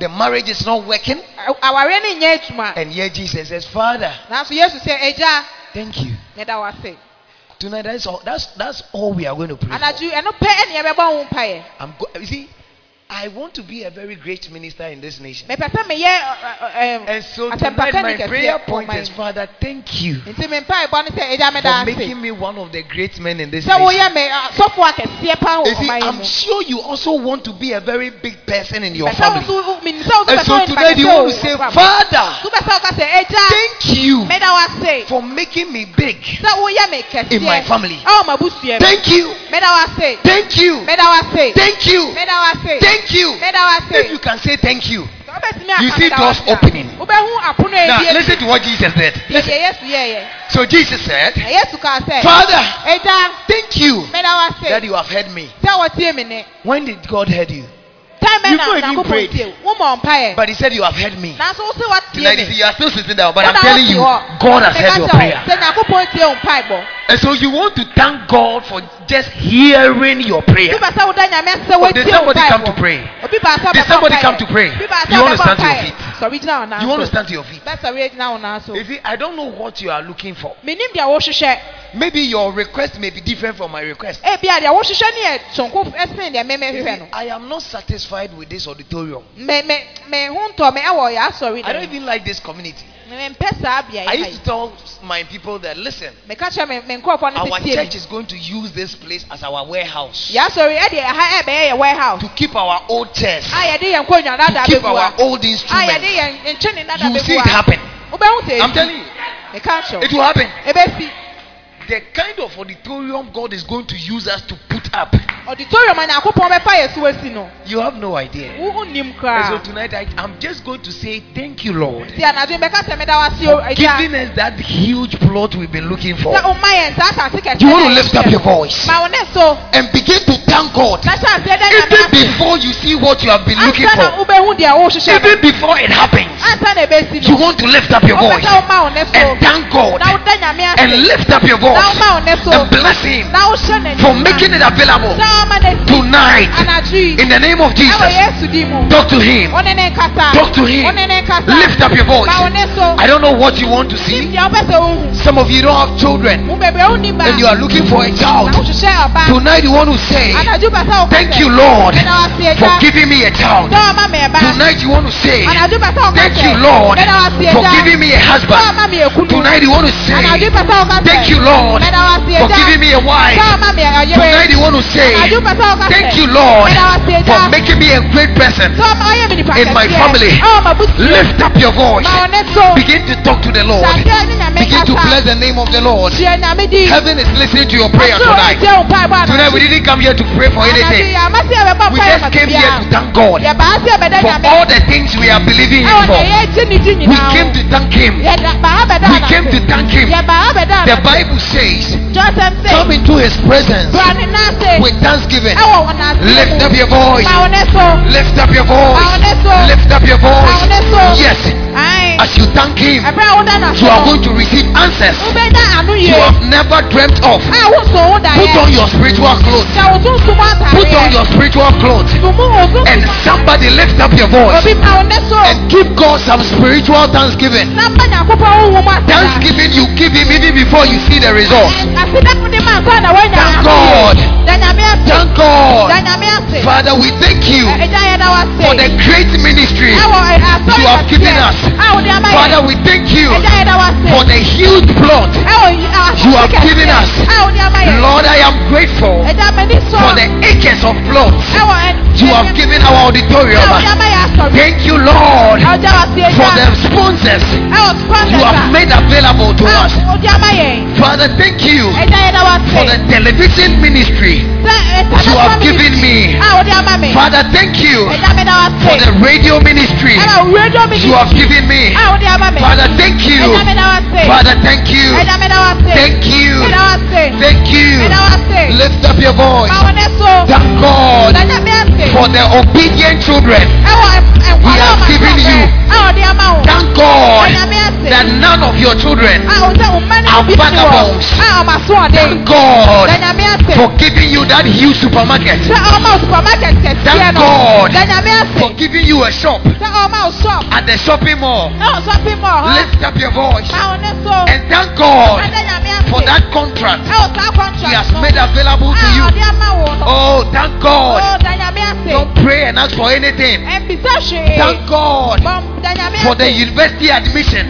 [SPEAKER 2] Adwuma no ewu.
[SPEAKER 1] The marriage is not working.
[SPEAKER 2] Ɛ- Awareɛ no nyɛ.
[SPEAKER 1] And yet Jesus says, Father,
[SPEAKER 2] Nanso Yesu sɛ egya
[SPEAKER 1] thank you. Tonight, that's all, that's, that's all we are going to pray. for.
[SPEAKER 2] Anadwo ɛno pɛ ɛna yɛbɛbɔ.
[SPEAKER 1] I'm go- you see, I want to be a very great minister in this nation.
[SPEAKER 2] Mepɛ sɛ meyɛ ɛ, ɛ, ɛm,
[SPEAKER 1] And so tonight, my prayer point is. Father, thank you
[SPEAKER 2] Nti me mpaebɔ ne sɛ egya meda
[SPEAKER 1] for making me one of the great men in this nation.
[SPEAKER 2] woyɛ me ɛ, sɔfo akɛseɛ paa wɔ
[SPEAKER 1] You see, I'm sure you also want to be a very big person in your family.
[SPEAKER 2] wo so- menim sɛ wo so
[SPEAKER 1] And so tonight you want to say. Father,
[SPEAKER 2] So wopɛ sɛ woka sɛ egya
[SPEAKER 1] thank you
[SPEAKER 2] meda wo ase.
[SPEAKER 1] for making me big
[SPEAKER 2] Sɛ woyɛ me kɛseɛ.
[SPEAKER 1] in my family.
[SPEAKER 2] Ɛwɔ m'abusua mu.
[SPEAKER 1] Thank you. Thank you.
[SPEAKER 2] Wo ase.
[SPEAKER 1] Thank you.
[SPEAKER 2] Meda wo ase.
[SPEAKER 1] Thank you.
[SPEAKER 2] Meda wo ase.
[SPEAKER 1] If you can say thank you.
[SPEAKER 2] Sɛ wobɛtumi aka
[SPEAKER 1] You see doors opening.
[SPEAKER 2] wobɛhu apono a
[SPEAKER 1] Now listen to what Jesus said. Listen.
[SPEAKER 2] deɛ Yesu yɛɛyɛ.
[SPEAKER 1] So Jesus said,
[SPEAKER 2] Na Yesu kaa sɛ.
[SPEAKER 1] Father, thank you that you have heard me.
[SPEAKER 2] Sɛ wɔtie me ne.
[SPEAKER 1] When did God hear you?
[SPEAKER 2] Na
[SPEAKER 1] not even prayed.
[SPEAKER 2] tie wo. Womɔ mpaeɛ.
[SPEAKER 1] But he said you have heard me.
[SPEAKER 2] Nanso wo sɛ woatie
[SPEAKER 1] Tonight you see you are still sitting down, but I'm telling you. God has heard your prayer.
[SPEAKER 2] Sɛ Nyankopɔn tie wo mpaebɔ.
[SPEAKER 1] And so you want to thank God for just hearing your prayer.
[SPEAKER 2] Obi ba sɛ woda Nyame ase sɛ
[SPEAKER 1] Or did somebody come to pray?
[SPEAKER 2] Sɛ
[SPEAKER 1] Did somebody come to pray?
[SPEAKER 2] Obi ba sɛ
[SPEAKER 1] You want to stand to your feet.
[SPEAKER 2] Sɔre gyina wo
[SPEAKER 1] You want to stand to your feet.
[SPEAKER 2] Bɛsɔre gyina wo nan so.
[SPEAKER 1] You see, I don't know what you are looking for.
[SPEAKER 2] Menim deɛ wohwehwɛ.
[SPEAKER 1] Maybe your request may be different from my request.
[SPEAKER 2] Ebia deɛ wohwehwɛ ne yɛ sonko ɛsen deɛ mɛmɛ
[SPEAKER 1] You see. I am not satisfied with this auditorium. I don't even like this community.
[SPEAKER 2] Me mpɛ saa beaeɛ
[SPEAKER 1] I used to tell my people that listen,
[SPEAKER 2] Meka kyerɛ me me nkurɔfoɔ no
[SPEAKER 1] our church is going to use this place as our warehouse
[SPEAKER 2] Yɛ asɔre ɛdeɛ ɛha ɛbɛyɛ yɛ warehouse.
[SPEAKER 1] to keep our old chairs, ah,
[SPEAKER 2] A yɛde yɛn nkonnwa dada
[SPEAKER 1] to keep our old instruments.
[SPEAKER 2] Ah, dada
[SPEAKER 1] You will see it happen. I'm telling you, it will happen. The kind of auditorium God is going to use us to put up,
[SPEAKER 2] Auditorium a Nyankopɔn bɛfa yɛ so asi no.
[SPEAKER 1] you have no idea.
[SPEAKER 2] Wo nnim
[SPEAKER 1] And so tonight, I, I'm just going to say thank you, Lord,
[SPEAKER 2] Ti anadwo mɛka sɛ meda wo ase o.
[SPEAKER 1] for giving us that huge plot we've been looking for.
[SPEAKER 2] Sɛ woma yɛn saa asase kɛseɛ
[SPEAKER 1] You want to lift up your voice
[SPEAKER 2] Ma wo ne so.
[SPEAKER 1] and begin to thank God
[SPEAKER 2] Na hyɛ aseɛ dɛ Nyame
[SPEAKER 1] even before you see what you have been looking
[SPEAKER 2] Ansa na
[SPEAKER 1] for,
[SPEAKER 2] wobɛhu deɛ wohwehwɛ no.
[SPEAKER 1] even before it happens.
[SPEAKER 2] Ansa na ebesi
[SPEAKER 1] You
[SPEAKER 2] no.
[SPEAKER 1] want to lift up your voice
[SPEAKER 2] sɛ woma wo ne so.
[SPEAKER 1] and thank God
[SPEAKER 2] Na woda Nyame ase.
[SPEAKER 1] and lift up your
[SPEAKER 2] Na
[SPEAKER 1] voice
[SPEAKER 2] woma wo ne so.
[SPEAKER 1] and bless Him
[SPEAKER 2] Na wohyɛ n'anim
[SPEAKER 1] for making it available
[SPEAKER 2] Sɛ woma ne si.
[SPEAKER 1] tonight in the name of Jesus.
[SPEAKER 2] Yesu din mu.
[SPEAKER 1] Talk to Him.
[SPEAKER 2] Wo ne ne nkasa.
[SPEAKER 1] Talk to Him.
[SPEAKER 2] Wo ne ne nkasa.
[SPEAKER 1] Lift up your voice.
[SPEAKER 2] Ma wo ne so.
[SPEAKER 1] I don't know what you want to see.
[SPEAKER 2] deɛ wopɛ sɛ wohu.
[SPEAKER 1] Some of you don't have children
[SPEAKER 2] Wo bebree wonni ba.
[SPEAKER 1] and you are looking for a child. Tonight you want to say,
[SPEAKER 2] Anadwo pɛ sɛ woka
[SPEAKER 1] Thank you, Lord,
[SPEAKER 2] Meda wo ase,
[SPEAKER 1] for giving me a child.
[SPEAKER 2] Sɛ ɔma me ɛba.
[SPEAKER 1] Tonight you want to say,
[SPEAKER 2] Anadwo pɛ sɛ woka
[SPEAKER 1] Thank you, Lord,
[SPEAKER 2] Meda wo ase,
[SPEAKER 1] for giving me a husband.
[SPEAKER 2] ɔma me ekunu.
[SPEAKER 1] Tonight you want to say,
[SPEAKER 2] Anadwo pɛ sɛ woka sɛ,
[SPEAKER 1] Thank you, Lord,
[SPEAKER 2] Meda wo ase,
[SPEAKER 1] for giving me a wife.
[SPEAKER 2] ɔma me ɔyere.
[SPEAKER 1] Tonight you want to say,
[SPEAKER 2] Anadwo pɛ sɛ woka sɛ,
[SPEAKER 1] Thank you, Lord,
[SPEAKER 2] Meda wo ase,
[SPEAKER 1] for making me a great person.
[SPEAKER 2] Sɛ ɔma ɔyɛ me nipa
[SPEAKER 1] in my family. Lift up your voice.
[SPEAKER 2] Ma wo ne so.
[SPEAKER 1] Begin to talk to the Lord.
[SPEAKER 2] Hyɛ aseɛ ne Nyame
[SPEAKER 1] Begin. Bless the name of the Lord.
[SPEAKER 2] Hyɛ Nyame din.
[SPEAKER 1] Heaven is listening to your prayer tonight.
[SPEAKER 2] ɛtie wo mpaebɔ anadwo.
[SPEAKER 1] Tonight we didn't come here to pray for anything.
[SPEAKER 2] yi, ama sɛ yɛbɛbɔ
[SPEAKER 1] We just came here to thank God
[SPEAKER 2] Yɛbaa sɛ yɛbɛda
[SPEAKER 1] for all the things we are believing Him for.
[SPEAKER 2] deɛ yɛgye ne di
[SPEAKER 1] We came to thank Him.
[SPEAKER 2] Yɛda- baa bɛda
[SPEAKER 1] We came to thank Him. The. Bible says, Come into His presence
[SPEAKER 2] "Bra ne nan ase
[SPEAKER 1] with thanksgiving.
[SPEAKER 2] ɛwɔ wɔn ase
[SPEAKER 1] Lift up your voice.
[SPEAKER 2] Ma wo ne so.
[SPEAKER 1] Lift up your voice. Lift up your voice. Yes. As you thank Him,
[SPEAKER 2] ɛbrɛ a woda
[SPEAKER 1] you are going to receive answers you have never dreamt of.
[SPEAKER 2] a woso wo da
[SPEAKER 1] Put on your spiritual clothes.
[SPEAKER 2] hyɛ wo tuntum
[SPEAKER 1] Put on your spiritual clothes.
[SPEAKER 2] tumu wo tuntum
[SPEAKER 1] And somebody lift up your voice
[SPEAKER 2] obi ma wo ne so
[SPEAKER 1] and give God some spiritual thanksgiving.
[SPEAKER 2] na mpa nyankopɔn wo wo mu ase da
[SPEAKER 1] Thanksgiving you give Him even before you see the result.
[SPEAKER 2] aseda wo de ma nsa na woanya
[SPEAKER 1] Thank God.
[SPEAKER 2] yie da nyame ase
[SPEAKER 1] Thank God. Father, we thank you
[SPEAKER 2] Ɛ- ɛgya yɛ da
[SPEAKER 1] for the great ministry.
[SPEAKER 2] ɛwɔ ɛ- asɔre
[SPEAKER 1] you have given us.
[SPEAKER 2] A wode ama
[SPEAKER 1] Father, we thank you
[SPEAKER 2] ɛgya yɛ da wase
[SPEAKER 1] for the huge
[SPEAKER 2] yi- asɔre
[SPEAKER 1] You have given us.
[SPEAKER 2] a wode ama yɛ
[SPEAKER 1] Lord, I am grateful
[SPEAKER 2] ɛgya m'ani so
[SPEAKER 1] for the acres of
[SPEAKER 2] ɛ-
[SPEAKER 1] you have given our auditorium. Thank you, Lord, for the sponsors you have made available to us.
[SPEAKER 2] a wode ama yɛn
[SPEAKER 1] Father, thank you
[SPEAKER 2] ɛgya yɛ da
[SPEAKER 1] for the television ministry you have given me.
[SPEAKER 2] a wode ama me
[SPEAKER 1] Father, thank you
[SPEAKER 2] ɛgya me da
[SPEAKER 1] for the radio ministry
[SPEAKER 2] ɛma radio mi
[SPEAKER 1] you have given me. Father, thank you. Father, thank you. Thank you. Thank you. Lift up your voice. Thank God for the obedient children. He
[SPEAKER 2] nkwalɔ
[SPEAKER 1] given you. Thank God that none of your children are vagabonds. Thank God for giving you that huge supermarket. Thank God for giving you a shop at the shopping mall.
[SPEAKER 2] Ɛwɔ shopping mall hɔ
[SPEAKER 1] Lift up your voice
[SPEAKER 2] ma wo ne so
[SPEAKER 1] and thank God
[SPEAKER 2] da nyame ase
[SPEAKER 1] for that contract. He has made available to you.
[SPEAKER 2] wo no
[SPEAKER 1] Oh, thank God.
[SPEAKER 2] o da nyame ase
[SPEAKER 1] Don't pray and ask for anything. Thank God
[SPEAKER 2] bɔm da nyame
[SPEAKER 1] for the university admission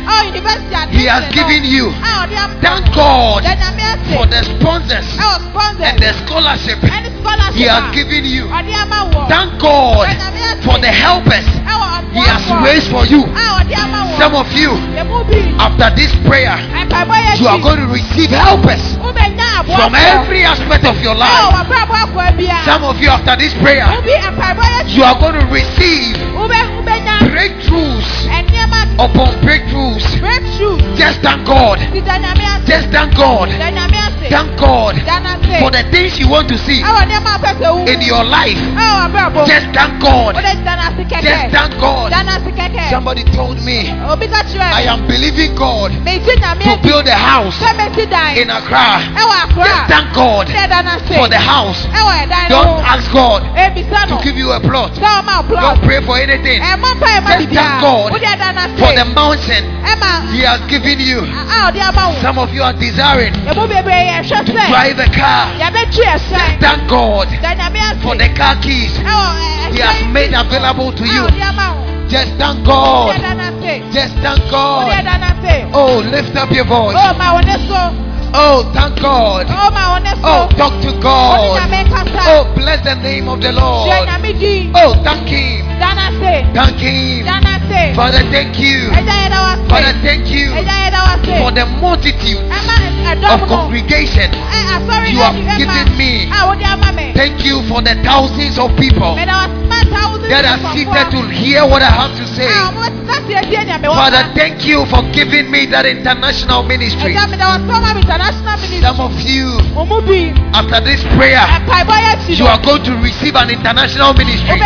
[SPEAKER 1] He has given you.
[SPEAKER 2] no a ɔde ama
[SPEAKER 1] Thank God
[SPEAKER 2] da nyame ase
[SPEAKER 1] for the sponsors and the scholarship He has given you.
[SPEAKER 2] ɔde ama wo
[SPEAKER 1] Thank God
[SPEAKER 2] da nyame ase
[SPEAKER 1] for the helpers He has raised for you. Some of you, after this prayer, you are going to receive helpers from every aspect of your life. Some of you, after this prayer, you are going to receive breakthroughs upon breakthroughs. Just thank God. Just thank God. Thank God for the things you want to see in your life. Just thank God. Just thank God. Somebody told me I am believing God to build a house
[SPEAKER 2] sɛ mesi dan
[SPEAKER 1] in Accra. Just thank God
[SPEAKER 2] dɛ da n'ase
[SPEAKER 1] for the house. Don't ask God to give you a plot. Don't pray for anything.
[SPEAKER 2] ɛma
[SPEAKER 1] Just thank God
[SPEAKER 2] wode da n'ase
[SPEAKER 1] For the mountain
[SPEAKER 2] ɛma
[SPEAKER 1] He has given you.
[SPEAKER 2] a ɔde ama wo
[SPEAKER 1] Some of you are desiring
[SPEAKER 2] emu bebree yɛ hwɛ
[SPEAKER 1] to drive a car.
[SPEAKER 2] ɛsɛn
[SPEAKER 1] Thank God
[SPEAKER 2] da nyame ase
[SPEAKER 1] for the car keys He has made available to you.
[SPEAKER 2] Ɔde ama wo
[SPEAKER 1] Just thank God. Just thank God. Oh, lift up your voice.
[SPEAKER 2] o ma wo
[SPEAKER 1] Oh, thank God.
[SPEAKER 2] o ma wo ne
[SPEAKER 1] Oh, talk to God. Oh, bless the name of the Lord. Oh, thank Him. Thank Him. Father, thank you.
[SPEAKER 2] ɛgya yɛ da
[SPEAKER 1] Father, thank you
[SPEAKER 2] ɛgya yɛ da
[SPEAKER 1] for the multitude of congregation. you have given me.
[SPEAKER 2] a wode ama me
[SPEAKER 1] Thank you for the thousands of people
[SPEAKER 2] mɛ da wase ma thousands
[SPEAKER 1] that are seated to hear what I have to say.
[SPEAKER 2] ɔmo tena se etie nea mewɔ
[SPEAKER 1] Father, thank you for giving me that international ministry.
[SPEAKER 2] ɛgya me da wase ɔma me international ministry
[SPEAKER 1] Some of you, after this prayer,
[SPEAKER 2] ɛmpaebɔ yɛ akyi
[SPEAKER 1] you are going to receive an international ministry.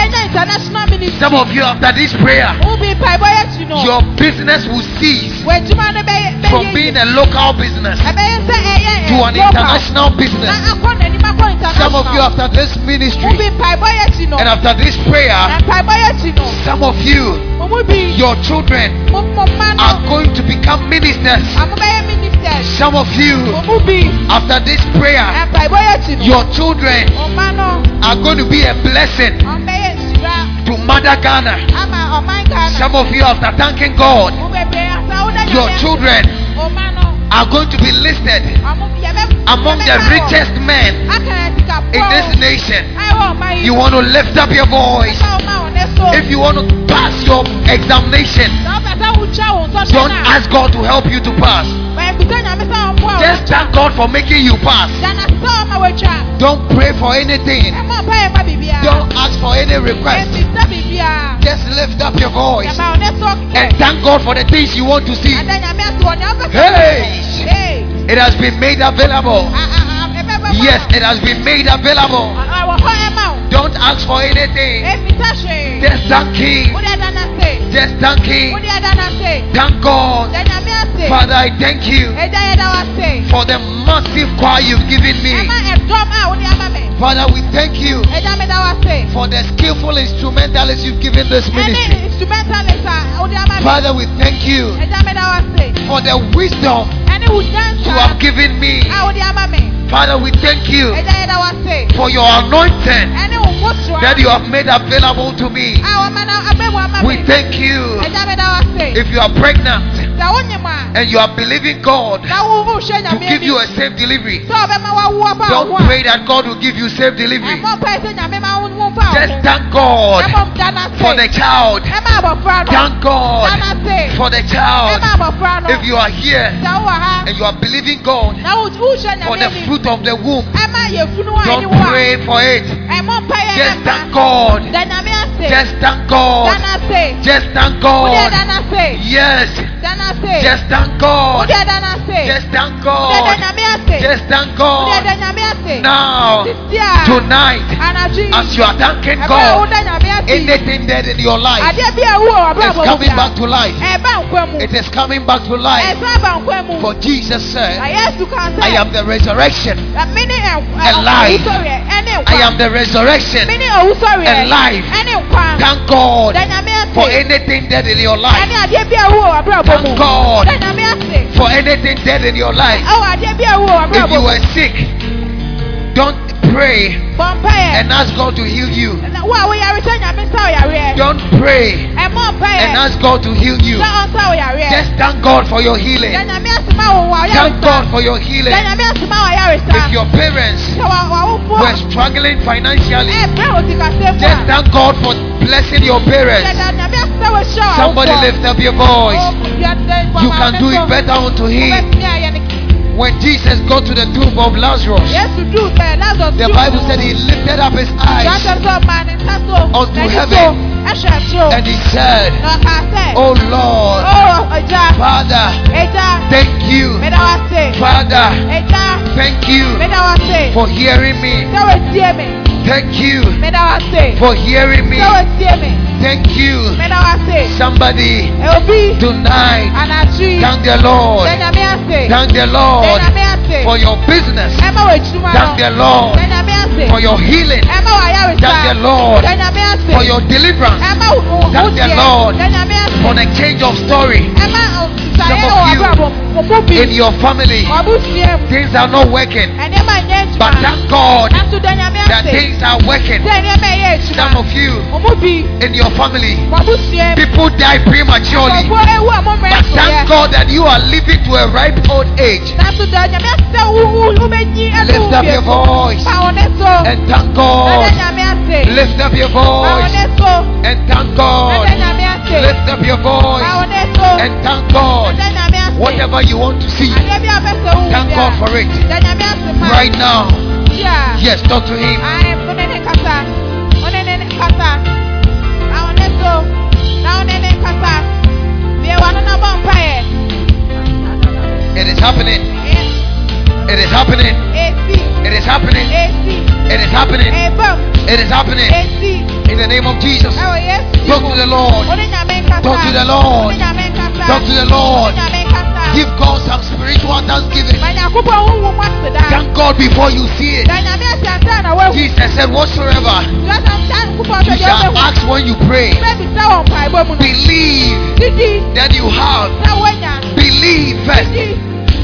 [SPEAKER 2] Wobɛnya international ministry
[SPEAKER 1] Some of you, after this prayer,
[SPEAKER 2] ɔmo bi mpaebɔ yɛ akyi no
[SPEAKER 1] your business will cease
[SPEAKER 2] w'adwuma no bɛyɛ
[SPEAKER 1] from being a local business
[SPEAKER 2] ɛbɛyɛ sɛ ɛyɛ
[SPEAKER 1] to an international business.
[SPEAKER 2] na akɔ n'anim akɔ
[SPEAKER 1] Some of you, after this ministry
[SPEAKER 2] ɔmo bi mpaebɔ yɛ akyi no
[SPEAKER 1] and after this prayer,
[SPEAKER 2] na mpaebɔ yɛ akyi no
[SPEAKER 1] some of you, your children
[SPEAKER 2] mo mo mma
[SPEAKER 1] are going to become ministers.
[SPEAKER 2] ɔmo bɛyɛ ministers
[SPEAKER 1] Some of you, after this prayer,
[SPEAKER 2] mpaebɔ yɛ akyi no
[SPEAKER 1] your children are going to be a blessing
[SPEAKER 2] ɔmo bɛyɛ nhyira
[SPEAKER 1] to Mother Ghana.
[SPEAKER 2] ɔman ghana.
[SPEAKER 1] Some of you, after thanking God,
[SPEAKER 2] mo bebree asa wo da
[SPEAKER 1] your children are going to be listed among the richest men
[SPEAKER 2] aka yɛ sika
[SPEAKER 1] in this nation.
[SPEAKER 2] ɛwɔ ɔman yi
[SPEAKER 1] You want to lift up your voice.
[SPEAKER 2] Ɛma ɔma wo ne so
[SPEAKER 1] If you want to pass your examination,
[SPEAKER 2] na ɔpɛ sɛ wotwa wo nsɔhwɛ
[SPEAKER 1] don't ask God to help you to pass.
[SPEAKER 2] ɛbisa nyame sɛ ɔmboa wo
[SPEAKER 1] Just thank God for making you pass.
[SPEAKER 2] dana sɛ ɔma woatwa
[SPEAKER 1] Don't pray for anything.
[SPEAKER 2] ɛma ɔpa yɛ ma biribiaa
[SPEAKER 1] Don't ask for any request. Just lift up your voice
[SPEAKER 2] yɛma wo ne so
[SPEAKER 1] and thank God for the things you want to see.
[SPEAKER 2] ada nyame ase wɔ nea wopɛ sɛ
[SPEAKER 1] Hey! It has been made available.
[SPEAKER 2] A- ɛbɛbɛ ma
[SPEAKER 1] Yes, it has been made available.
[SPEAKER 2] A- a- wɔ hɔ ɛma wo
[SPEAKER 1] Don't ask for anything. Just thank Him.
[SPEAKER 2] wode dana se
[SPEAKER 1] Just thank Him.
[SPEAKER 2] wode ɛda no ase
[SPEAKER 1] Thank God.
[SPEAKER 2] da nyame ase
[SPEAKER 1] Father, I thank you
[SPEAKER 2] ɛgya yɛda wo ase
[SPEAKER 1] for the massive choir you've given me.
[SPEAKER 2] ɛma ɛdɔm a wode ama me
[SPEAKER 1] Father, we thank you
[SPEAKER 2] ɛgya meda wo ase
[SPEAKER 1] for the skillful instrumentalists you've given this ministry.
[SPEAKER 2] instrumentalist a wode ama me
[SPEAKER 1] Father, we thank you
[SPEAKER 2] ɛgya meda wo ase
[SPEAKER 1] for the wisdom you have given me.
[SPEAKER 2] a wode ama me
[SPEAKER 1] Father, we thank you
[SPEAKER 2] ɛgya yɛda wo ase
[SPEAKER 1] for your anointing
[SPEAKER 2] ɛne wo mbosua
[SPEAKER 1] that you have made available to me.
[SPEAKER 2] a wɔma no abɛmu ama
[SPEAKER 1] We thank you.
[SPEAKER 2] ɛgya meda wo ase
[SPEAKER 1] If you are pregnant
[SPEAKER 2] sɛ wonyim a
[SPEAKER 1] and you are believing God
[SPEAKER 2] na wo wohwɛ
[SPEAKER 1] to give you a safe delivery,
[SPEAKER 2] sɛ ɔbɛma wawo aba wo
[SPEAKER 1] don't pray that God will give you safe delivery.
[SPEAKER 2] ɛmmɔ mpae sɛ nyame ma wo wo mfa wo
[SPEAKER 1] Just thank God
[SPEAKER 2] ɛmmɔ da no
[SPEAKER 1] for the child. Thank God for the child.
[SPEAKER 2] ɛma abɔfra no.
[SPEAKER 1] If you are here
[SPEAKER 2] sɛ wowɔ ha.
[SPEAKER 1] and you are believing God
[SPEAKER 2] na wo- wohwɛ
[SPEAKER 1] for the fruit of the womb,
[SPEAKER 2] ɛma yɛfunu a ɛne
[SPEAKER 1] don't pray for it. Just thank God. Just thank God. Just thank God.
[SPEAKER 2] da no ase
[SPEAKER 1] Yes.
[SPEAKER 2] Da no ase
[SPEAKER 1] Just thank God.
[SPEAKER 2] wode da no ase
[SPEAKER 1] Just thank God. Just thank God.
[SPEAKER 2] da nyame ase
[SPEAKER 1] Now, tonight, as you are thanking God,
[SPEAKER 2] woda nyame ase yi
[SPEAKER 1] anything dead in your life
[SPEAKER 2] adeɛ bi a ewu wɔ
[SPEAKER 1] is coming back to life.
[SPEAKER 2] ɛba nkwa mu
[SPEAKER 1] It is coming back to life.
[SPEAKER 2] ɛsan ba nkwa mu
[SPEAKER 1] For Jesus said, I am the resurrection.
[SPEAKER 2] owusɔreɛ ɛne
[SPEAKER 1] I am the resurrection. Alive.
[SPEAKER 2] ɛne
[SPEAKER 1] Thank God for anything dead in your life.
[SPEAKER 2] ɛne adeɛ bi a ewu wɔ ɔbrabɔ mu
[SPEAKER 1] Thank God
[SPEAKER 2] ase
[SPEAKER 1] for anything dead in your life.
[SPEAKER 2] ɛwɔ adeɛ bi a ewu wɔ
[SPEAKER 1] If you were sick, don't pray and ask God to heal you.
[SPEAKER 2] Na wo a woyare sɛ nyame nsa wo yareɛ
[SPEAKER 1] Don't pray and ask God to heal you.
[SPEAKER 2] sɛ ɔnsa wo yareɛ
[SPEAKER 1] Just thank God for your healing.
[SPEAKER 2] nyame ase ma wo wɔ
[SPEAKER 1] Thank God for your healing.
[SPEAKER 2] nyame ase ma wo
[SPEAKER 1] If your parents were struggling financially,
[SPEAKER 2] sikasɛm
[SPEAKER 1] just thank God for blessing your parents.
[SPEAKER 2] da nyame ase sɛ wɔhyɛ wo
[SPEAKER 1] Somebody lift up your voice.
[SPEAKER 2] Oh,
[SPEAKER 1] You can do it better unto him.
[SPEAKER 2] Wobɛtumi ayɛ ne ki-
[SPEAKER 1] When Jesus got to the tomb of Lazarus,
[SPEAKER 2] Yesu duu sɛ Lazarus
[SPEAKER 1] the Bible said he lifted up his eyes
[SPEAKER 2] Lazarus sɛ ɔmaa ne nsa so,
[SPEAKER 1] unto heaven.
[SPEAKER 2] so, ɛhwɛ soro.
[SPEAKER 1] and he said,
[SPEAKER 2] Na ɔkaa sɛ,
[SPEAKER 1] Oh Lord,
[SPEAKER 2] "Oh,
[SPEAKER 1] Father, thank you.
[SPEAKER 2] meda wo ase.
[SPEAKER 1] Father, thank you
[SPEAKER 2] meda wo ase.
[SPEAKER 1] for hearing me.
[SPEAKER 2] Sɛ woatie me.
[SPEAKER 1] Thank you
[SPEAKER 2] Meda wo ase.
[SPEAKER 1] for hearing me.
[SPEAKER 2] Sɛ woatie me.
[SPEAKER 1] Thank you.
[SPEAKER 2] Meda wo ase.
[SPEAKER 1] Somebody tonight, thank the Lord.
[SPEAKER 2] da Nyame ase.
[SPEAKER 1] Thank the Lord for your business.
[SPEAKER 2] Ɛma wɔ adwuma
[SPEAKER 1] Thank the Lord
[SPEAKER 2] Da Nyame ase.
[SPEAKER 1] for your healing.
[SPEAKER 2] Ɛma wɔ ayaresa.
[SPEAKER 1] Thank the Lord
[SPEAKER 2] Da Nyame ase.
[SPEAKER 1] for your deliverance.
[SPEAKER 2] Ɛma wo- wo-
[SPEAKER 1] Thank the. Lord
[SPEAKER 2] Da Nyame ase.
[SPEAKER 1] For the change of story
[SPEAKER 2] Ɛma
[SPEAKER 1] Some of you
[SPEAKER 2] abrabɔ mu. Mo mu bi.
[SPEAKER 1] in your family.
[SPEAKER 2] Wɔ abusua mu.
[SPEAKER 1] Things are not working. But thank God
[SPEAKER 2] Nanso da Nyame
[SPEAKER 1] that
[SPEAKER 2] ase.
[SPEAKER 1] Things are working.
[SPEAKER 2] Sɛ nneɛma ɛyɛ adwuma.
[SPEAKER 1] Some of you in your family,
[SPEAKER 2] Wɔ abusua mu.
[SPEAKER 1] people die prematurely.
[SPEAKER 2] Nkurɔfoɔ ewu a mo mmerɛ
[SPEAKER 1] But thank. God that you are living to a ripe old age. Lift up your voice
[SPEAKER 2] Fa wo ne so.
[SPEAKER 1] and thank God. Lift up your voice and thank God.
[SPEAKER 2] da Nyame ase.
[SPEAKER 1] Lift up your voice and thank God.
[SPEAKER 2] da Nyame ase.
[SPEAKER 1] Whatever you want to see,
[SPEAKER 2] Adeɛ bi a wopɛ sɛ wohu
[SPEAKER 1] thank God for it.
[SPEAKER 2] da Nyame ase ma.
[SPEAKER 1] Right now.
[SPEAKER 2] Yeah.
[SPEAKER 1] Yes, talk to Him. It is happening. It is happening. It is happening. It is happening. It is happening. In the name of Jesus. Talk to the Lord.
[SPEAKER 2] Wo ne Nyame nkasa.
[SPEAKER 1] Talk to the Lord.
[SPEAKER 2] ne Nyame nkasa.
[SPEAKER 1] Talk to the Lord.
[SPEAKER 2] Ne Nyame nkasa.
[SPEAKER 1] Give God some spiritual thanksgiving.
[SPEAKER 2] Ma Nyankopɔn honhom ase daa.
[SPEAKER 1] Thank God before you see it.
[SPEAKER 2] Da Nyame ase ansa na wahu.
[SPEAKER 1] Jesus said, Whatsoever you shall ask when you pray,
[SPEAKER 2] Bɛbisa wɔ mpaebɔ mu no.
[SPEAKER 1] believe that you have. Believe first.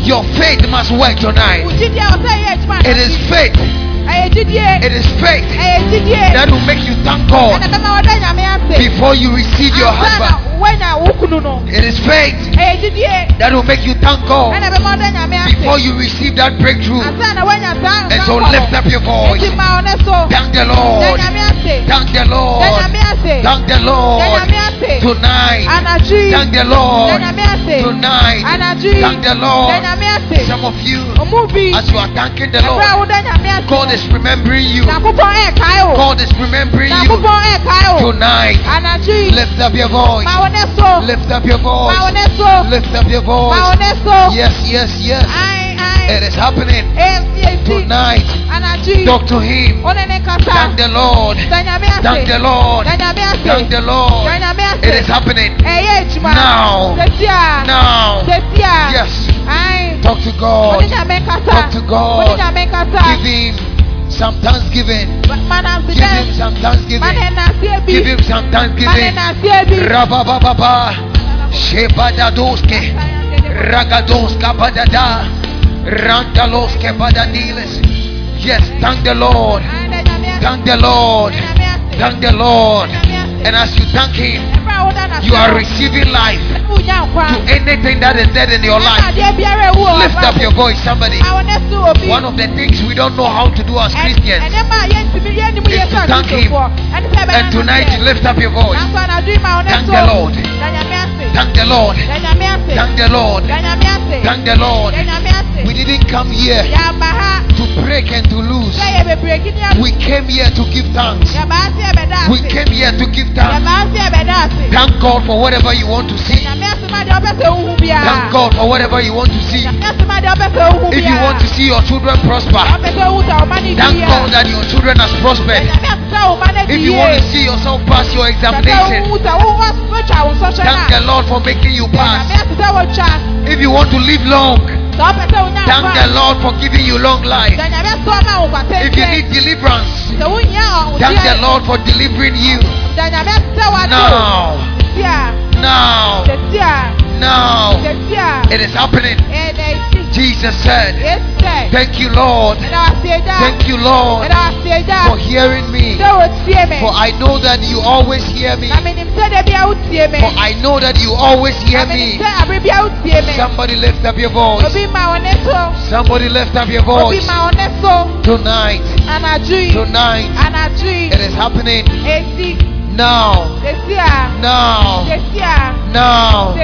[SPEAKER 1] Your faith must work tonight.
[SPEAKER 2] wo gyidie a ɔsɛ ɛyɛ adwuma
[SPEAKER 1] It is faith. It is faith that will make you thank God
[SPEAKER 2] ɛna bɛma wɔda nyame ase
[SPEAKER 1] before you receive your husband. It is faith that will make you thank God
[SPEAKER 2] ɛna bɛma wɔda nyame ase
[SPEAKER 1] before you receive that breakthrough. And so lift up your voice.
[SPEAKER 2] Nti ma wo
[SPEAKER 1] Thank the Lord. Thank the Lord. Thank the Lord. Tonight. Thank the Lord. Tonight. Thank the Lord. Some of you, as you are thanking the Lord,
[SPEAKER 2] ase
[SPEAKER 1] God is remembering you.
[SPEAKER 2] nyankopɔn ɛɛkae wo
[SPEAKER 1] God is remembering you.
[SPEAKER 2] nyankopɔn ɛɛkae wo
[SPEAKER 1] Tonight. Lift up your voice.
[SPEAKER 2] ma wo ne so
[SPEAKER 1] Lift up your voice. Lift up your voice. Yes, yes, yes. It is happening tonight. Talk to Him.
[SPEAKER 2] ɔne ne kasa
[SPEAKER 1] Thank the Lord. Thank the Lord. Thank the Lord. It is happening now. now. Yes. Talk to God. Talk to God. Give Him some thanksgiving. Give Him some thanksgiving. Give Him some thanksgiving. Rabababa. Shebadadoske. Ragadoska badada. Randaloske badadiles. Yes, thank the Lord.
[SPEAKER 2] Ayi, danyame ase
[SPEAKER 1] Thank the Lord. Thank the Lord. And as you thank Him, you are receiving life to anything that is dead in your life. Lift up your voice, somebody. One of the things we don't know how to do as Christians. is to thank Him. And tonight, lift up your voice. Thank the Lord. Thank the Lord. Thank the Lord. Thank the Lord. We didn't come here to break and to lose. We came here to give thanks. We came here to give thanks.
[SPEAKER 2] yɛba ase ɛbɛda ase
[SPEAKER 1] Thank God for whatever you want to see.
[SPEAKER 2] danyame ase ma deɛ ɔpɛ sɛ wohu biara
[SPEAKER 1] Thank God for whatever you want to see.
[SPEAKER 2] danyame ase ma deɛ ɔpɛ sɛ wohu
[SPEAKER 1] If you want to see your children prosper,
[SPEAKER 2] ɔpɛ sɛ wohu sɛ ɔma ne
[SPEAKER 1] thank God that your children has prospered.
[SPEAKER 2] danyame ase sɛ ɔma ne di
[SPEAKER 1] If you want to see yourself pass your examination,
[SPEAKER 2] wohu sɛ wohu asotwa wo nsɔhwɛ
[SPEAKER 1] thank the Lord for making you pass.
[SPEAKER 2] ase sɛ wotwa
[SPEAKER 1] If you want to live long,
[SPEAKER 2] sɛ ɔpɛ sɛ wonya
[SPEAKER 1] thank the Lord for giving you long life.
[SPEAKER 2] danyame ase ɔma wo kwatɛntɛn
[SPEAKER 1] If you need deliverance,
[SPEAKER 2] sɛ wonya ɔwo
[SPEAKER 1] thank the Lord for delivering you.
[SPEAKER 2] Danyame ase sɛ wado
[SPEAKER 1] Now, now, now, it is happening. Jesus said, Thank you, Lord.
[SPEAKER 2] ɛna wasie gya
[SPEAKER 1] Thank you, Lord,
[SPEAKER 2] ɛna wasie gya
[SPEAKER 1] for hearing me.
[SPEAKER 2] sɛ wotie me.
[SPEAKER 1] For I know that you always hear me.
[SPEAKER 2] na menim sɛ da bia wotie me
[SPEAKER 1] For I know that you always hear me.
[SPEAKER 2] sɛ abere bia wotie me
[SPEAKER 1] Somebody lift up your voice.
[SPEAKER 2] obi ma wo ne so
[SPEAKER 1] Somebody lift up your voice.
[SPEAKER 2] ma wo ne so
[SPEAKER 1] Tonight, tonight, it is happening now, now, now,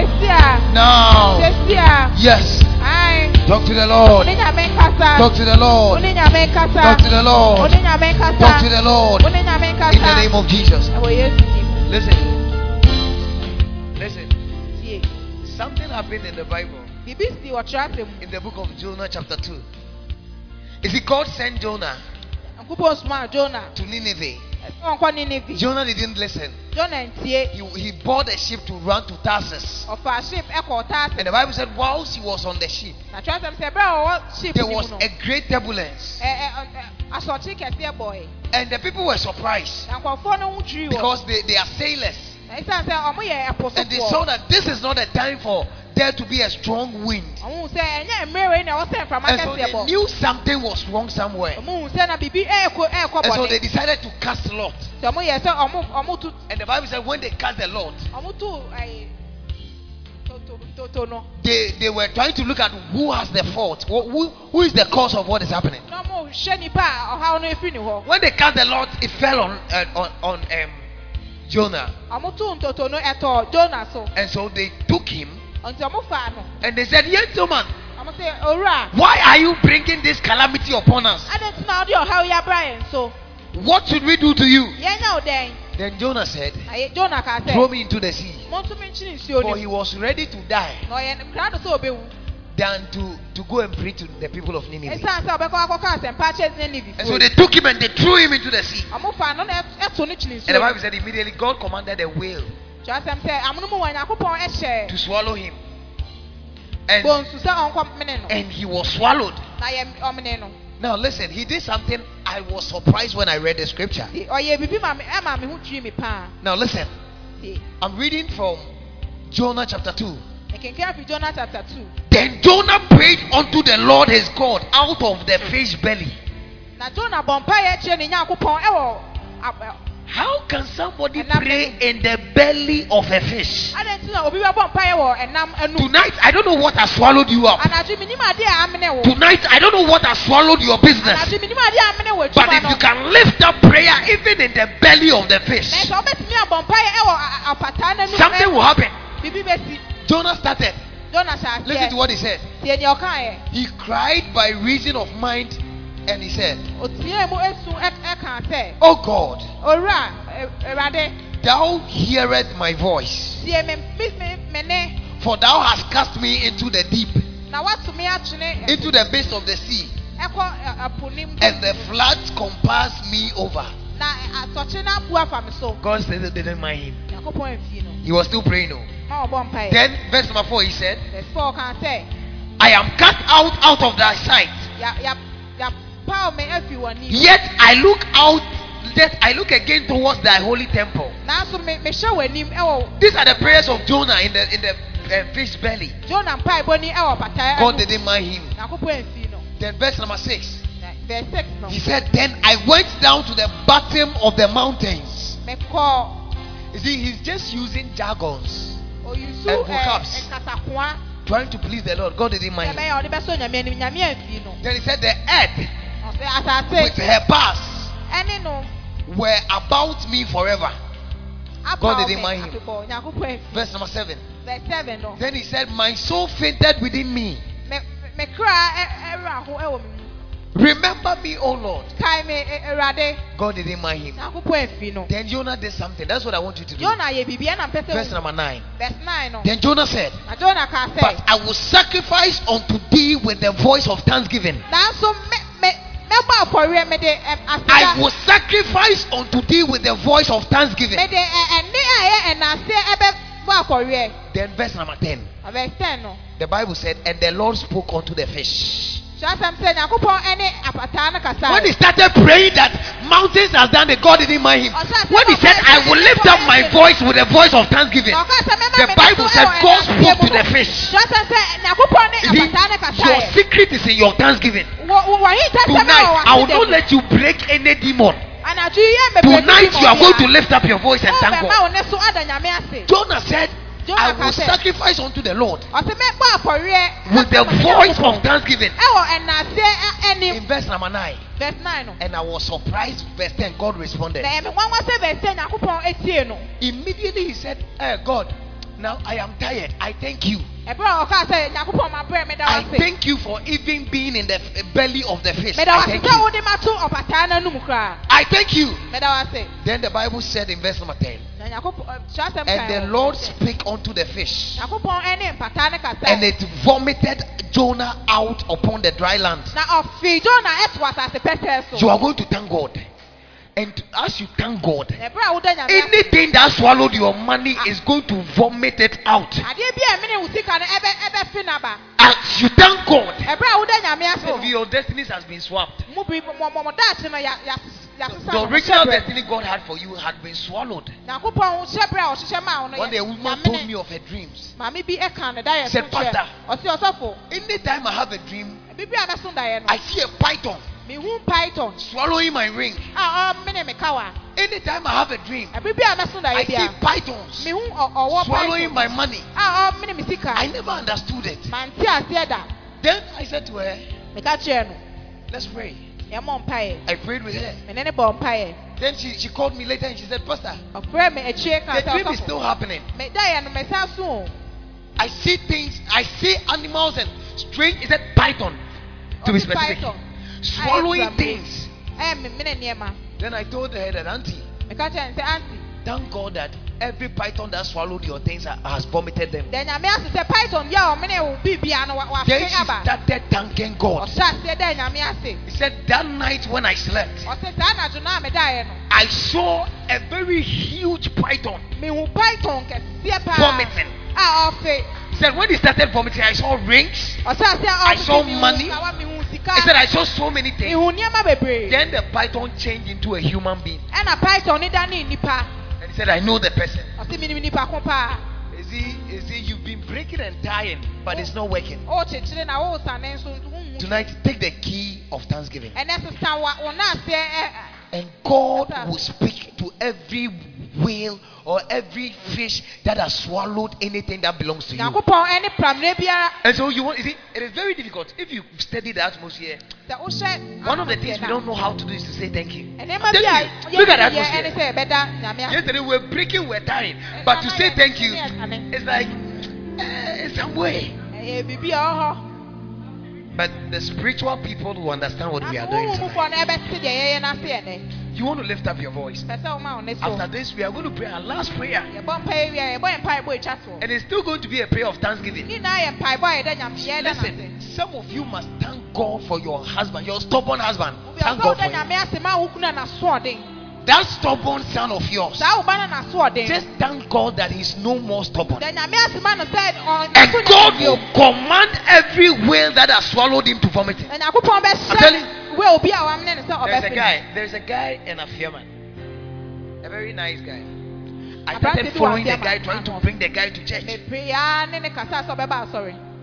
[SPEAKER 1] now. Yes, talk to the Lord.
[SPEAKER 2] one nyame nkasa
[SPEAKER 1] Talk to the Lord.
[SPEAKER 2] one nyame nkasa
[SPEAKER 1] Talk to the Lord.
[SPEAKER 2] one nyame nkasa
[SPEAKER 1] Talk to the Lord. In the name of Jesus. Listen. Listen. Something happened in the Bible.
[SPEAKER 2] biribi si wɔtwerɛ asɛm
[SPEAKER 1] in the book of Jonah, chapter 2. You see, God sent Jonah
[SPEAKER 2] nkupɔ soma jona
[SPEAKER 1] to Nineveh. Jonah didn't listen. He, he bought a ship to run to Tarsus.
[SPEAKER 2] ɔfa ship ɛkɔ ɔtaase
[SPEAKER 1] And the Bible said, whilst he was on the ship,
[SPEAKER 2] na twerɛ asɛm sɛ ɛberɛ a ship
[SPEAKER 1] there was a great turbulence.
[SPEAKER 2] asɔkye kɛseɛ bɔe
[SPEAKER 1] And the people were surprised
[SPEAKER 2] na nkɔfoɔ no ho dwiri wɔ
[SPEAKER 1] because they, they are sailors.
[SPEAKER 2] na ɛsiane sɛ ɔmo yɛ ɛpo
[SPEAKER 1] And they saw that this is not a time for there to be a strong wind.
[SPEAKER 2] ɔmo hu sɛ ɛnyɛ mmerɛ wei na ɛwɔ sɛ mframa
[SPEAKER 1] And so they knew something was wrong somewhere.
[SPEAKER 2] ɔmo hu sɛ na biribi ɛɛkɔ ɛɛkɔ
[SPEAKER 1] And so they decided to cast lot.
[SPEAKER 2] sɛ ɔmo yɛ sɛ ɔmo ɔmo tu
[SPEAKER 1] And the Bible said, when they cast the lot,
[SPEAKER 2] ɔmo tu ɛɛ toto toto no
[SPEAKER 1] they, they were trying to look at who has the fault, who, who, is the cause of what is happening.
[SPEAKER 2] na ɔmo hwɛ nipa a ɔhaw no efiri ne hɔ
[SPEAKER 1] When they cast the lot, it fell on uh, on on um, Jonah,
[SPEAKER 2] ɔmo tu ntoto no ɛtɔ jona so
[SPEAKER 1] and so they took him
[SPEAKER 2] nti ɔmo faa no
[SPEAKER 1] and they said, "Gentleman,
[SPEAKER 2] ɔmo sɛ owura
[SPEAKER 1] why are you bringing this calamity upon us?
[SPEAKER 2] adi nti na ɔde ɔhaw yi abra yɛn so
[SPEAKER 1] What should we do to you?"
[SPEAKER 2] yɛn nya o
[SPEAKER 1] Then Jonah said,
[SPEAKER 2] ayi jona ka
[SPEAKER 1] "Throw me into the sea."
[SPEAKER 2] mo ntumi nkyini nsuo
[SPEAKER 1] For he was ready to die
[SPEAKER 2] na ɔyɛ krado sɛ ɔbɛwu
[SPEAKER 1] than to, to go and preach to the people of Nineveh.
[SPEAKER 2] esan sɛ ɔbɛkɔ akɔkɔ asɛmpa kyɛ ne
[SPEAKER 1] And so they took him and they threw him into the sea.
[SPEAKER 2] ɔmo fa no na ɛt- ɛto no
[SPEAKER 1] And the Bible said immediately God commanded a whale
[SPEAKER 2] kyerɛ asɛm sɛ amono mu wɔ nyankopɔn ɛhyɛ
[SPEAKER 1] to swallow him. And,
[SPEAKER 2] bonsu sɛ ɔnkɔ mene no
[SPEAKER 1] and he was swallowed.
[SPEAKER 2] na yɛ ɔmene no
[SPEAKER 1] Now listen, he did something I was surprised when I read the scripture.
[SPEAKER 2] Nti ɔyɛ bibi ma me ɛma me ho twiri me paa
[SPEAKER 1] Now listen, I'm reading from Jonah chapter 2.
[SPEAKER 2] Jonah chapter two
[SPEAKER 1] Then Jonah prayed unto the Lord his God out of the fish belly.
[SPEAKER 2] Na Jonah bɔ mpaeɛ kyerɛ ne nyankopɔn ɛwɔ ab- ɛ-
[SPEAKER 1] How can somebody
[SPEAKER 2] And I'm-
[SPEAKER 1] pray in the belly of a fish?
[SPEAKER 2] adɛn nti na obi bɛbɔ mpaeɛ wɔ ɛnam anum
[SPEAKER 1] Tonight, I don't know what has swallowed you up.
[SPEAKER 2] anadwo menim adeɛ a amene wo
[SPEAKER 1] Tonight, I don't know what has swallowed your business.
[SPEAKER 2] anadwo menim adeɛ a amene wɔ
[SPEAKER 1] But
[SPEAKER 2] adwuma
[SPEAKER 1] if
[SPEAKER 2] no
[SPEAKER 1] you can lift up prayer even in the belly of the
[SPEAKER 2] na
[SPEAKER 1] fish,
[SPEAKER 2] sɛ wobɛtumi abɔ mpaeɛ ɛwɔ a- a- apataa n'anum
[SPEAKER 1] something will happen.
[SPEAKER 2] biribi bɛsi
[SPEAKER 1] Jonah started.
[SPEAKER 2] Jonah hyɛ
[SPEAKER 1] Listen to
[SPEAKER 2] aseɛ
[SPEAKER 1] what he said.
[SPEAKER 2] tie nea ɔkaeɛ
[SPEAKER 1] He cried by reason of mind and he said,
[SPEAKER 2] otie mu esu ɛ- ɛka sɛ
[SPEAKER 1] Oh God, thou hearest my voice, for thou hast cast me into the deep,
[SPEAKER 2] na watumi atwene
[SPEAKER 1] into the base of the sea,
[SPEAKER 2] ɛkɔ ɛ, ɛpo ne mu
[SPEAKER 1] and the floods compassed me over.
[SPEAKER 2] na ɛ, atɔkye no abu afa me so
[SPEAKER 1] God said they didn't mind him.
[SPEAKER 2] nyankopɔn amfie no
[SPEAKER 1] He was still praying. Oh. No.
[SPEAKER 2] ma
[SPEAKER 1] Then, verse number four, he said,
[SPEAKER 2] verse four kan sɛ
[SPEAKER 1] I am cast out out of thy sight. Yet I look out, yet I look again towards thy holy temple.
[SPEAKER 2] nanso me mehyɛ w'anim ɛwɔ
[SPEAKER 1] These are the prayers of Jonah in the in the uh, fish belly.
[SPEAKER 2] jona mpaebɔ ni ɛwɔ patae
[SPEAKER 1] God didn't mind him.
[SPEAKER 2] nyankopɔn amfie no
[SPEAKER 1] Then verse number six.
[SPEAKER 2] na verse six no
[SPEAKER 1] He said, Then I went down to the bottom of the mountains. You see, he's just using jargons, And vocabs. trying to please the Lord. God didn't mind him.
[SPEAKER 2] ɛbɛyɛ ɔde bɛsɔ nyame anim nyame amfie no
[SPEAKER 1] Then he said, The earth with her
[SPEAKER 2] no
[SPEAKER 1] were about me forever. God didn't mind him.
[SPEAKER 2] afebɔ nyankopɔn amfie
[SPEAKER 1] Verse number seven.
[SPEAKER 2] verse seven no
[SPEAKER 1] Then he said, My soul fainted within me.
[SPEAKER 2] me me kra ɛ- ɛwura ho ɛwɔ
[SPEAKER 1] Remember me, O Lord.
[SPEAKER 2] kae me ɛ- awurade
[SPEAKER 1] God didn't mind him.
[SPEAKER 2] nyankopɔn amfie no
[SPEAKER 1] Then Jonah did something. That's what I want you to do.
[SPEAKER 2] jona yɛ biribi ɛna mpɛ
[SPEAKER 1] Verse number nine.
[SPEAKER 2] verse nine no
[SPEAKER 1] Then Jonah said,
[SPEAKER 2] na jona kaa
[SPEAKER 1] But I will sacrifice unto thee with the voice of thanksgiving. I will sacrifice unto thee with the voice of thanksgiving.
[SPEAKER 2] ɛnaseɛ ɛbɛbɔ afɔreɛ
[SPEAKER 1] Then verse number 10.
[SPEAKER 2] Na verse ten no
[SPEAKER 1] The Bible said, And the Lord spoke unto the fish. When he started praying that mountains has done it, God didn't mind him. When he said, I will lift up my voice with the voice of thanksgiving,
[SPEAKER 2] Na ɔkaa sɛ, "Mɛma
[SPEAKER 1] the Bible said God spoke to
[SPEAKER 2] no."
[SPEAKER 1] the fish.
[SPEAKER 2] no
[SPEAKER 1] Your secret is in your thanksgiving. Tonight, I will not let you break any demon. Tonight, you are going to lift up your voice and thank God. Jonah said, I will sacrifice unto the Lord
[SPEAKER 2] ɔsɛ mɛbɔ afɔreɛ
[SPEAKER 1] with the voice of thanksgiving.
[SPEAKER 2] ɛwɔ
[SPEAKER 1] In verse number 9.
[SPEAKER 2] verse nine
[SPEAKER 1] And I was surprised, verse 10, God responded.
[SPEAKER 2] na ɛmi nwanwa sɛ verse ten nyankopɔn etie no
[SPEAKER 1] Immediately he said, eh, God, now I am tired. I thank you. I thank you for even being in the belly of the fish. I thank you. I thank you. Then the Bible said in verse number 10,
[SPEAKER 2] na nyankopɔn kyerɛsɛm
[SPEAKER 1] and the Lord spake unto the fish, and it vomited Jonah out upon the dry land. You are going to thank God. And as you thank God,
[SPEAKER 2] na ɛbrɛ a woda nyame ase
[SPEAKER 1] anything that swallowed your money is going to vomit it out.
[SPEAKER 2] adeɛ bi a ɛmene wo sika no ɛbɛ ɛbɛfi naba
[SPEAKER 1] As you thank God,
[SPEAKER 2] ɛbrɛ a woda nyame ase
[SPEAKER 1] some of
[SPEAKER 2] no
[SPEAKER 1] your destinies has been swapped.
[SPEAKER 2] mu bi mo mo mo daakye no ya ya yasesa
[SPEAKER 1] The
[SPEAKER 2] no
[SPEAKER 1] original
[SPEAKER 2] hyɛ berɛ.
[SPEAKER 1] destiny God had for you had been swallowed.
[SPEAKER 2] nyankopɔn hyɛ berɛ a ɔhyehyɛ maa wo no
[SPEAKER 1] One day a
[SPEAKER 2] yɛ-
[SPEAKER 1] woman
[SPEAKER 2] nyame
[SPEAKER 1] told
[SPEAKER 2] ne-
[SPEAKER 1] me of her dreams.
[SPEAKER 2] maame bi ɛka ne dayɛ
[SPEAKER 1] Said,
[SPEAKER 2] so kyerɛ
[SPEAKER 1] "Pastor."
[SPEAKER 2] ɔsi ɔsɔfo
[SPEAKER 1] Anytime I have a dream,
[SPEAKER 2] bibi a bɛso dayɛ no
[SPEAKER 1] I see a python
[SPEAKER 2] mihu python.
[SPEAKER 1] Swallowing my ring.
[SPEAKER 2] Ah, ah, a ɔmene me kawa.
[SPEAKER 1] Anytime I have a dream,
[SPEAKER 2] bibi a bɛso
[SPEAKER 1] I
[SPEAKER 2] dayɛ
[SPEAKER 1] see pythons
[SPEAKER 2] mihu ɔ- ɔwɔ
[SPEAKER 1] swallowing my money.
[SPEAKER 2] a ɔmene me
[SPEAKER 1] I never understood it.
[SPEAKER 2] mante aseɛ da
[SPEAKER 1] Then I said to her,
[SPEAKER 2] meka kyerɛ no.
[SPEAKER 1] Let's pray. I prayed with her.
[SPEAKER 2] mene ne bɔ mpaeɛ.
[SPEAKER 1] Then she, she called me later and she said, Pastor,
[SPEAKER 2] ɔfrɛ me akyire ka
[SPEAKER 1] the dream is still happening.
[SPEAKER 2] me dayɛ no mesa so o.
[SPEAKER 1] I see things, I see animals and strange, is that python? To be specific,
[SPEAKER 2] python
[SPEAKER 1] swallowing things.
[SPEAKER 2] ɛyɛ me mene nneɛma
[SPEAKER 1] Then I told her that, Auntie,
[SPEAKER 2] meka kyerɛ no sɛ aunty
[SPEAKER 1] thank God that every python that swallowed your things has vomited them.
[SPEAKER 2] dɛ nyame ase sɛ python oh, bi a ɔmene wo biribia no wa-
[SPEAKER 1] Then she started thanking God.
[SPEAKER 2] ɔhyɛ aseɛ dɛ nyame ase
[SPEAKER 1] He said, That night when I slept,
[SPEAKER 2] ɔsɛ saa anadwo no a medaeɛ no
[SPEAKER 1] I saw a very huge python
[SPEAKER 2] mehu python kɛseɛ paa
[SPEAKER 1] vomiting.
[SPEAKER 2] Ah, oh, a ɔfe
[SPEAKER 1] He said, When he started vomiting, I saw rings. I oh,
[SPEAKER 2] saw
[SPEAKER 1] money.
[SPEAKER 2] mehu kawa mehu sika
[SPEAKER 1] He said, I saw so many things.
[SPEAKER 2] mehu nneɛma bebree
[SPEAKER 1] Then the python changed into a human being.
[SPEAKER 2] ɛna python ne da ne
[SPEAKER 1] And he said, I know the person.
[SPEAKER 2] ɔsɛ menim nipa ko paa
[SPEAKER 1] Is he, is he, you've been breaking and dying, but it's not working.
[SPEAKER 2] Oh, ɔkyekyere na wosane nso nso wohu
[SPEAKER 1] Tonight, take the key of thanksgiving.
[SPEAKER 2] ɛnɛ sesa wa wo na aseɛ ɛ- eh, eh.
[SPEAKER 1] And God will speak to every whale or every fish that has swallowed anything that belongs to you.
[SPEAKER 2] nyankopɔn ɛne prammerɛ biara
[SPEAKER 1] And so you want, you see, it is very difficult. If you study the atmosphere, one of the things we don't know how to do is to say thank you.
[SPEAKER 2] ɛnneɛma
[SPEAKER 1] Thank
[SPEAKER 2] bi a
[SPEAKER 1] you. Look at the atmosphere.
[SPEAKER 2] sɛ ɛbɛda nyame ase
[SPEAKER 1] Yesterday we were breaking, we are tying. But to say thank you, it's like, eh, it's some way. But the spiritual people will understand what we are doing. tonight.
[SPEAKER 2] huhumfoɔ no ɛbɛte deɛ yɛyɛ n'ase ɛnɛ.
[SPEAKER 1] You want to lift up your voice.
[SPEAKER 2] Pɛ sɛ ɔma wo ne so.
[SPEAKER 1] After this, we are going to pray our last prayer.
[SPEAKER 2] Yɛbɔ mpaeɛ wie a, yɛbɔ yɛn mpaeɛbɔ etwa toɔ.
[SPEAKER 1] And it's still going to be a prayer of thanksgiving.
[SPEAKER 2] Ne nyinaa yɛ mpaebɔ a yɛda nyame yɛda
[SPEAKER 1] Listen, some of you must thank God for your husband, your stubborn husband. Thank God for him.
[SPEAKER 2] Nyame ase ma wo kunu a n'asoɔden.
[SPEAKER 1] That stubborn son of yours.
[SPEAKER 2] Saa wo ba no.
[SPEAKER 1] Just thank God that he's no more stubborn.
[SPEAKER 2] Da nyame ase ma no sɛ ɔ-
[SPEAKER 1] And God
[SPEAKER 2] nyɛ
[SPEAKER 1] will command every whale that has swallowed him to vomit him. I'm telling
[SPEAKER 2] bɛhyɛ wo obi a wamene ne sɛ
[SPEAKER 1] There's a guy, there's a guy in a firman. A very nice guy. I started following the guy, trying to bring the guy to church.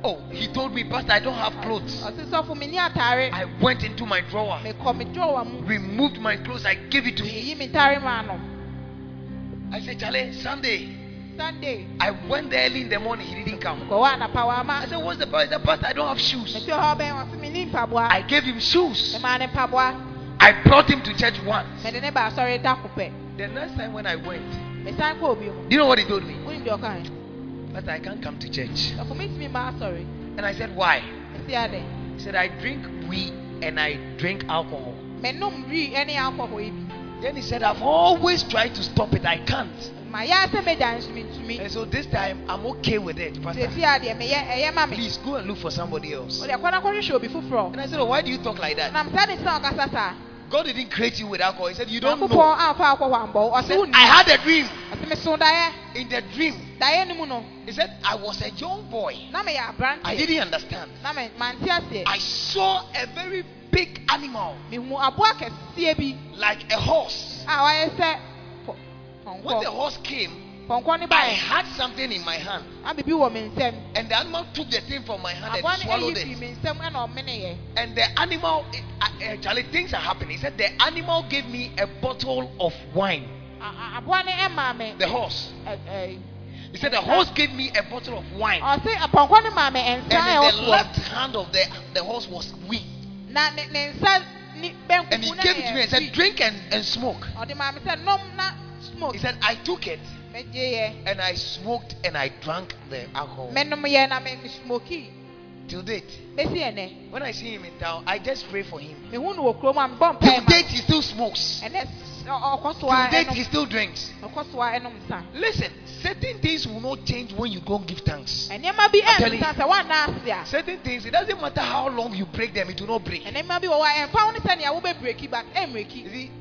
[SPEAKER 2] Mepere ya ne ne kasa sɛ ɔbɛba asɔre.
[SPEAKER 1] Oh, he told me, Pastor, I don't have clothes.
[SPEAKER 2] Ɔse sɔfo menni atare.
[SPEAKER 1] I went into my drawer,
[SPEAKER 2] Mekɔ me drawer mu.
[SPEAKER 1] removed my clothes, I gave it to him.
[SPEAKER 2] Meyi me ntare maa no.
[SPEAKER 1] I said, Charlie, Sunday.
[SPEAKER 2] Sunday.
[SPEAKER 1] I went there early in the morning, he didn't come. I said, What's the problem? He said, Pastor, I don't have shoes.
[SPEAKER 2] Mesi hɔ oh, bɛn wɔse menni mpaboa.
[SPEAKER 1] I gave him shoes.
[SPEAKER 2] Mpaboa.
[SPEAKER 1] Eh, I brought him to church once.
[SPEAKER 2] Mede ne ba asɔre da ko pɛ.
[SPEAKER 1] The next time when I went,
[SPEAKER 2] Mesan kɔ obi mu.
[SPEAKER 1] do you know what he told me?
[SPEAKER 2] Wonim deɛ ɔkae?
[SPEAKER 1] Pastor, I can't come to church.
[SPEAKER 2] Sɔfo metumi ma asɔre.
[SPEAKER 1] And I said, Why? He said, I drink weed and I drink alcohol.
[SPEAKER 2] Menom wi ɛne alcohol.
[SPEAKER 1] Then he said, I've always tried to stop it. I can't.
[SPEAKER 2] Ma yɛ asɛ megya nso mentumi.
[SPEAKER 1] And so this time, I'm okay with it. Pastor,
[SPEAKER 2] Sesi adeɛ meyɛ ɛyɛ eh, ma me.
[SPEAKER 1] please go and look for somebody else.
[SPEAKER 2] Wode kɔ na kɔhwehwɛ obi foforɔ.
[SPEAKER 1] And I said, oh, Why do you talk like that?
[SPEAKER 2] Nam sɛ ne sɛ ɔkasa saa.
[SPEAKER 1] God didn't create you with alcohol. He said, You don't know.
[SPEAKER 2] Nyankopɔn amfa alcohol ambɔ wo.
[SPEAKER 1] He
[SPEAKER 2] Ɔse
[SPEAKER 1] said, I had a dream.
[SPEAKER 2] Ɔse meso daeɛ.
[SPEAKER 1] In the dream,
[SPEAKER 2] Daeɛ no mu
[SPEAKER 1] he said, I was a young boy.
[SPEAKER 2] Na meyɛ aberante.
[SPEAKER 1] I didn't understand.
[SPEAKER 2] Na me mante.
[SPEAKER 1] I saw a very big animal,
[SPEAKER 2] Mehu aboa kɛseɛ bi
[SPEAKER 1] like a horse.
[SPEAKER 2] a wayɛ sɛ pɔ-
[SPEAKER 1] When the horse came, I had something in my hand.
[SPEAKER 2] Ah, na biribi wɔ me nsam.
[SPEAKER 1] And the animal took the thing from my hand and
[SPEAKER 2] no
[SPEAKER 1] eh,
[SPEAKER 2] swallowed
[SPEAKER 1] it.
[SPEAKER 2] firi me nsam eh, ɛna ɔmeneeɛ.
[SPEAKER 1] And the animal, uh, actually, things are happening. He said, The animal gave me a bottle of wine.
[SPEAKER 2] A- a- Aboa no ɛmaa me.
[SPEAKER 1] The horse. He said, The horse gave me a bottle of wine.
[SPEAKER 2] Ɔse pɔnkɔ no maa me
[SPEAKER 1] And
[SPEAKER 2] nsa a ɛwɔ
[SPEAKER 1] in the left hand of the, the horse was weed.
[SPEAKER 2] Na ne ne nsa ni benkum
[SPEAKER 1] And he gave it to me and said, Drink and, and smoke.
[SPEAKER 2] Ɔde maa me sɛ nom na smoke.
[SPEAKER 1] He said, I took it. And I smoked and I drank the alcohol.
[SPEAKER 2] Menom yɛ na me me smoky.
[SPEAKER 1] Till date. When I see him in town, I just pray for him.
[SPEAKER 2] Mehu no wɔ kurom a mebɔ
[SPEAKER 1] Till date, he still smokes. Till date, he still drinks.
[SPEAKER 2] Ɔkɔ so a ɛnom nsa.
[SPEAKER 1] Listen, certain things will not change when you don't give thanks. I'm telling
[SPEAKER 2] ɛnsa sɛ woanna ase a.
[SPEAKER 1] Certain things, it doesn't matter how long you break them, it will not break.
[SPEAKER 2] Nneɛma bi wɔ hɔ a ɛmfa wo ne sɛnea wobɛbreki but
[SPEAKER 1] You see,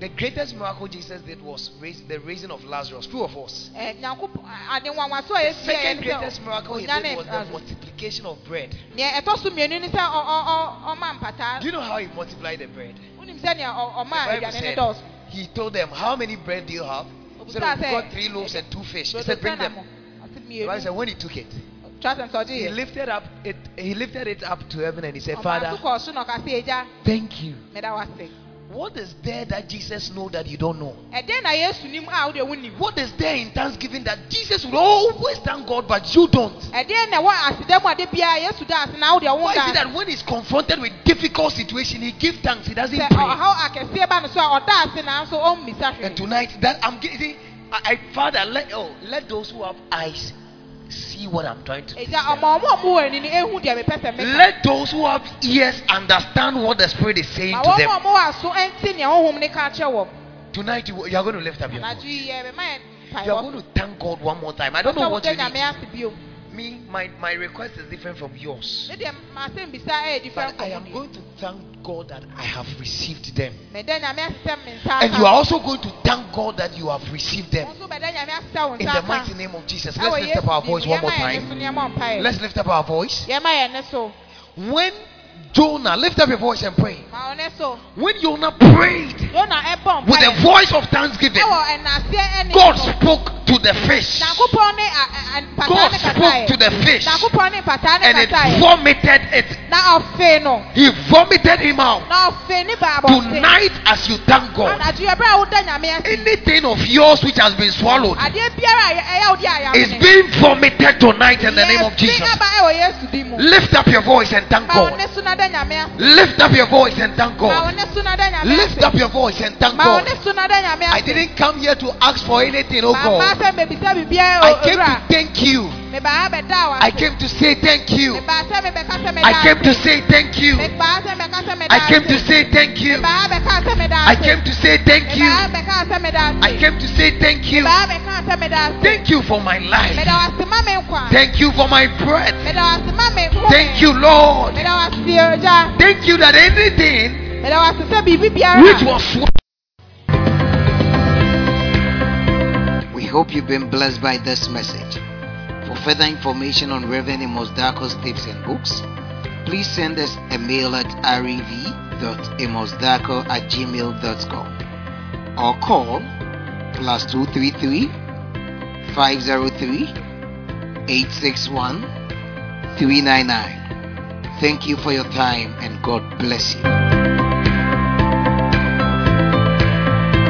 [SPEAKER 1] the greatest miracle Jesus did was raise, the raising of Lazarus, two of us.
[SPEAKER 2] Ɛ, Nyankopɔn ade nwanwaso a
[SPEAKER 1] The second greatest miracle he did was the multiplication of bread. Do you know how he multiplied the bread?
[SPEAKER 2] Wonim sɛnea ɔ-
[SPEAKER 1] The Bible said, he told them, How many bread do you have? He said, We've got three loaves and two fish. He said, Bring them.
[SPEAKER 2] mo?" Ɔse,
[SPEAKER 1] The Bible said, When he took it,
[SPEAKER 2] Kyerɛ sɛ sɛ ɔgye
[SPEAKER 1] he lifted up it he lifted it up to heaven and he said, Father,
[SPEAKER 2] so kɔɔ so na ɔka sɛ, "Agya,
[SPEAKER 1] thank you.
[SPEAKER 2] Meda wo ase."
[SPEAKER 1] What is there that Jesus know that you don't know?
[SPEAKER 2] Ɛdɛn na Yesu nim a wode wonim?
[SPEAKER 1] What is there in thanksgiving that Jesus will always thank God, but you don't?
[SPEAKER 2] Ɛdɛn na ɛwɔ aseda mu a de biara Yesu da ase na wode wo
[SPEAKER 1] Why is it that when he's confronted with difficult situation, he gives thanks, he doesn't pray?
[SPEAKER 2] ɔhaw akɛseɛ ba no so a ɔda ase nanso ɔmmisa
[SPEAKER 1] And tonight, that I'm getting, I, I Father, let oh let those who have eyes see what I'm trying to.
[SPEAKER 2] Agya
[SPEAKER 1] say.
[SPEAKER 2] ɔma ɔmo a ɔmo wɔ ani no ehu deɛ mepɛ sɛ meka
[SPEAKER 1] Let those who have ears understand what the Spirit is saying to them.
[SPEAKER 2] ɔmo wɔ aso ɛnte nea honhom ne ka kyerɛ wɔn
[SPEAKER 1] Tonight, you, you are going to lift up your voice.
[SPEAKER 2] yi yɛ bɛma yɛ
[SPEAKER 1] You are going to thank God one more time. I don't know what you need. Me, my, my request is different from yours.
[SPEAKER 2] ne deɛ masɛm bisa ɛyɛ different
[SPEAKER 1] But I am going to thank God that I have received them.
[SPEAKER 2] deɛ mɛda nyame ase sɛ me nsa
[SPEAKER 1] And you are also going to thank God that you have received them.
[SPEAKER 2] Wo nso bɛda nyame ase sɛ wo
[SPEAKER 1] In the mighty name of Jesus. Let's lift up our voice one more time.
[SPEAKER 2] so nneɛma mpaeɛ.
[SPEAKER 1] Let's lift up our voice.
[SPEAKER 2] yɛma yɛn ne so
[SPEAKER 1] When Jonah, lift up your voice and pray.
[SPEAKER 2] ma wo ne
[SPEAKER 1] When Jonah prayed with a voice of thanksgiving,
[SPEAKER 2] ɛwɔ ɛnaseɛ ɛne
[SPEAKER 1] God spoke to the fish. God spoke to the fish
[SPEAKER 2] Nyankopɔn ne mpataa ne
[SPEAKER 1] and it vomited it.
[SPEAKER 2] na ɔfee no
[SPEAKER 1] He vomited him out.
[SPEAKER 2] na ɔfee ne
[SPEAKER 1] Tonight, as you thank God,
[SPEAKER 2] anadwo yɛ bere a woda nyame ase
[SPEAKER 1] anything of yours which has been swallowed
[SPEAKER 2] adeɛ biara a yɛ- ɛyɛ wo
[SPEAKER 1] is being vomited tonight in the name of Jesus.
[SPEAKER 2] aba ɛwɔ yesu din mu
[SPEAKER 1] Lift up your voice and thank God.
[SPEAKER 2] Ne so na da nyame ase
[SPEAKER 1] Lift up your voice and thank God.
[SPEAKER 2] ne so na da nyame
[SPEAKER 1] Lift up your voice and thank God.
[SPEAKER 2] ne so na da nyame
[SPEAKER 1] I didn't come here to ask for anything, oh God.
[SPEAKER 2] sɛ mebisa biribiara
[SPEAKER 1] I came to thank you I came to say thank you. I
[SPEAKER 2] I
[SPEAKER 1] came to say thank you. I came to say thank you. I came to say thank you. I came to say thank you. Thank you for my life. Thank you for my breath. Thank you, Lord. Thank you that anything which was We hope you've been blessed by this message. For further information on Reverend Amos tips and books, please send us a mail at rev.amosdarko at gmail.com or call plus 233 503 861 399. Thank you for your time and God bless you.